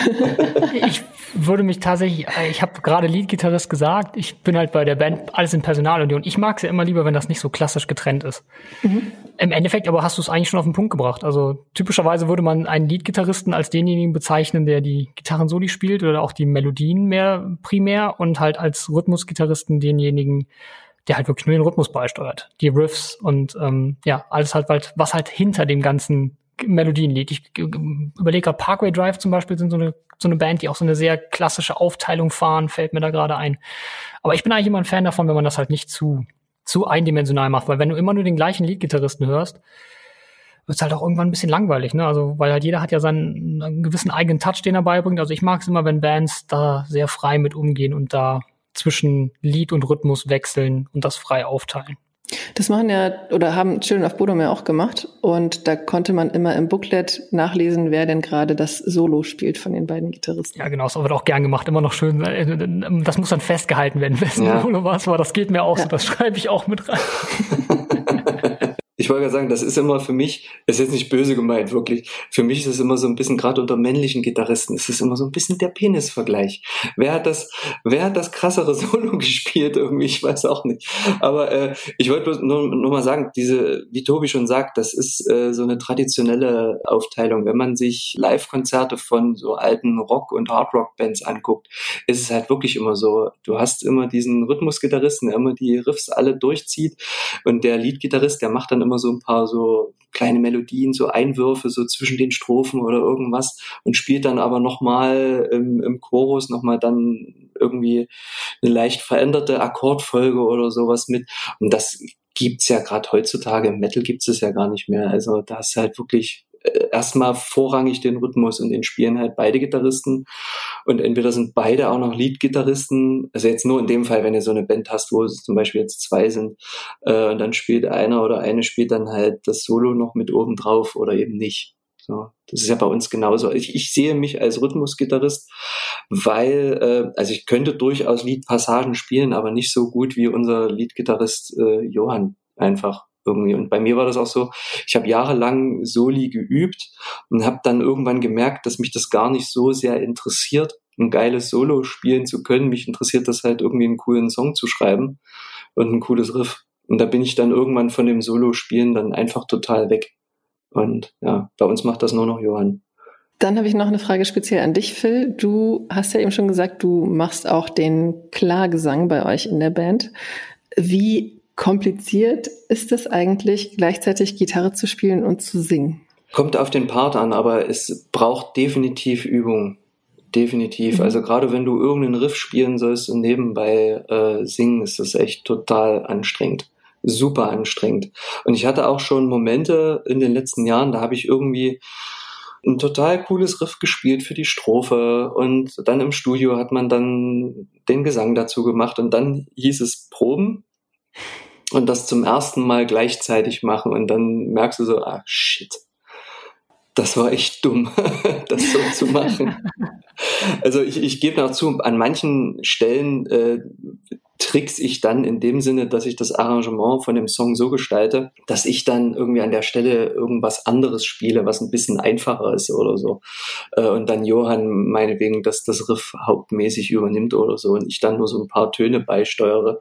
ich würde mich tatsächlich, ich habe gerade Leadgitarrist gesagt, ich bin halt bei der Band alles in Personalunion. Ich mag es ja immer lieber, wenn das nicht so klassisch getrennt ist. Mhm. Im Endeffekt aber hast du es eigentlich schon auf den Punkt gebracht. Also typischerweise würde man einen Leadgitarristen als denjenigen bezeichnen, der die Gitarrensoli spielt oder auch die Melodien mehr primär und halt als Rhythmusgitarristen denjenigen, der halt wirklich nur den Rhythmus beisteuert. Die Riffs und ähm, ja, alles halt, was halt hinter dem ganzen Melodien liegt. Ich überlege gerade, Parkway Drive zum Beispiel sind so eine, so eine Band, die auch so eine sehr klassische Aufteilung fahren, fällt mir da gerade ein. Aber ich bin eigentlich immer ein Fan davon, wenn man das halt nicht zu, zu eindimensional macht, weil wenn du immer nur den gleichen Leadgitarristen hörst, wird es halt auch irgendwann ein bisschen langweilig, ne? Also, weil halt jeder hat ja seinen einen gewissen eigenen Touch, den er beibringt. Also ich mag es immer, wenn Bands da sehr frei mit umgehen und da zwischen Lied und Rhythmus wechseln und das frei aufteilen. Das machen ja oder haben Children of Bodom ja auch gemacht und da konnte man immer im Booklet nachlesen, wer denn gerade das Solo spielt von den beiden Gitarristen. Ja, genau, das wird auch gern gemacht, immer noch schön. Äh, das muss dann festgehalten werden, wessen ja. Solo war es war. Das geht mir auch ja. so, das schreibe ich auch mit rein. ich wollte ja sagen, das ist immer für mich, das ist jetzt nicht böse gemeint, wirklich. Für mich ist es immer so ein bisschen, gerade unter männlichen Gitarristen, ist es immer so ein bisschen der Penisvergleich. Wer hat das, wer hat das krassere Solo gespielt irgendwie? Ich weiß auch nicht. Aber äh, ich wollte nur, nur mal sagen, diese, wie Tobi schon sagt, das ist äh, so eine traditionelle Aufteilung. Wenn man sich Live-Konzerte von so alten Rock- und Hard-Rock-Bands anguckt, ist es halt wirklich immer so, du hast immer diesen Rhythmusgitarristen, der immer die Riffs alle durchzieht und der Leadgitarrist, der macht dann immer immer so ein paar so kleine Melodien, so Einwürfe so zwischen den Strophen oder irgendwas und spielt dann aber nochmal im, im Chorus nochmal dann irgendwie eine leicht veränderte Akkordfolge oder sowas mit. Und das gibt's ja gerade heutzutage. Im Metal gibt's es ja gar nicht mehr. Also da ist halt wirklich erstmal vorrangig den Rhythmus und den spielen halt beide Gitarristen und entweder sind beide auch noch Lead-Gitarristen, also jetzt nur in dem Fall, wenn ihr so eine Band hast, wo es zum Beispiel jetzt zwei sind äh, und dann spielt einer oder eine spielt dann halt das Solo noch mit oben drauf oder eben nicht. So, das ist ja bei uns genauso. Ich, ich sehe mich als Rhythmusgitarrist, weil, äh, also ich könnte durchaus Liedpassagen spielen, aber nicht so gut wie unser Leadgitarrist äh, Johann einfach irgendwie. Und bei mir war das auch so, ich habe jahrelang Soli geübt und habe dann irgendwann gemerkt, dass mich das gar nicht so sehr interessiert, ein geiles Solo spielen zu können. Mich interessiert das halt irgendwie einen coolen Song zu schreiben und ein cooles Riff. Und da bin ich dann irgendwann von dem Solo-Spielen dann einfach total weg. Und ja, bei uns macht das nur noch Johann. Dann habe ich noch eine Frage speziell an dich, Phil. Du hast ja eben schon gesagt, du machst auch den Klargesang bei euch in der Band. Wie kompliziert ist es eigentlich, gleichzeitig Gitarre zu spielen und zu singen? Kommt auf den Part an, aber es braucht definitiv Übung. Definitiv. Mhm. Also gerade wenn du irgendeinen Riff spielen sollst und nebenbei äh, singen, ist das echt total anstrengend. Super anstrengend. Und ich hatte auch schon Momente in den letzten Jahren, da habe ich irgendwie ein total cooles Riff gespielt für die Strophe und dann im Studio hat man dann den Gesang dazu gemacht und dann hieß es Proben und das zum ersten Mal gleichzeitig machen und dann merkst du so, ah shit, das war echt dumm, das so zu machen. Also ich, ich gebe noch zu, an manchen Stellen äh, tricks ich dann in dem Sinne, dass ich das Arrangement von dem Song so gestalte, dass ich dann irgendwie an der Stelle irgendwas anderes spiele, was ein bisschen einfacher ist oder so. Äh, und dann Johann meinetwegen, dass das Riff hauptmäßig übernimmt oder so und ich dann nur so ein paar Töne beisteuere,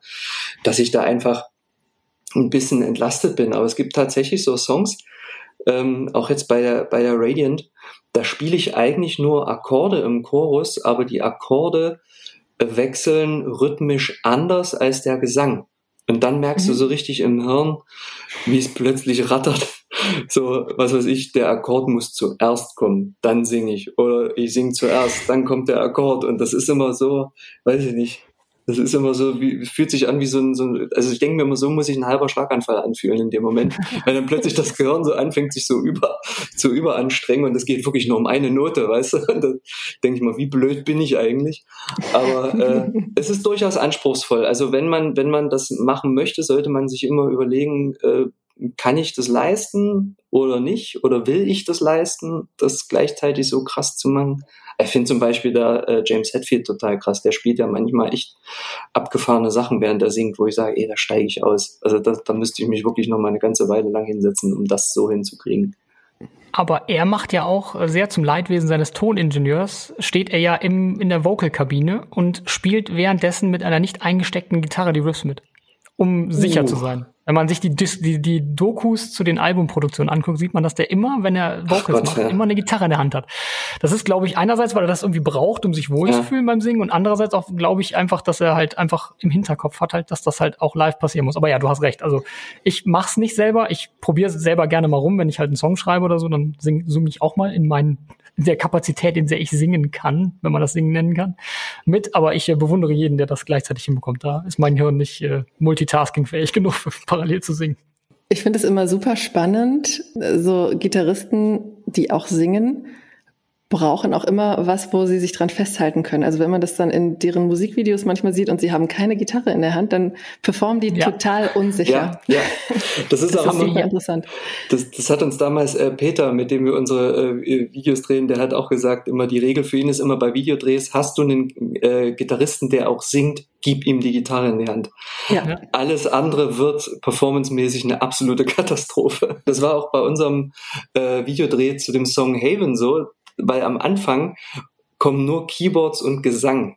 dass ich da einfach ein bisschen entlastet bin. Aber es gibt tatsächlich so Songs, ähm, auch jetzt bei der, bei der Radiant, da spiele ich eigentlich nur Akkorde im Chorus, aber die Akkorde wechseln rhythmisch anders als der Gesang. Und dann merkst mhm. du so richtig im Hirn, wie es plötzlich rattert. So, was weiß ich, der Akkord muss zuerst kommen, dann singe ich. Oder ich singe zuerst, dann kommt der Akkord. Und das ist immer so, weiß ich nicht, das ist immer so, wie, fühlt sich an wie so ein, so ein also ich denke mir immer, so muss sich ein halber Schlaganfall anfühlen in dem Moment, weil dann plötzlich das Gehirn so anfängt, sich so über, zu überanstrengen und es geht wirklich nur um eine Note, weißt du? Und da denke ich mal, wie blöd bin ich eigentlich? Aber äh, es ist durchaus anspruchsvoll. Also wenn man, wenn man das machen möchte, sollte man sich immer überlegen, äh, kann ich das leisten oder nicht? Oder will ich das leisten, das gleichzeitig so krass zu machen? Ich finde zum Beispiel da äh, James Hetfield total krass. Der spielt ja manchmal echt abgefahrene Sachen, während er singt, wo ich sage, ey, da steige ich aus. Also das, da müsste ich mich wirklich noch mal eine ganze Weile lang hinsetzen, um das so hinzukriegen. Aber er macht ja auch sehr zum Leidwesen seines Toningenieurs, steht er ja im, in der Vocalkabine und spielt währenddessen mit einer nicht eingesteckten Gitarre die Riffs mit, um sicher uh. zu sein. Wenn man sich die, die, die Dokus zu den Albumproduktionen anguckt, sieht man, dass der immer, wenn er Vocals Gott, macht, ja. immer eine Gitarre in der Hand hat. Das ist, glaube ich, einerseits, weil er das irgendwie braucht, um sich wohlzufühlen ja. beim Singen und andererseits auch, glaube ich, einfach, dass er halt einfach im Hinterkopf hat halt, dass das halt auch live passieren muss. Aber ja, du hast recht. Also ich mach's nicht selber. Ich probiere selber gerne mal rum, wenn ich halt einen Song schreibe oder so, dann singe sing ich auch mal in meinen in der Kapazität, in der ich singen kann, wenn man das Singen nennen kann, mit. Aber ich äh, bewundere jeden, der das gleichzeitig hinbekommt. Da ist mein Hirn nicht äh, multitaskingfähig genug, parallel zu singen. Ich finde es immer super spannend, so Gitarristen, die auch singen, brauchen auch immer was, wo sie sich dran festhalten können. Also wenn man das dann in deren Musikvideos manchmal sieht und sie haben keine Gitarre in der Hand, dann performen die ja. total unsicher. Ja, ja. Das ist das auch ist immer, interessant. Das, das hat uns damals äh, Peter, mit dem wir unsere äh, Videos drehen, der hat auch gesagt, immer die Regel für ihn ist immer bei Videodrehs, hast du einen äh, Gitarristen, der auch singt, gib ihm die Gitarre in die Hand. Ja. Alles andere wird performancemäßig eine absolute Katastrophe. Das war auch bei unserem äh, Videodreh zu dem Song Haven so weil am Anfang kommen nur Keyboards und Gesang.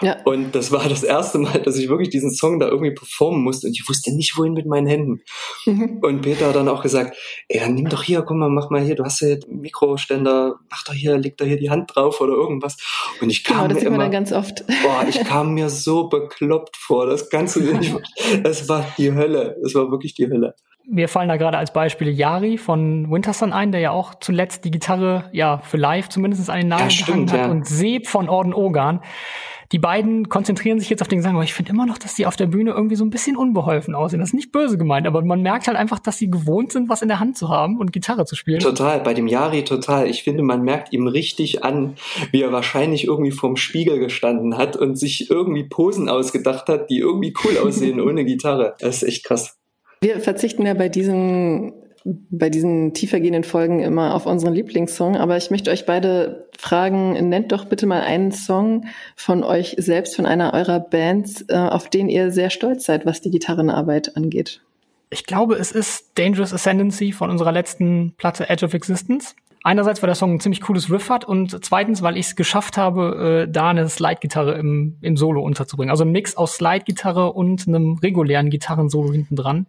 Ja. Und das war das erste Mal, dass ich wirklich diesen Song da irgendwie performen musste und ich wusste nicht, wohin mit meinen Händen. Mhm. Und Peter hat dann auch gesagt, ey, dann nimm doch hier, guck mal, mach mal hier, du hast ja Mikroständer, mach doch hier, leg da hier die Hand drauf oder irgendwas. Und ich kam genau, das mir immer, ganz oft. Boah, ich kam mir so bekloppt vor, das kannst du nicht, es war die Hölle, es war wirklich die Hölle mir fallen da gerade als Beispiel Yari von Winterson ein, der ja auch zuletzt die Gitarre ja für live zumindest an den Nagel ja, gehangen hat ja. und Seb von Orden Ogan. Die beiden konzentrieren sich jetzt auf den Gesang, aber ich finde immer noch, dass die auf der Bühne irgendwie so ein bisschen unbeholfen aussehen. Das ist nicht böse gemeint, aber man merkt halt einfach, dass sie gewohnt sind, was in der Hand zu haben und Gitarre zu spielen. Total, bei dem Yari total. Ich finde, man merkt ihm richtig an, wie er wahrscheinlich irgendwie vorm Spiegel gestanden hat und sich irgendwie Posen ausgedacht hat, die irgendwie cool aussehen ohne Gitarre. Das ist echt krass. Wir verzichten ja bei diesen bei diesen tiefergehenden Folgen immer auf unseren Lieblingssong, aber ich möchte euch beide fragen, nennt doch bitte mal einen Song von euch selbst, von einer eurer Bands, äh, auf den ihr sehr stolz seid, was die Gitarrenarbeit angeht. Ich glaube, es ist Dangerous Ascendancy von unserer letzten Platte Edge of Existence. Einerseits, weil der Song ein ziemlich cooles Riff hat und zweitens, weil ich es geschafft habe, äh, da eine Slide-Gitarre im, im Solo unterzubringen. Also ein Mix aus Slide-Gitarre und einem regulären Gitarrensolo hinten dran.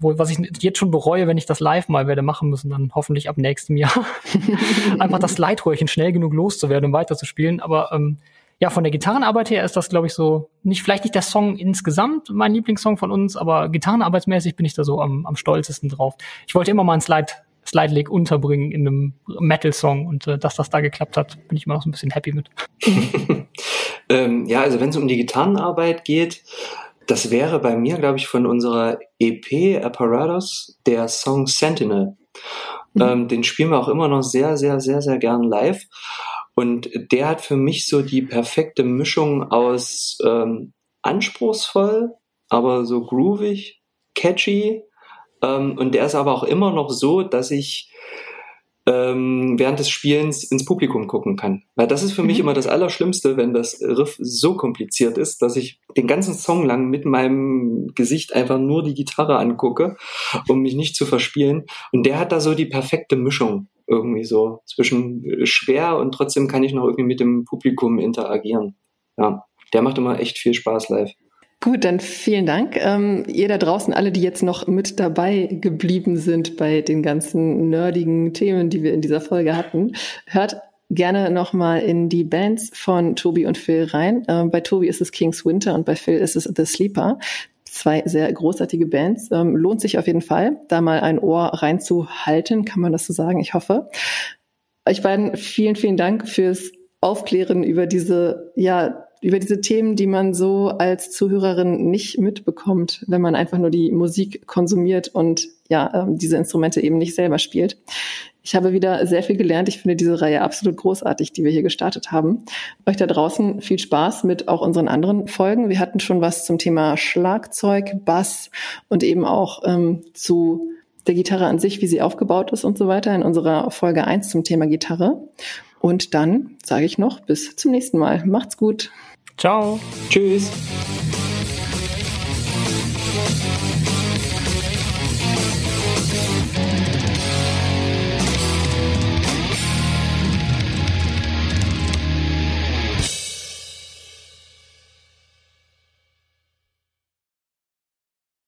Wo, was ich jetzt schon bereue, wenn ich das live mal werde machen müssen, dann hoffentlich ab nächstem Jahr. Einfach das Slide-Röhrchen schnell genug loszuwerden, um weiterzuspielen. Aber ähm, ja, von der Gitarrenarbeit her ist das, glaube ich, so, nicht, vielleicht nicht der Song insgesamt mein Lieblingssong von uns, aber gitarrenarbeitsmäßig bin ich da so am, am stolzesten drauf. Ich wollte immer mal ein Slide Slide Leg unterbringen in einem Metal-Song und äh, dass das da geklappt hat, bin ich immer noch so ein bisschen happy mit. ähm, ja, also wenn es um die Gitarrenarbeit geht, das wäre bei mir, glaube ich, von unserer EP Apparatus der Song Sentinel. Mhm. Ähm, den spielen wir auch immer noch sehr, sehr, sehr, sehr gern live. Und der hat für mich so die perfekte Mischung aus ähm, anspruchsvoll, aber so groovig, catchy. Ähm, und der ist aber auch immer noch so, dass ich ähm, während des Spielens ins Publikum gucken kann. Weil das ist für mhm. mich immer das Allerschlimmste, wenn das Riff so kompliziert ist, dass ich den ganzen Song lang mit meinem Gesicht einfach nur die Gitarre angucke, um mich nicht zu verspielen. Und der hat da so die perfekte Mischung irgendwie so zwischen schwer und trotzdem kann ich noch irgendwie mit dem Publikum interagieren. Ja, der macht immer echt viel Spaß live. Gut, dann vielen Dank. Ähm, ihr da draußen, alle, die jetzt noch mit dabei geblieben sind bei den ganzen nerdigen Themen, die wir in dieser Folge hatten, hört gerne nochmal in die Bands von Tobi und Phil rein. Ähm, bei Tobi ist es King's Winter und bei Phil ist es The Sleeper. Zwei sehr großartige Bands. Ähm, lohnt sich auf jeden Fall, da mal ein Ohr reinzuhalten, kann man das so sagen, ich hoffe. Euch beiden vielen, vielen Dank fürs Aufklären über diese, ja, über diese Themen, die man so als Zuhörerin nicht mitbekommt, wenn man einfach nur die Musik konsumiert und ja, ähm, diese Instrumente eben nicht selber spielt. Ich habe wieder sehr viel gelernt. Ich finde diese Reihe absolut großartig, die wir hier gestartet haben. Euch da draußen viel Spaß mit auch unseren anderen Folgen. Wir hatten schon was zum Thema Schlagzeug, Bass und eben auch ähm, zu der Gitarre an sich, wie sie aufgebaut ist und so weiter in unserer Folge 1 zum Thema Gitarre. Und dann sage ich noch bis zum nächsten Mal. Macht's gut. Ciao. Tschüss.